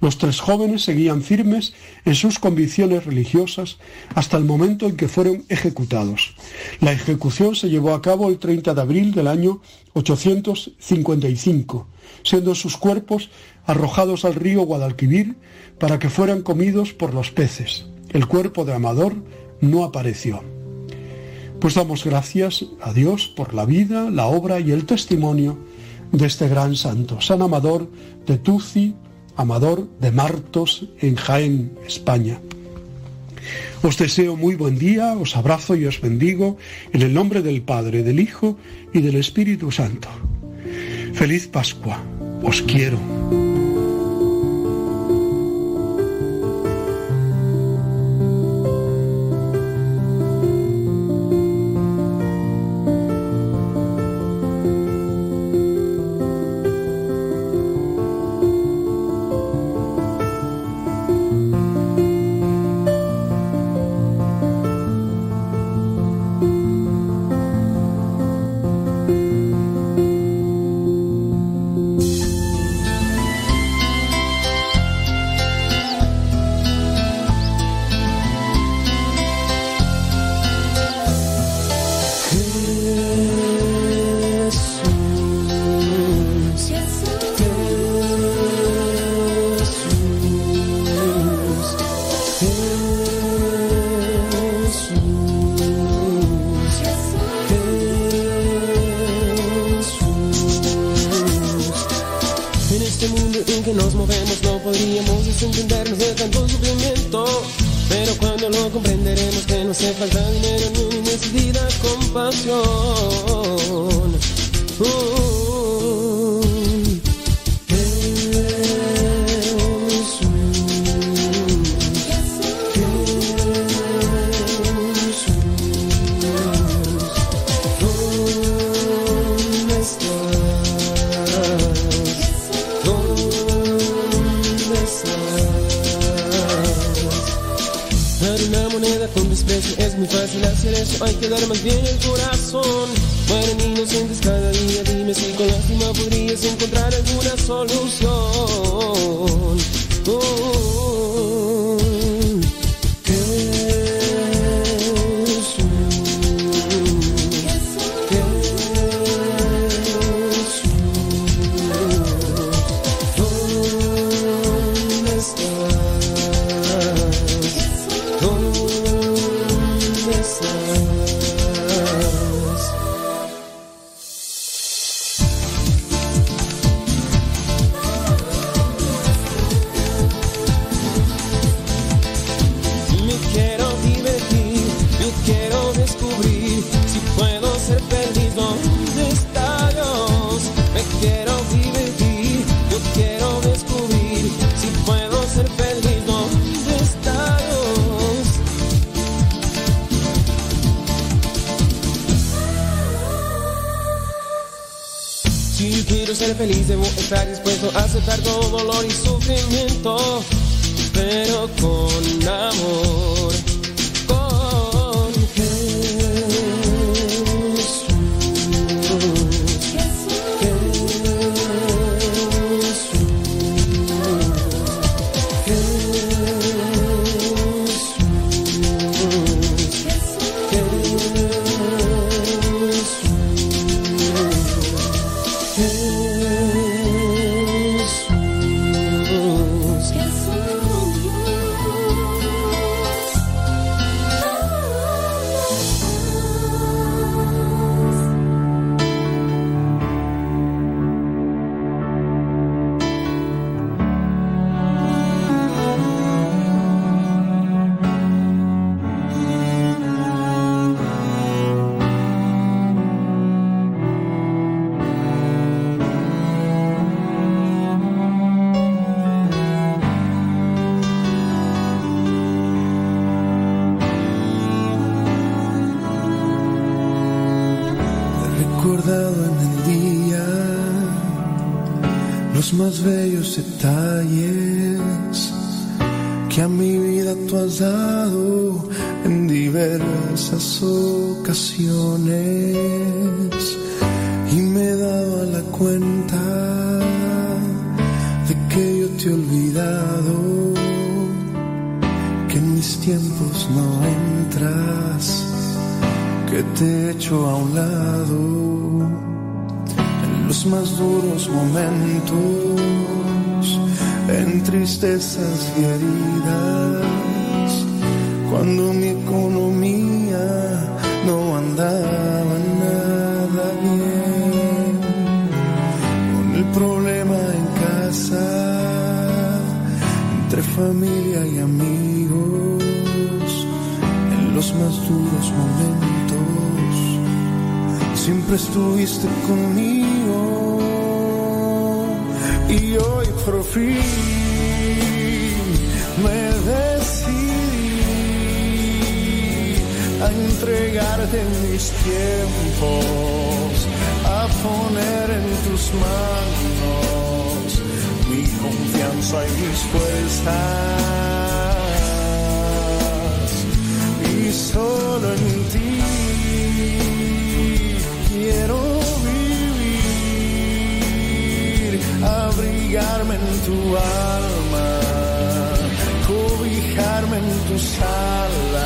Los tres jóvenes seguían firmes en sus convicciones religiosas hasta el momento en que fueron ejecutados. La ejecución se llevó a cabo el 30 de abril del año 855, siendo sus cuerpos arrojados al río Guadalquivir para que fueran comidos por los peces. El cuerpo de Amador no apareció. Pues damos gracias a Dios por la vida, la obra y el testimonio de este gran santo, San Amador de Tuci, Amador de Martos en Jaén, España. Os deseo muy buen día, os abrazo y os bendigo en el nombre del Padre, del Hijo y del Espíritu Santo. Feliz Pascua, os quiero. Cobijarme en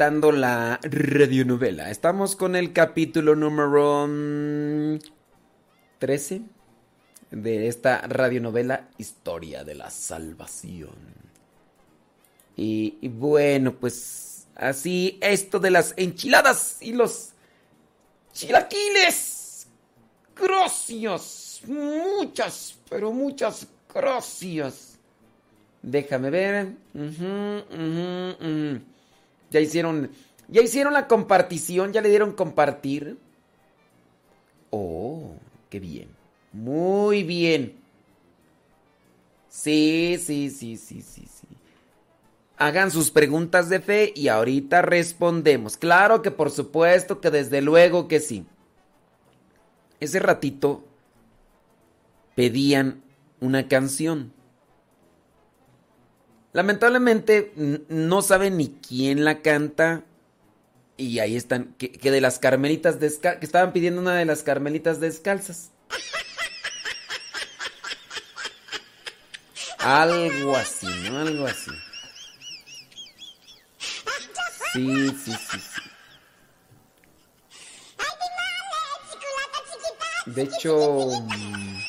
la radionovela. Estamos con el capítulo número mm, 13 de esta radionovela Historia de la Salvación. Y, bueno, pues así esto de las enchiladas y los chilaquiles. Gracias. Muchas, pero muchas gracias. Déjame ver. Ujú, ujú, ujú. Ya hicieron. Ya hicieron la compartición. Ya le dieron compartir. Oh, qué bien. Muy bien. Sí, sí, sí, sí, sí, sí. Hagan sus preguntas de fe y ahorita respondemos. Claro que por supuesto que desde luego que sí. Ese ratito pedían una canción. Lamentablemente no saben ni quién la canta. Y ahí están, que, que de las carmelitas descalzas, que estaban pidiendo una de las carmelitas descalzas. Algo así, ¿no? Algo así. Sí, sí, sí, sí. De hecho... mm,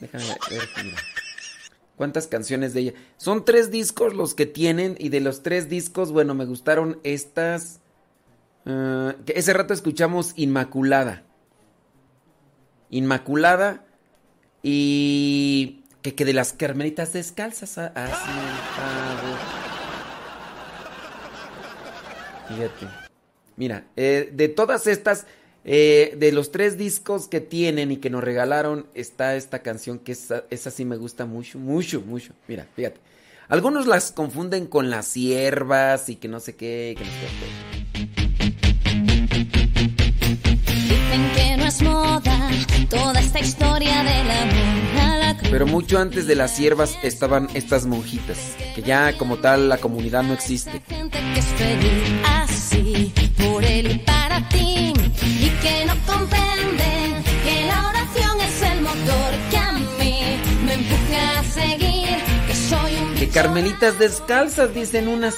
Déjame ver, mira. ¿Cuántas canciones de ella? Son tres discos los que tienen y de los tres discos, bueno, me gustaron estas... ah, que ese rato escuchamos Inmaculada. Inmaculada y... Que, que de las carmelitas descalzas. ah, Así, Fíjate. Mira, eh, de todas estas, eh, de los tres discos que tienen y que nos regalaron, está esta canción que esa, esa sí me gusta mucho, mucho, mucho. Mira, fíjate. Algunos las confunden con las siervas y que no sé qué. Que no sé Dicen que no es moda toda esta historia del amor la qué. Pero mucho antes de las siervas estaban estas monjitas, que ya como tal la comunidad no existe. gente que es feliz así por él y para ti comprende que la oración es el motor que a mí me empuja a seguir que soy un Que carmelitas descalzas, dicen unas.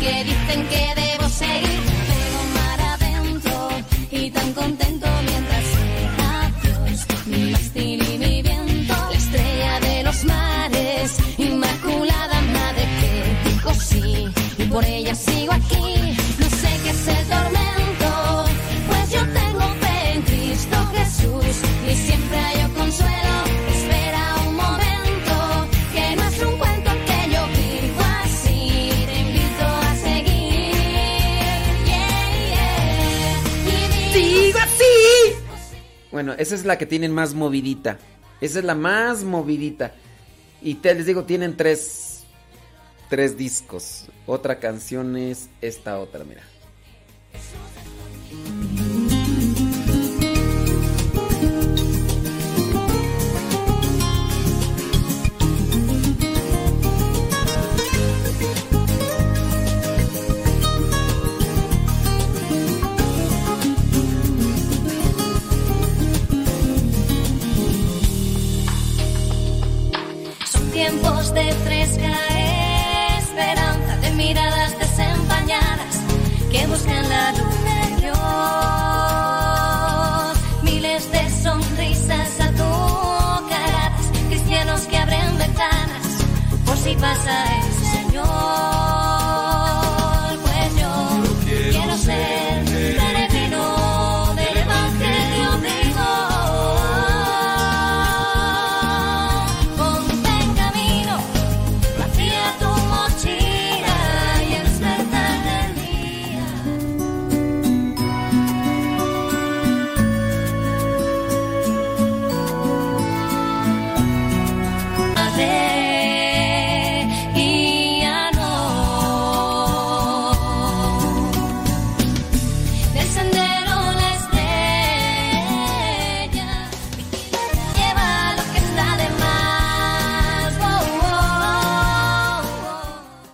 que dicen que debo seguir pero mar adentro y tan contento mientras era Dios mi mástil y mi viento la estrella de los mares inmaculada madre que dijo sí y por ella sigo aquí Bueno, esa es la que tienen más movidita. Esa es la más movidita. Y te les digo, tienen tres, tres discos. Otra canción es esta otra, mira. Miradas desempañadas que buscan la luz de Dios. Miles de sonrisas azucaradas, cristianos que abren ventanas por si pasa el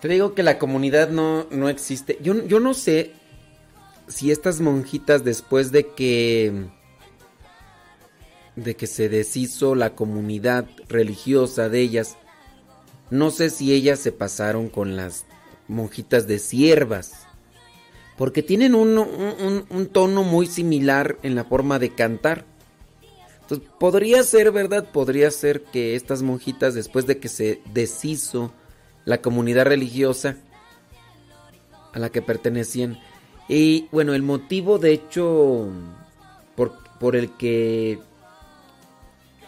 Te digo que la comunidad no, no existe. Yo, yo no sé si estas monjitas después de que de que se deshizo la comunidad religiosa de ellas, No sé si ellas se pasaron con las monjitas de siervas. Porque tienen un, un- un tono muy similar en la forma de cantar. Entonces, podría ser, ¿verdad? Podría ser que estas monjitas, después de que se deshizo la comunidad religiosa a la que pertenecían, y bueno, el motivo de hecho por, por el que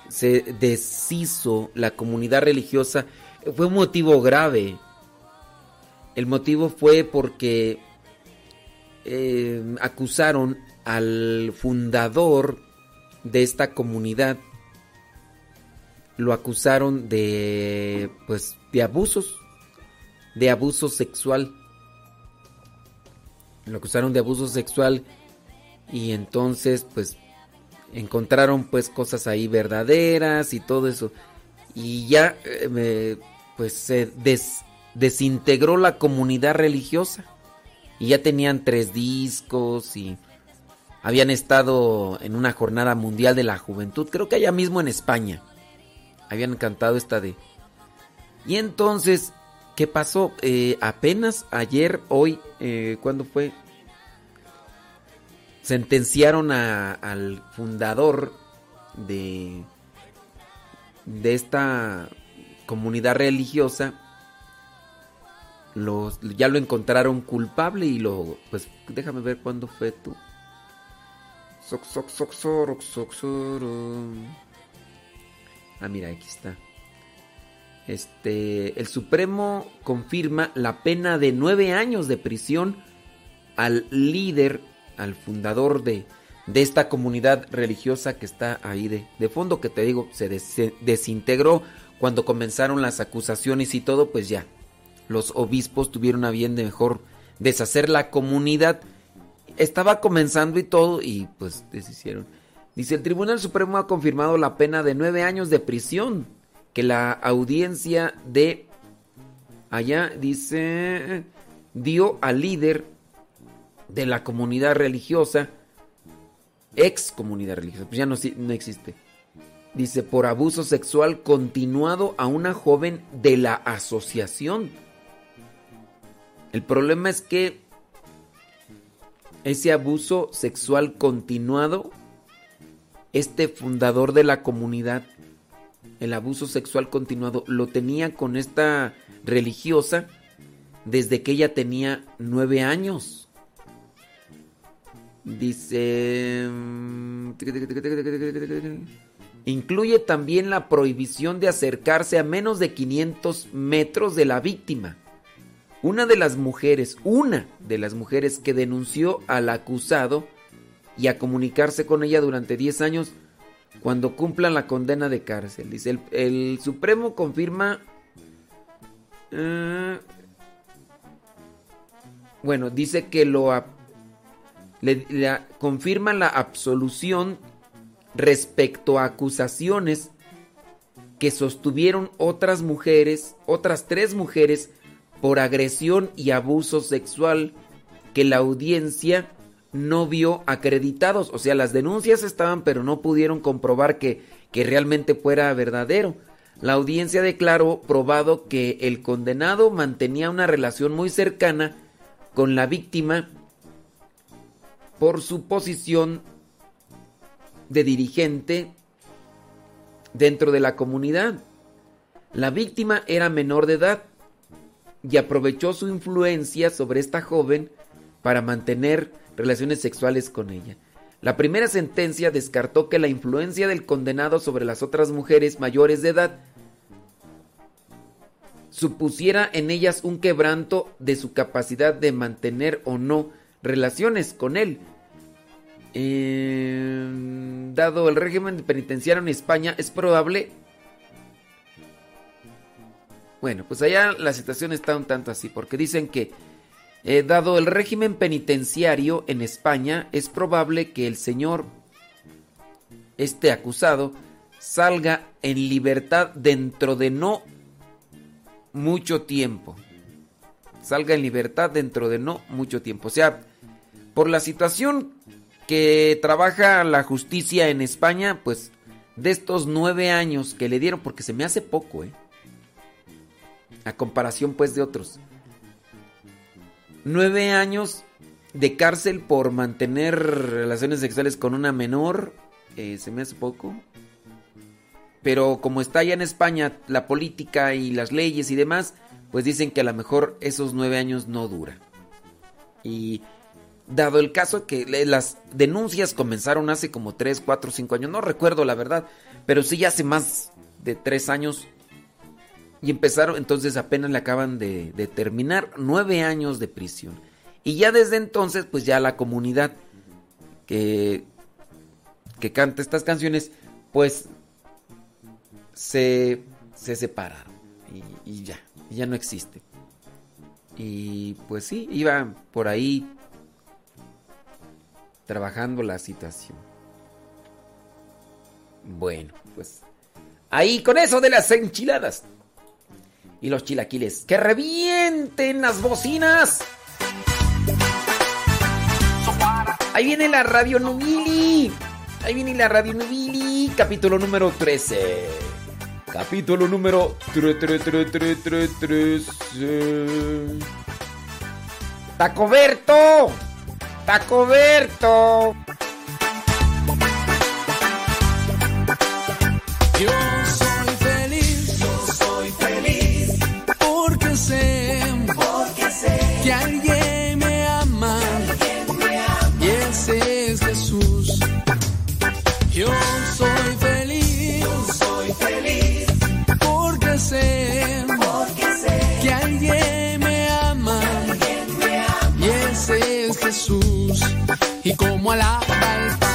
se deshizo la comunidad religiosa fue un motivo grave. El motivo fue porque eh, acusaron al fundador de esta comunidad. Lo acusaron de pues de abusos, de abuso sexual. Lo acusaron de abuso sexual y entonces pues encontraron pues cosas ahí verdaderas y todo eso. Y ya eh, pues se des- desintegró la comunidad religiosa. Y ya tenían tres discos y habían estado en una jornada mundial de la juventud, creo que allá mismo en España. Habían cantado esta de... Y entonces, ¿qué pasó? Eh, apenas ayer, hoy, eh, ¿cuándo fue? Sentenciaron a- al fundador de, de esta comunidad religiosa. Los, ya lo encontraron culpable y lo... Pues déjame ver cuándo fue tú. Ah, mira, aquí está. Este, el Supremo confirma la pena de nueve años de prisión al líder, al fundador de, de esta comunidad religiosa que está ahí de, de fondo, que te digo, se se desintegró cuando comenzaron las acusaciones y todo, pues ya. Los obispos tuvieron a bien de mejor deshacer la comunidad. Estaba comenzando y todo, y pues deshicieron. Dice, el Tribunal Supremo ha confirmado la pena de nueve años de prisión que la audiencia de allá, dice, dio al líder de la comunidad religiosa, ex comunidad religiosa, pues ya no, no existe. Dice, por abuso sexual continuado a una joven de la asociación. El problema es que ese abuso sexual continuado, este fundador de la comunidad, el abuso sexual continuado, lo tenía con esta religiosa desde que ella tenía nueve años. Dice... mm, Incluye también la prohibición de acercarse a menos de 500 metros de la víctima. Una de las mujeres, una de las mujeres que denunció al acusado y a comunicarse con ella durante 10 años cuando cumplan la condena de cárcel. Dice, el, Supremo confirma... eh, bueno, dice que lo... confirma la absolución respecto a acusaciones que sostuvieron otras mujeres, otras tres mujeres, por agresión y abuso sexual que la audiencia no vio acreditados. O sea, las denuncias estaban, pero no pudieron comprobar que, que realmente fuera verdadero. La audiencia declaró probado que el condenado mantenía una relación muy cercana con la víctima por su posición de dirigente dentro de la comunidad. La víctima era menor de edad y aprovechó su influencia sobre esta joven para mantener relaciones sexuales con ella. La primera sentencia descartó que la influencia del condenado sobre las otras mujeres mayores de edad supusiera en ellas un quebranto de su capacidad de mantener o no relaciones con él. Eh, dado el régimen penitenciario en España, es probable... Bueno, pues allá la situación está un tanto así, porque dicen que, eh, dado el régimen penitenciario en España, es probable que el señor, este acusado, salga en libertad dentro de no mucho tiempo. Salga en libertad dentro de no mucho tiempo. O sea, por la situación que trabaja la justicia en España, pues de estos nueve años que le dieron, porque se me hace poco, ¿eh? A comparación pues de otros nueve años de cárcel por mantener relaciones sexuales con una menor. Eh, se me hace poco. Pero como está allá en España la política y las leyes y demás, pues dicen que a lo mejor esos nueve años no dura. Y dado el caso que las denuncias comenzaron hace como tres, cuatro, cinco años, no recuerdo la verdad, pero sí hace más de tres años y empezaron, entonces apenas le acaban de, terminar nueve años de prisión. Y ya desde entonces, pues ya la comunidad que, que canta estas canciones, pues se, se separaron. Y, y ya, ya no existe. Y pues sí, iba por ahí trabajando la situación. Bueno, pues ahí con eso de las enchiladas y los chilaquiles. ¡Que revienten las bocinas! Ahí viene la Radio Nubili. Ahí viene la Radio Nubili. Capítulo número 13. Capítulo número 13. ¡Tacoberto! ¡Tacoberto! Yo y cómo alaba el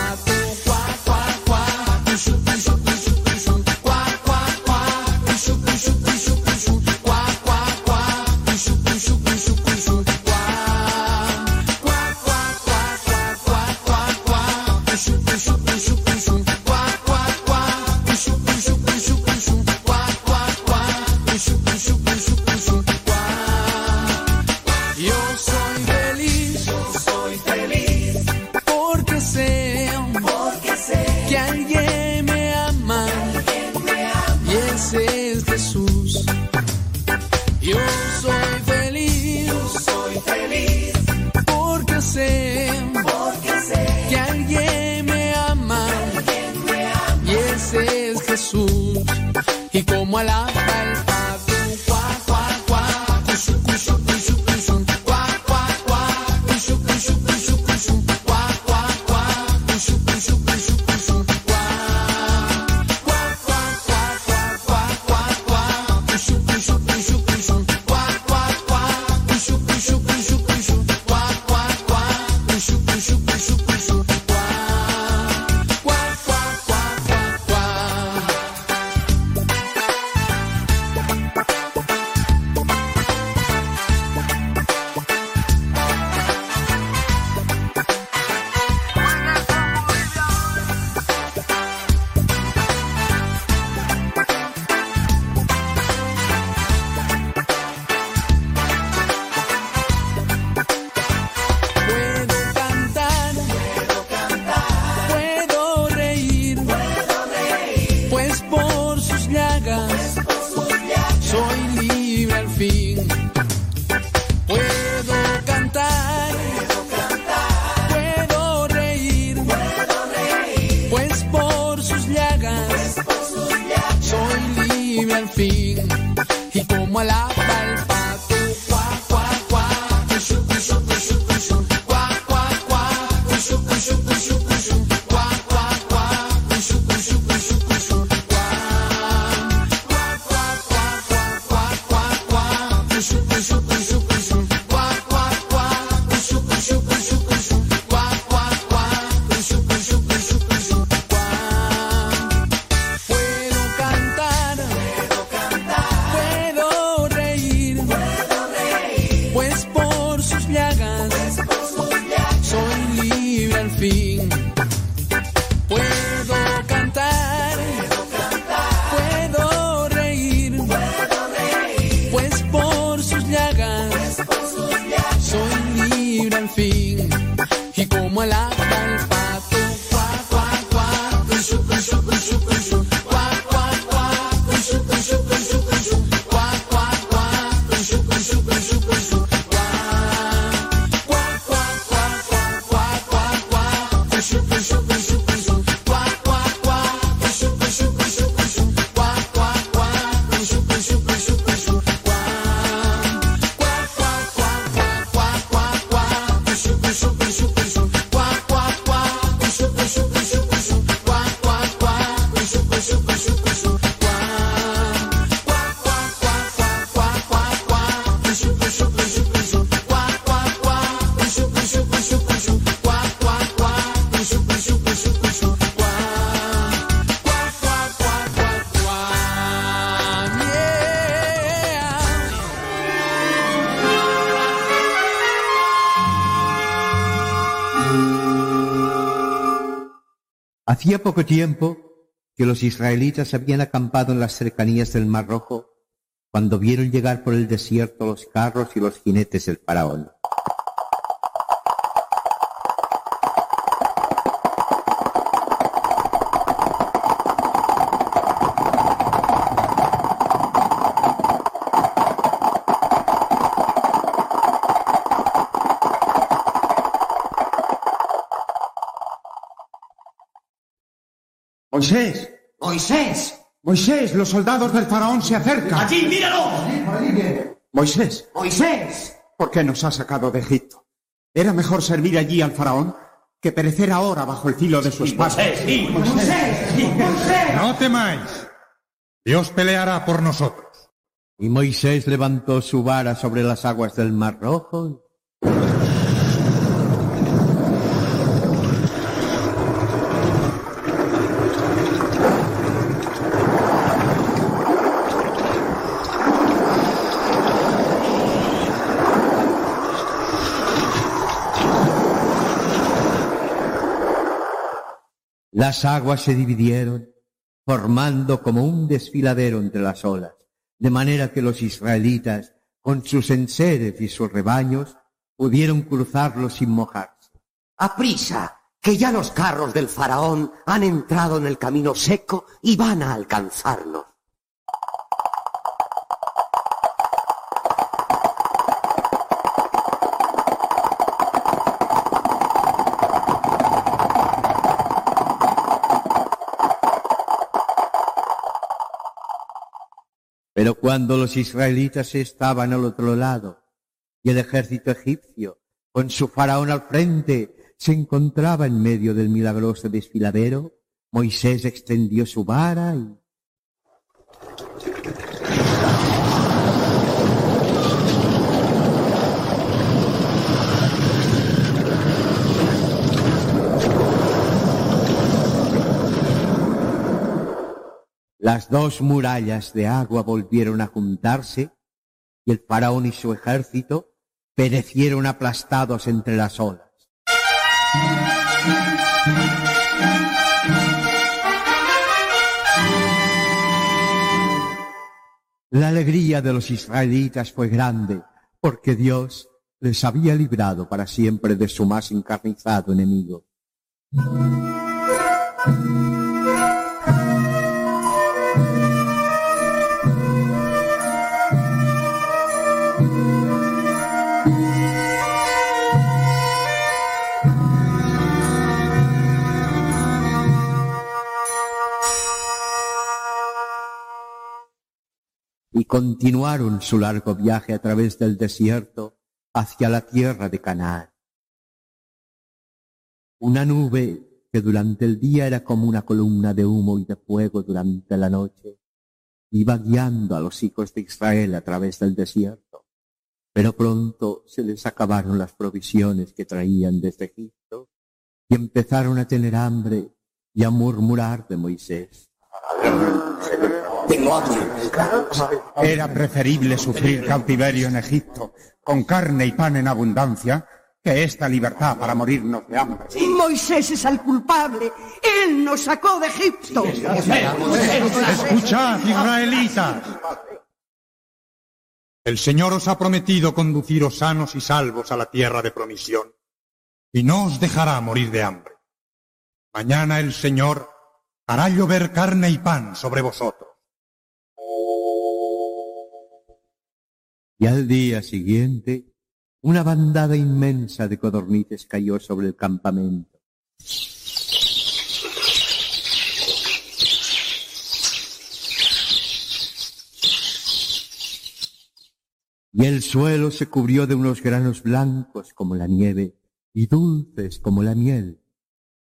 Hacía poco tiempo que los israelitas habían acampado en las cercanías del Mar Rojo cuando vieron llegar por el desierto los carros y los jinetes del faraón. Moisés, Moisés, Moisés, los soldados del faraón se acercan. Allí, míralo. Moisés, Moisés. ¿por qué nos ha sacado de Egipto? Era mejor servir allí al faraón que perecer ahora bajo el filo de su espada. Moisés, sí, Moisés, sí, Moisés. No temáis. Dios peleará por nosotros. Y Moisés levantó su vara sobre las aguas del Mar Rojo. Las aguas se dividieron, formando como un desfiladero entre las olas, de manera que los israelitas, con sus enseres y sus rebaños, pudieron cruzarlo sin mojarse. ¡Aprisa! Que ya los carros del faraón han entrado en el camino seco y van a alcanzarnos. Pero cuando los israelitas estaban al otro lado y el ejército egipcio, con su faraón al frente, se encontraba en medio del milagroso desfiladero, Moisés extendió su vara y Las dos murallas de agua volvieron a juntarse y el faraón y su ejército perecieron aplastados entre las olas. La alegría de los israelitas fue grande porque Dios les había librado para siempre de su más encarnizado enemigo. Continuaron su largo viaje a través del desierto hacia la tierra de Canaán. Una nube que durante el día era como una columna de humo y de fuego durante la noche, iba guiando a los hijos de Israel a través del desierto. Pero pronto se les acabaron las provisiones que traían desde Egipto y empezaron a tener hambre y a murmurar de Moisés. Tengo hambre. Era preferible sufrir cautiverio en Egipto, con carne y pan en abundancia, que esta libertad para morirnos de hambre. Moisés es el culpable. Él nos sacó de Egipto. Escuchad, israelitas. El Señor os ha prometido conduciros sanos y salvos a la tierra de promisión, y no os dejará morir de hambre. Mañana el Señor hará llover carne y pan sobre vosotros. Y al día siguiente, una bandada inmensa de codornices cayó sobre el campamento. Y el suelo se cubrió de unos granos blancos como la nieve y dulces como la miel.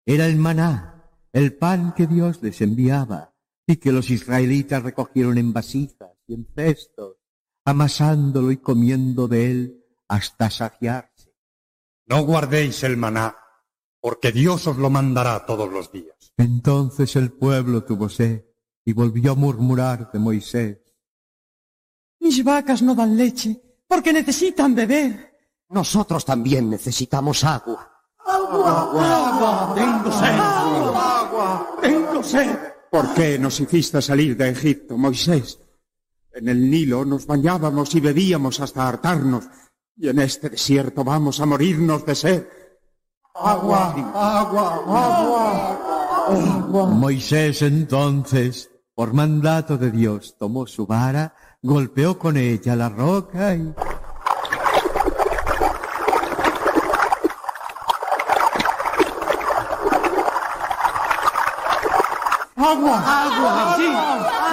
Era el maná, el pan que Dios les enviaba y que los israelitas recogieron en vasijas y en cestos, amasándolo y comiendo de él hasta saciarse. No guardéis el maná, porque Dios os lo mandará todos los días. Entonces el pueblo tuvo sed y volvió a murmurar de Moisés. Mis vacas no dan leche porque necesitan beber. Nosotros también necesitamos agua. Agua, tengo sed. Agua, tengo sed. ¿Por qué nos hiciste salir de Egipto, Moisés? En el Nilo nos bañábamos y bebíamos hasta hartarnos, y en este desierto vamos a morirnos de sed. Agua, agua, agua. Moisés entonces, por mandato de Dios, tomó su vara, golpeó con ella la roca y... Agua, agua, sí.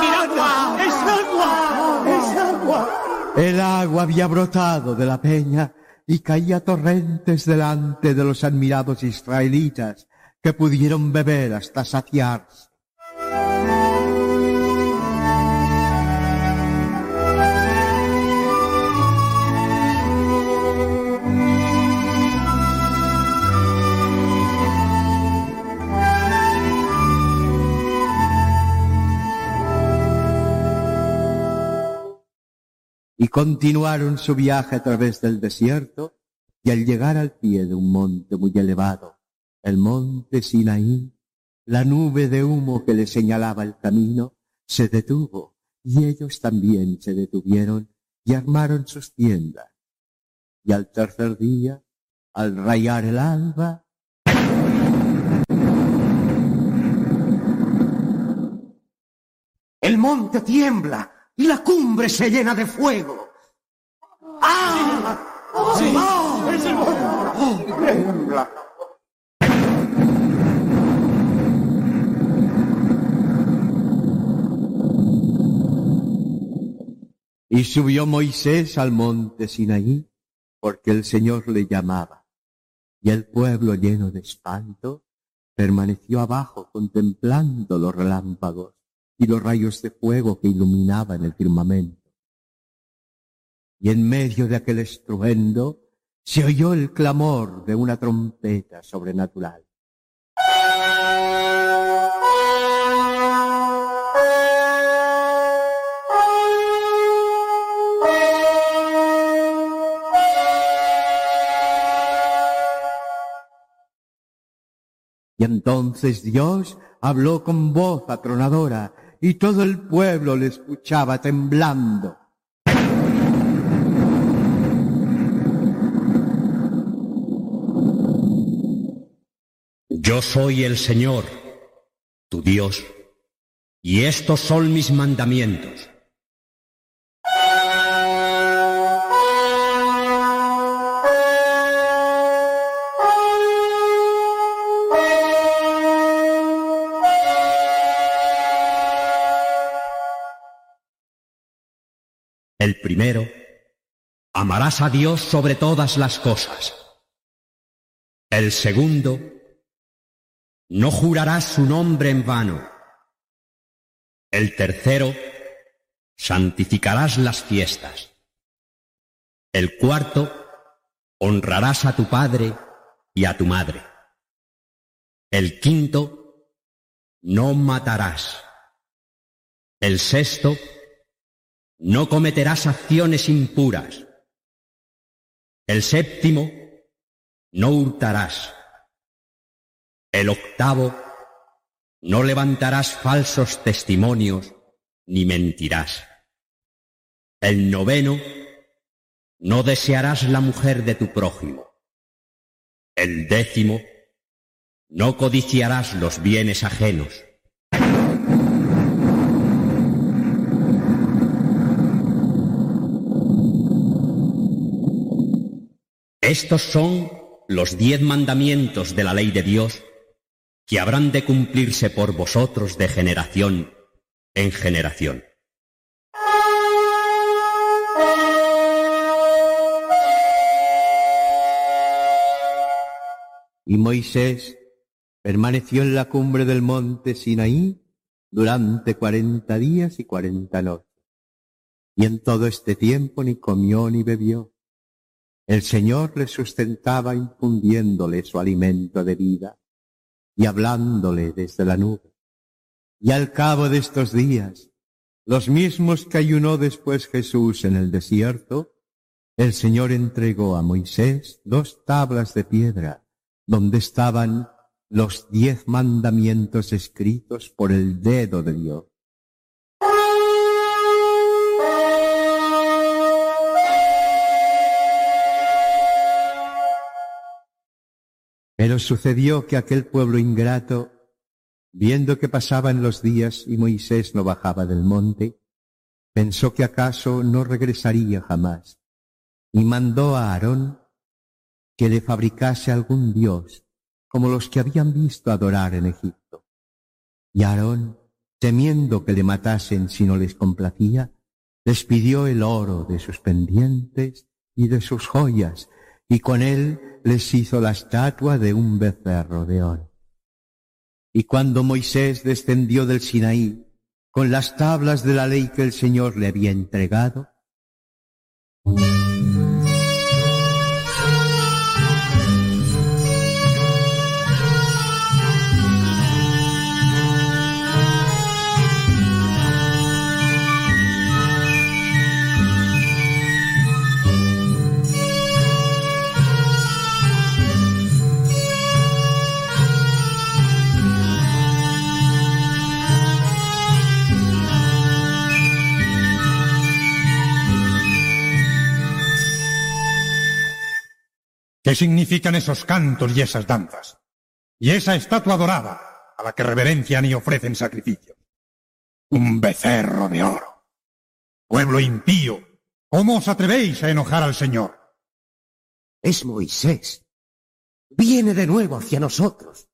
Mirad, es agua, es agua. El agua había brotado de la peña y caía torrentes delante de los admirados israelitas que pudieron beber hasta saciarse. Y continuaron su viaje a través del desierto y al llegar al pie de un monte muy elevado, el monte Sinaí, la nube de humo que les señalaba el camino se detuvo y ellos también se detuvieron y armaron sus tiendas. Y al tercer día, al rayar el alba, El monte tiembla y la cumbre se llena de fuego. ¡Ah! Sí, ¡Ah! es el. Tiembla. y subió Moisés al monte Sinaí, porque el Señor le llamaba. Y el pueblo lleno de espanto permaneció abajo contemplando los relámpagos y los rayos de fuego que iluminaban el firmamento. Y en medio de aquel estruendo se oyó el clamor de una trompeta sobrenatural. Y entonces Dios habló con voz atronadora y todo el pueblo le escuchaba temblando. Yo soy el Señor, tu Dios, y estos son mis mandamientos. El primero, amarás a Dios sobre todas las cosas. El segundo, no jurarás su nombre en vano. El tercero, santificarás las fiestas. El cuarto, honrarás a tu padre y a tu madre. El quinto, no matarás. El sexto, no cometerás acciones impuras. El séptimo, no hurtarás. El octavo, no levantarás falsos testimonios ni mentirás. El noveno, no desearás la mujer de tu prójimo. El décimo, no codiciarás los bienes ajenos. Estos son los diez mandamientos de la ley de Dios que habrán de cumplirse por vosotros de generación en generación. Y Moisés permaneció en la cumbre del monte Sinaí durante cuarenta días y cuarenta noches. Y en todo este tiempo ni comió ni bebió. El Señor le sustentaba infundiéndole su alimento de vida y hablándole desde la nube. Y al cabo de estos días, los mismos que ayunó después Jesús en el desierto, el Señor entregó a Moisés dos tablas de piedra donde estaban los diez mandamientos escritos por el dedo de Dios. Pero sucedió que aquel pueblo ingrato, viendo que pasaban los días y Moisés no bajaba del monte, pensó que acaso no regresaría jamás, y mandó a Aarón que le fabricase algún dios, como los que habían visto adorar en Egipto. Y Aarón, temiendo que le matasen si no les complacía, les pidió el oro de sus pendientes y de sus joyas, y con él les hizo la estatua de un becerro de oro. Y cuando Moisés descendió del Sinaí con las tablas de la ley que el Señor le había entregado, ¿Qué significan esos cantos y esas danzas? Y esa estatua dorada a la que reverencian y ofrecen sacrificios. Un becerro de oro. Pueblo impío, ¿cómo os atrevéis a enojar al Señor? Es Moisés. Viene de nuevo hacia nosotros.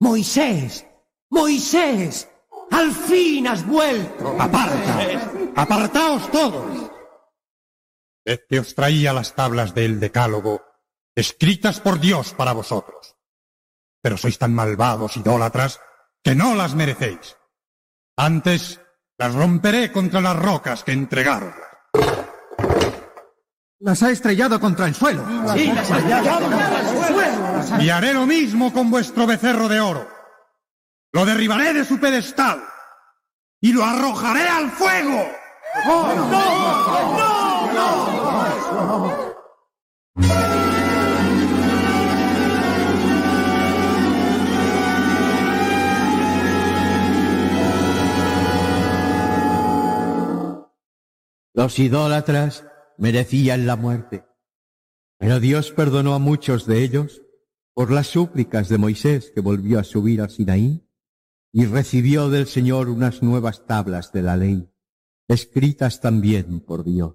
Moisés, Moisés, al fin has vuelto. Aparta, apartaos todos. Este os traía las tablas del Decálogo, escritas por Dios para vosotros. Pero sois tan malvados, idólatras, que no las merecéis. Antes las romperé contra las rocas que entregaron. Las ha estrellado contra el suelo. Sí, las ha estrellado contra el suelo. Y haré lo mismo con vuestro becerro de oro. Lo derribaré de su pedestal y lo arrojaré al fuego. ¡No! ¡No! ¡No! Los idólatras merecían la muerte, pero Dios perdonó a muchos de ellos por las súplicas de Moisés que volvió a subir al Sinaí y recibió del Señor unas nuevas tablas de la ley, escritas también por Dios.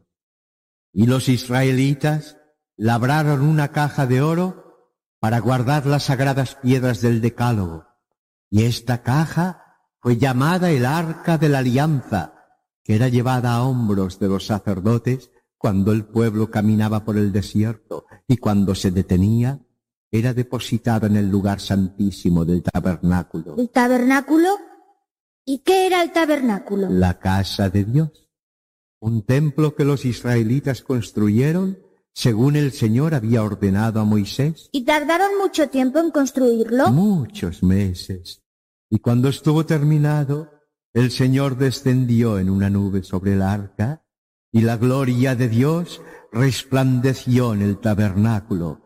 Y los israelitas labraron una caja de oro para guardar las sagradas piedras del Decálogo, y esta caja fue llamada el Arca de la Alianza, que era llevada a hombros de los sacerdotes cuando el pueblo caminaba por el desierto y cuando se detenía, era depositada en el lugar santísimo del tabernáculo, ¿El tabernáculo? ¿Y qué era el tabernáculo? la casa de Dios, un templo que los israelitas construyeron según el Señor había ordenado a Moisés. ¿Y tardaron mucho tiempo en construirlo? Muchos meses. Y cuando estuvo terminado, el Señor descendió en una nube sobre el arca, y la gloria de Dios resplandeció en el tabernáculo.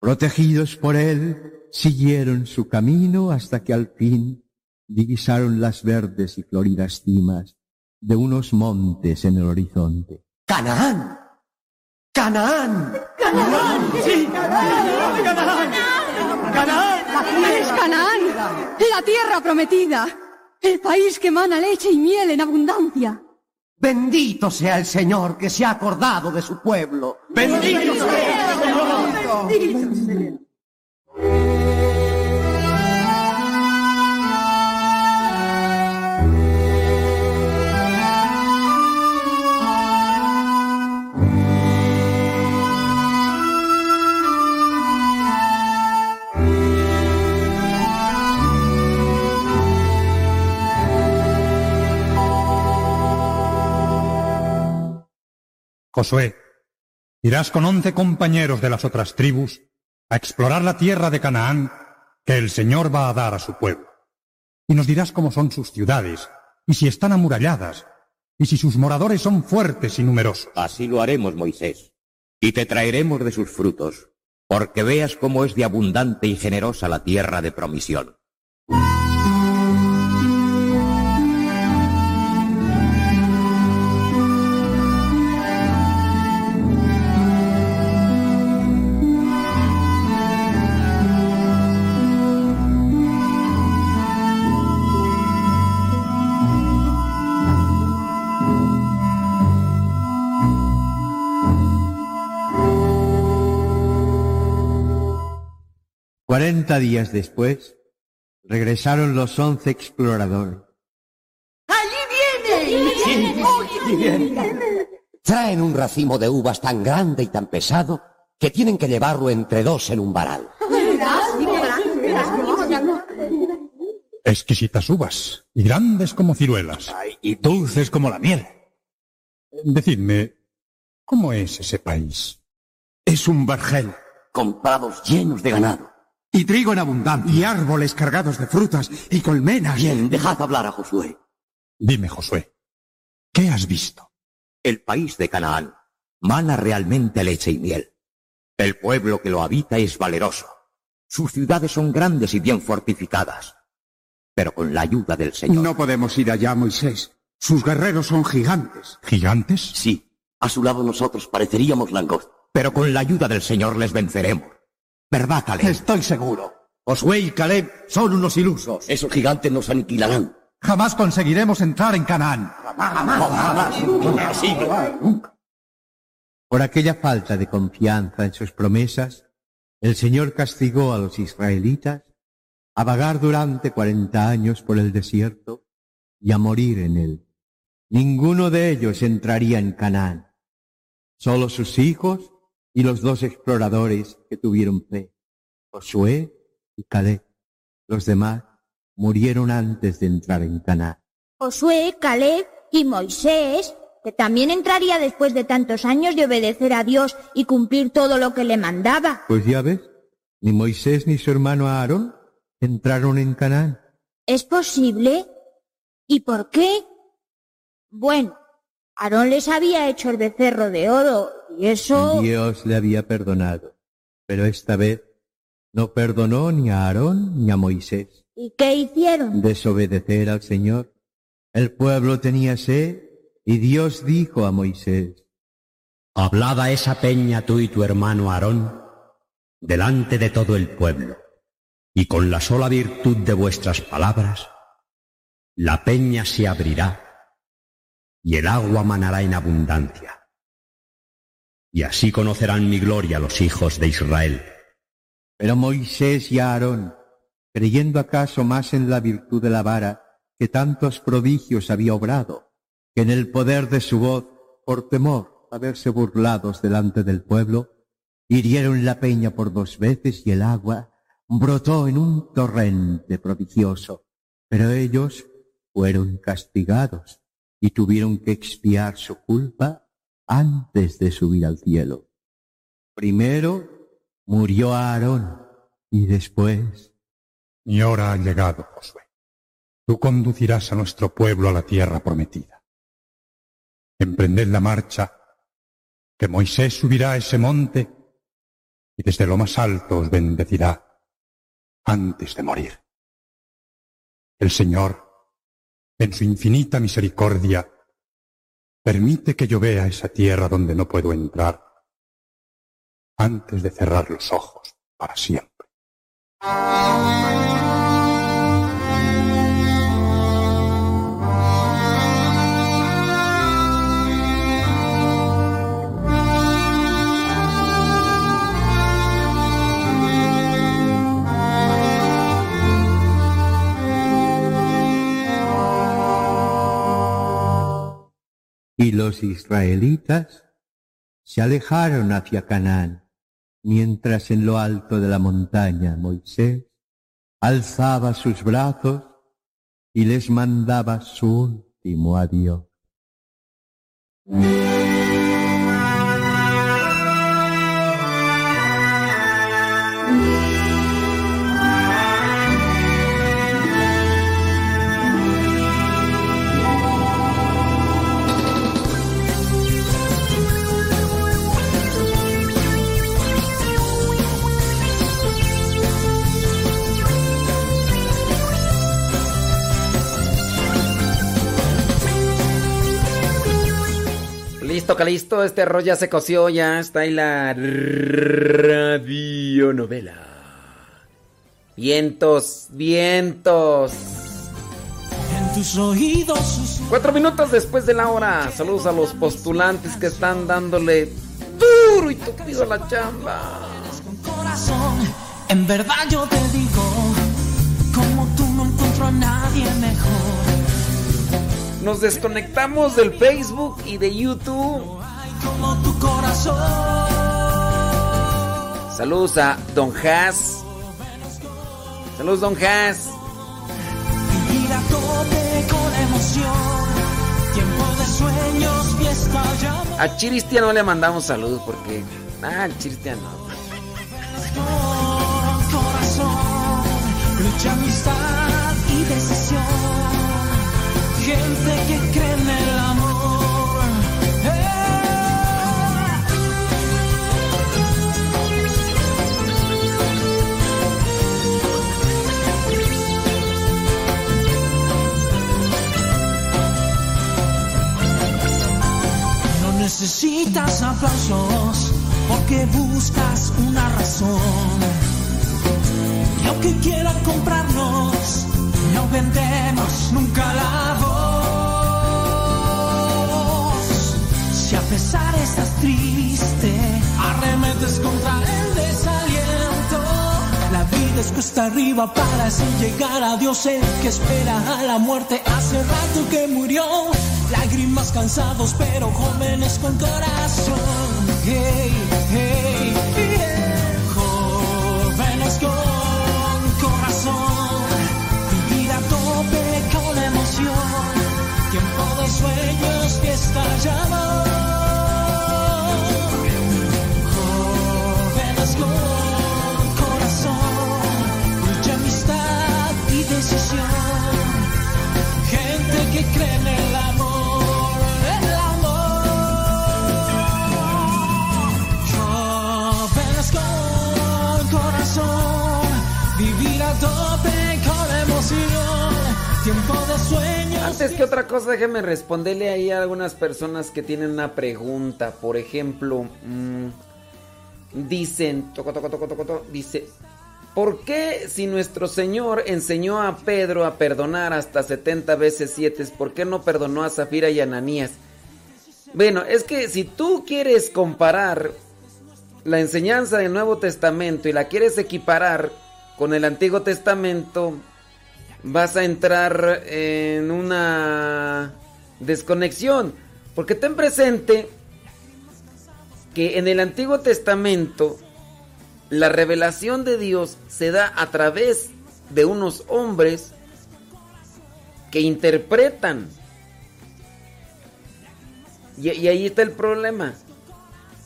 Protegidos por él, siguieron su camino hasta que al fin divisaron las verdes y floridas cimas de unos montes en el horizonte. ¡Canaán! ¡Canaán! ¡Canaán! ¡Sí! ¡Canaán! ¡Canaán! Es Canaán, la tierra prometida, el país que emana leche y miel en abundancia. Bendito sea el Señor que se ha acordado de su pueblo. ¡Bendito sea el Señor! Josué, irás con once compañeros de las otras tribus a explorar la tierra de Canaán que el Señor va a dar a su pueblo. Y nos dirás cómo son sus ciudades, y si están amuralladas, y si sus moradores son fuertes y numerosos. Así lo haremos, Moisés, y te traeremos de sus frutos. porque veas cómo es de abundante y generosa la tierra de promisión. Cuarenta días después, regresaron los once exploradores. ¡Allí viene! Traen un racimo de uvas tan grande y tan pesado que tienen que llevarlo entre dos en un varal. Exquisitas uvas, y grandes como ciruelas. y dulces como la miel. Decidme, ¿cómo es ese país? Es un vergel. Con prados llenos de ganado. Y trigo en abundancia. Y árboles cargados de frutas y colmenas. Bien, dejad hablar a Josué. Dime, Josué, ¿qué has visto? El país de Canaán mana realmente leche y miel. El pueblo que lo habita es valeroso. Sus ciudades son grandes y bien fortificadas. Pero con la ayuda del Señor. No podemos ir allá, Moisés. Sus guerreros son gigantes. ¿Gigantes? Sí. A su lado nosotros pareceríamos langostas. Pero con la ayuda del Señor les venceremos. ¿Verdad, Caleb? Estoy seguro. Josué y Caleb son unos ilusos. Esos gigantes nos aniquilarán. Jamás conseguiremos entrar en Canaán. Por aquella falta de confianza en sus promesas, el Señor castigó a los israelitas a vagar durante cuarenta años por el desierto y a morir en él. Ninguno de ellos entraría en Canaán. Solo sus hijos y los dos exploradores que tuvieron fe, Josué y Caleb. Los demás murieron antes de entrar en Canaán. Josué, Caleb y Moisés, que también entraría después de tantos años de obedecer a Dios y cumplir todo lo que le mandaba. Pues ya ves, ni Moisés ni su hermano Aarón entraron en Canaán. ¿Es posible? ¿Y por qué? Bueno, Aarón les había hecho el becerro de oro y eso... Dios le había perdonado, pero esta vez no perdonó ni a Aarón ni a Moisés. ¿Y qué hicieron? Desobedecer al Señor. El pueblo tenía sed y Dios dijo a Moisés, Hablad a esa peña tú y tu hermano Aarón delante de todo el pueblo, y con la sola virtud de vuestras palabras, la peña se abrirá y el agua manará en abundancia. Y así conocerán mi gloria los hijos de Israel. Pero Moisés y Aarón, creyendo acaso más en la virtud de la vara, que tantos prodigios había obrado, que en el poder de su voz, por temor a verse burlados delante del pueblo, hirieron la peña por dos veces y el agua brotó en un torrente prodigioso. Pero ellos fueron castigados y tuvieron que expiar su culpa antes de subir al cielo. Primero murió Aarón y después... Mi hora ha llegado, Josué. Tú conducirás a nuestro pueblo a la tierra prometida. Emprended la marcha, que Moisés subirá a ese monte y desde lo más alto os bendecirá antes de morir. El Señor, en su infinita misericordia, permite que yo vea esa tierra donde no puedo entrar antes de cerrar los ojos para siempre. Los israelitas se alejaron hacia Canaán, mientras en lo alto de la montaña Moisés alzaba sus brazos y les mandaba su último adiós. Calisto, este arroz ya se coció, ya está ahí la radionovela. Vientos, vientos. En tus oídos Cuatro minutos después de la hora. Saludos a los postulantes que están dándole duro y tupido a la chamba. En verdad yo te digo, como tú no encuentro a nadie mejor. Nos desconectamos del Facebook y de YouTube. Saludos a Don Haas. Saludos, Don Haas. A tope con emoción. Tiempo de sueños, fiesta ya. A Chiristia no le mandamos saludos porque. Ah, el Chiristia no. Lucha, amistad. Gente que cree en el amor. ¡Eh! No necesitas aplausos porque buscas una razón. Y aunque quieran comprarnos, no vendemos nunca la voz. Si a pesar estás triste, arremetes contra el desaliento. La vida es cuesta arriba para así llegar a Dios, el que espera a la muerte hace rato que murió. Lágrimas cansados, pero jóvenes con corazón. Hey, hey. Fiesta y Antes que otra cosa, déjeme responderle ahí a algunas personas que tienen una pregunta. Por ejemplo, mm, dicen, toco, toco, toco, toco, toco, dice, ¿por qué si nuestro Señor enseñó a Pedro a perdonar hasta 70 veces 7, ¿por qué no perdonó a Zafira y Ananías? Bueno, es que si tú quieres comparar la enseñanza del Nuevo Testamento y la quieres equiparar con el Antiguo Testamento, vas a entrar en una desconexión. Porque ten presente que en el Antiguo Testamento la revelación de Dios se da a través de unos hombres que interpretan. Y, y ahí está el problema.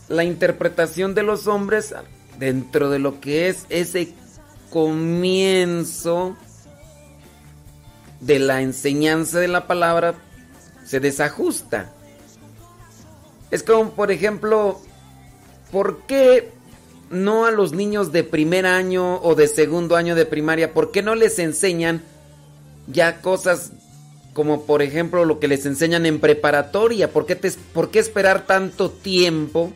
La interpretación de los hombres dentro de lo que es ese comienzo de la enseñanza de la palabra se desajusta. Es como, por ejemplo, ¿por qué no a los niños de primer año o de segundo año de primaria, por qué no les enseñan ya cosas como, por ejemplo, lo que les enseñan en preparatoria? ¿Por qué, te- por qué esperar tanto tiempo?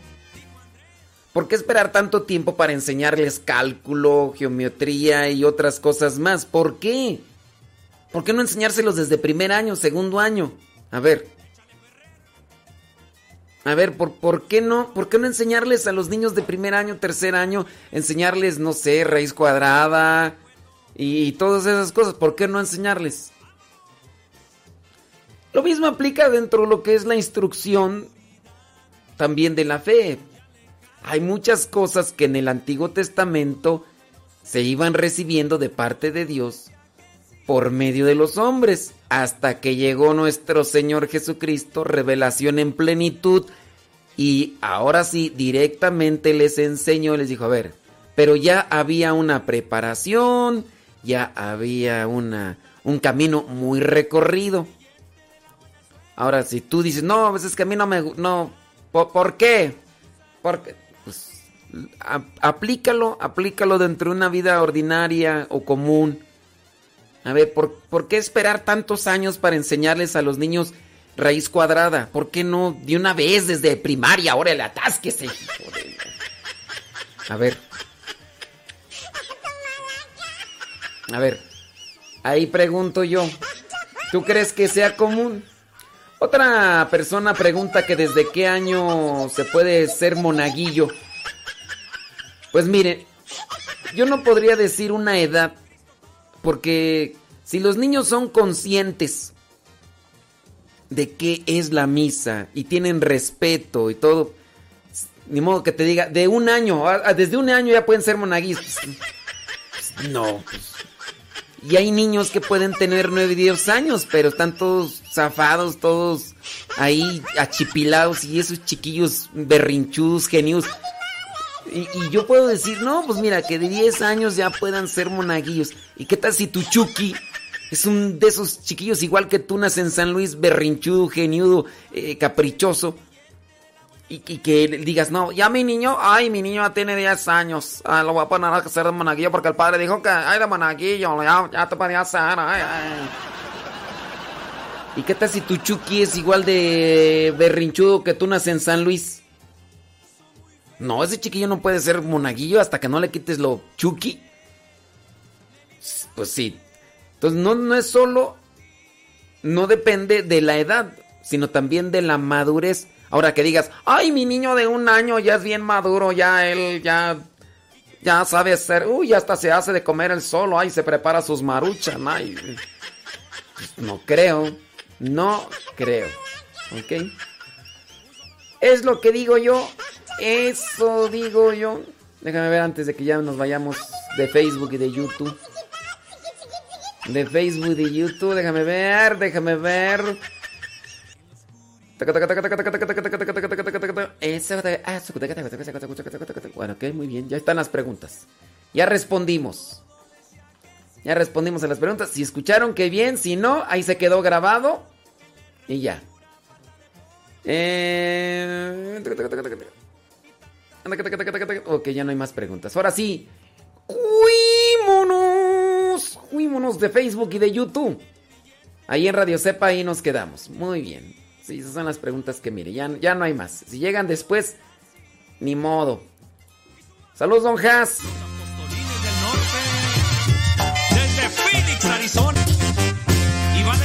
¿Por qué esperar tanto tiempo para enseñarles cálculo, geometría y otras cosas más? ¿Por qué? ¿Por qué no enseñárselos desde primer año, segundo año? A ver. A ver, ¿por, qué no? ¿Por qué no enseñarles a los niños de primer año, tercer año, enseñarles, no sé, raíz cuadrada y, y todas esas cosas? ¿Por qué no enseñarles? Lo mismo aplica dentro de lo que es la instrucción también de la fe. Hay muchas cosas que en el Antiguo Testamento se iban recibiendo de parte de Dios por medio de los hombres, hasta que llegó nuestro Señor Jesucristo, revelación en plenitud, y ahora sí, directamente les enseñó, les dijo, a ver, pero ya había una preparación, ya había una, un camino muy recorrido. Ahora, si tú dices, no, a veces que a mí no me... No, ¿por, qué? Porque, pues, aplícalo, aplícalo dentro de una vida ordinaria o común. A ver, ¿por, qué esperar tantos años para enseñarles a los niños raíz cuadrada. ¿Por qué no de una vez desde primaria? Ahora el atásquese. A ver. A ver. Ahí pregunto yo. ¿Tú crees que sea común? Otra persona pregunta que desde qué año se puede ser monaguillo. Pues mire, yo no podría decir una edad, porque si los niños son conscientes de qué es la misa y tienen respeto y todo, ni modo que te diga, de un año, desde un año ya pueden ser monaguistas. [LAUGHS] No. pues. Y hay niños que pueden tener 9 y 10 años, pero están todos zafados, todos ahí achipilados y esos chiquillos berrinchudos, genios. Y, y yo puedo decir, no, pues mira, que de 10 años ya puedan ser monaguillos. ¿Y qué tal si tu Chucky es un de esos chiquillos igual que tú nace en San Luis, berrinchudo, geniudo, eh, caprichoso? Y, y que digas, no, ya mi niño, ay, mi niño ya tiene 10 años. Ah, lo voy a poner a hacer de monaguillo porque el padre dijo que, ay, de monaguillo, ya, ya te podía hacer, ay, ay. ¿Y qué tal si tu Chucky es igual de berrinchudo que tú nace en San Luis? No, ese chiquillo no puede ser monaguillo hasta que no le quites lo Chucky. Pues sí. Entonces no, no es solo, no depende de la edad, sino también de la madurez. Ahora que digas, ay, mi niño de un año ya es bien maduro, ya él ya, ya sabe hacer, uy, hasta se hace de comer él solo, ay, se prepara sus maruchas, ay. No creo, no creo, ¿ok? Es lo que digo yo, eso digo yo. Déjame ver antes de que ya nos vayamos de Facebook y de YouTube. De Facebook y de YouTube, déjame ver, déjame ver. Bueno, ok, muy bien. Ya están las preguntas. Ya respondimos. Ya respondimos a las preguntas. Si escucharon, qué bien. Si no, ahí se quedó grabado. Y ya. Eh... Ok, ya no hay más preguntas. Ahora sí. ¡Huímonos! ¡Huímonos de Facebook y de YouTube! Ahí en Radio Cepa, ahí nos quedamos. Muy bien. Sí, esas son las preguntas que mire. Ya, ya no hay más. Si llegan después, ni modo. Saludos, don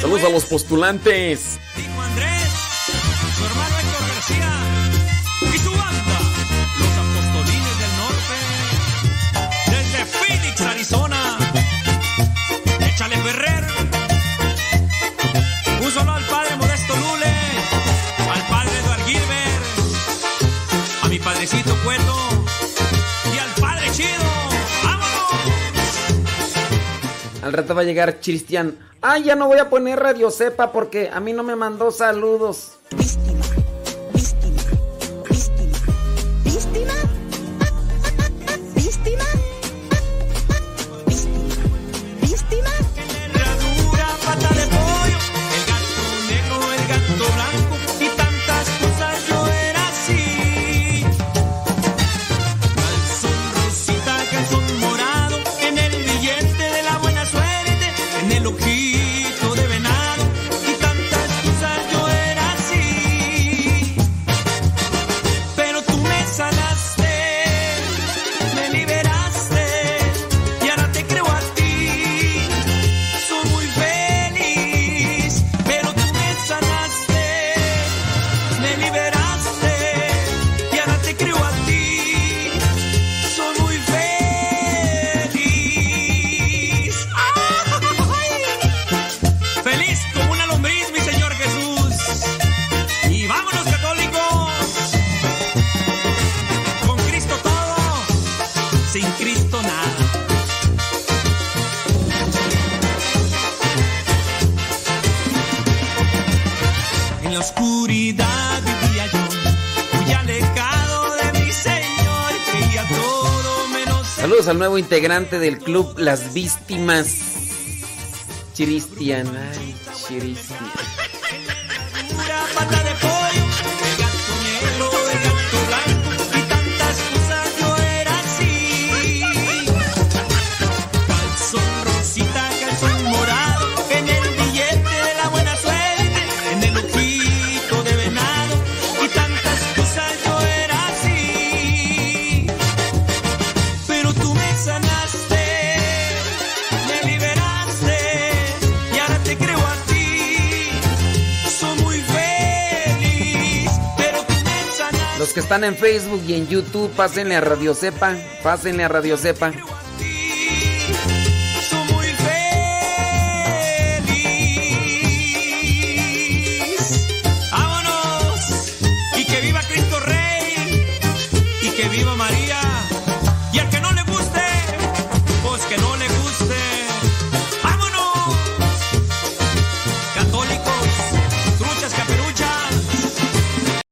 Saludos a los postulantes. Ferrer. Un solo al padre Modesto Lule, al padre Eduard Gilbert, a mi padrecito Cueto y al padre Chido. Al rato va a llegar Cristian. Ay, ya no voy a poner Radio Cepa porque a mí no me mandó saludos. Al nuevo integrante del club Las Víctimas. Chiristian. Ay, Chiristian. Están en Facebook y en YouTube, pásenle a Radio Cepa, pásenle a Radio Cepa.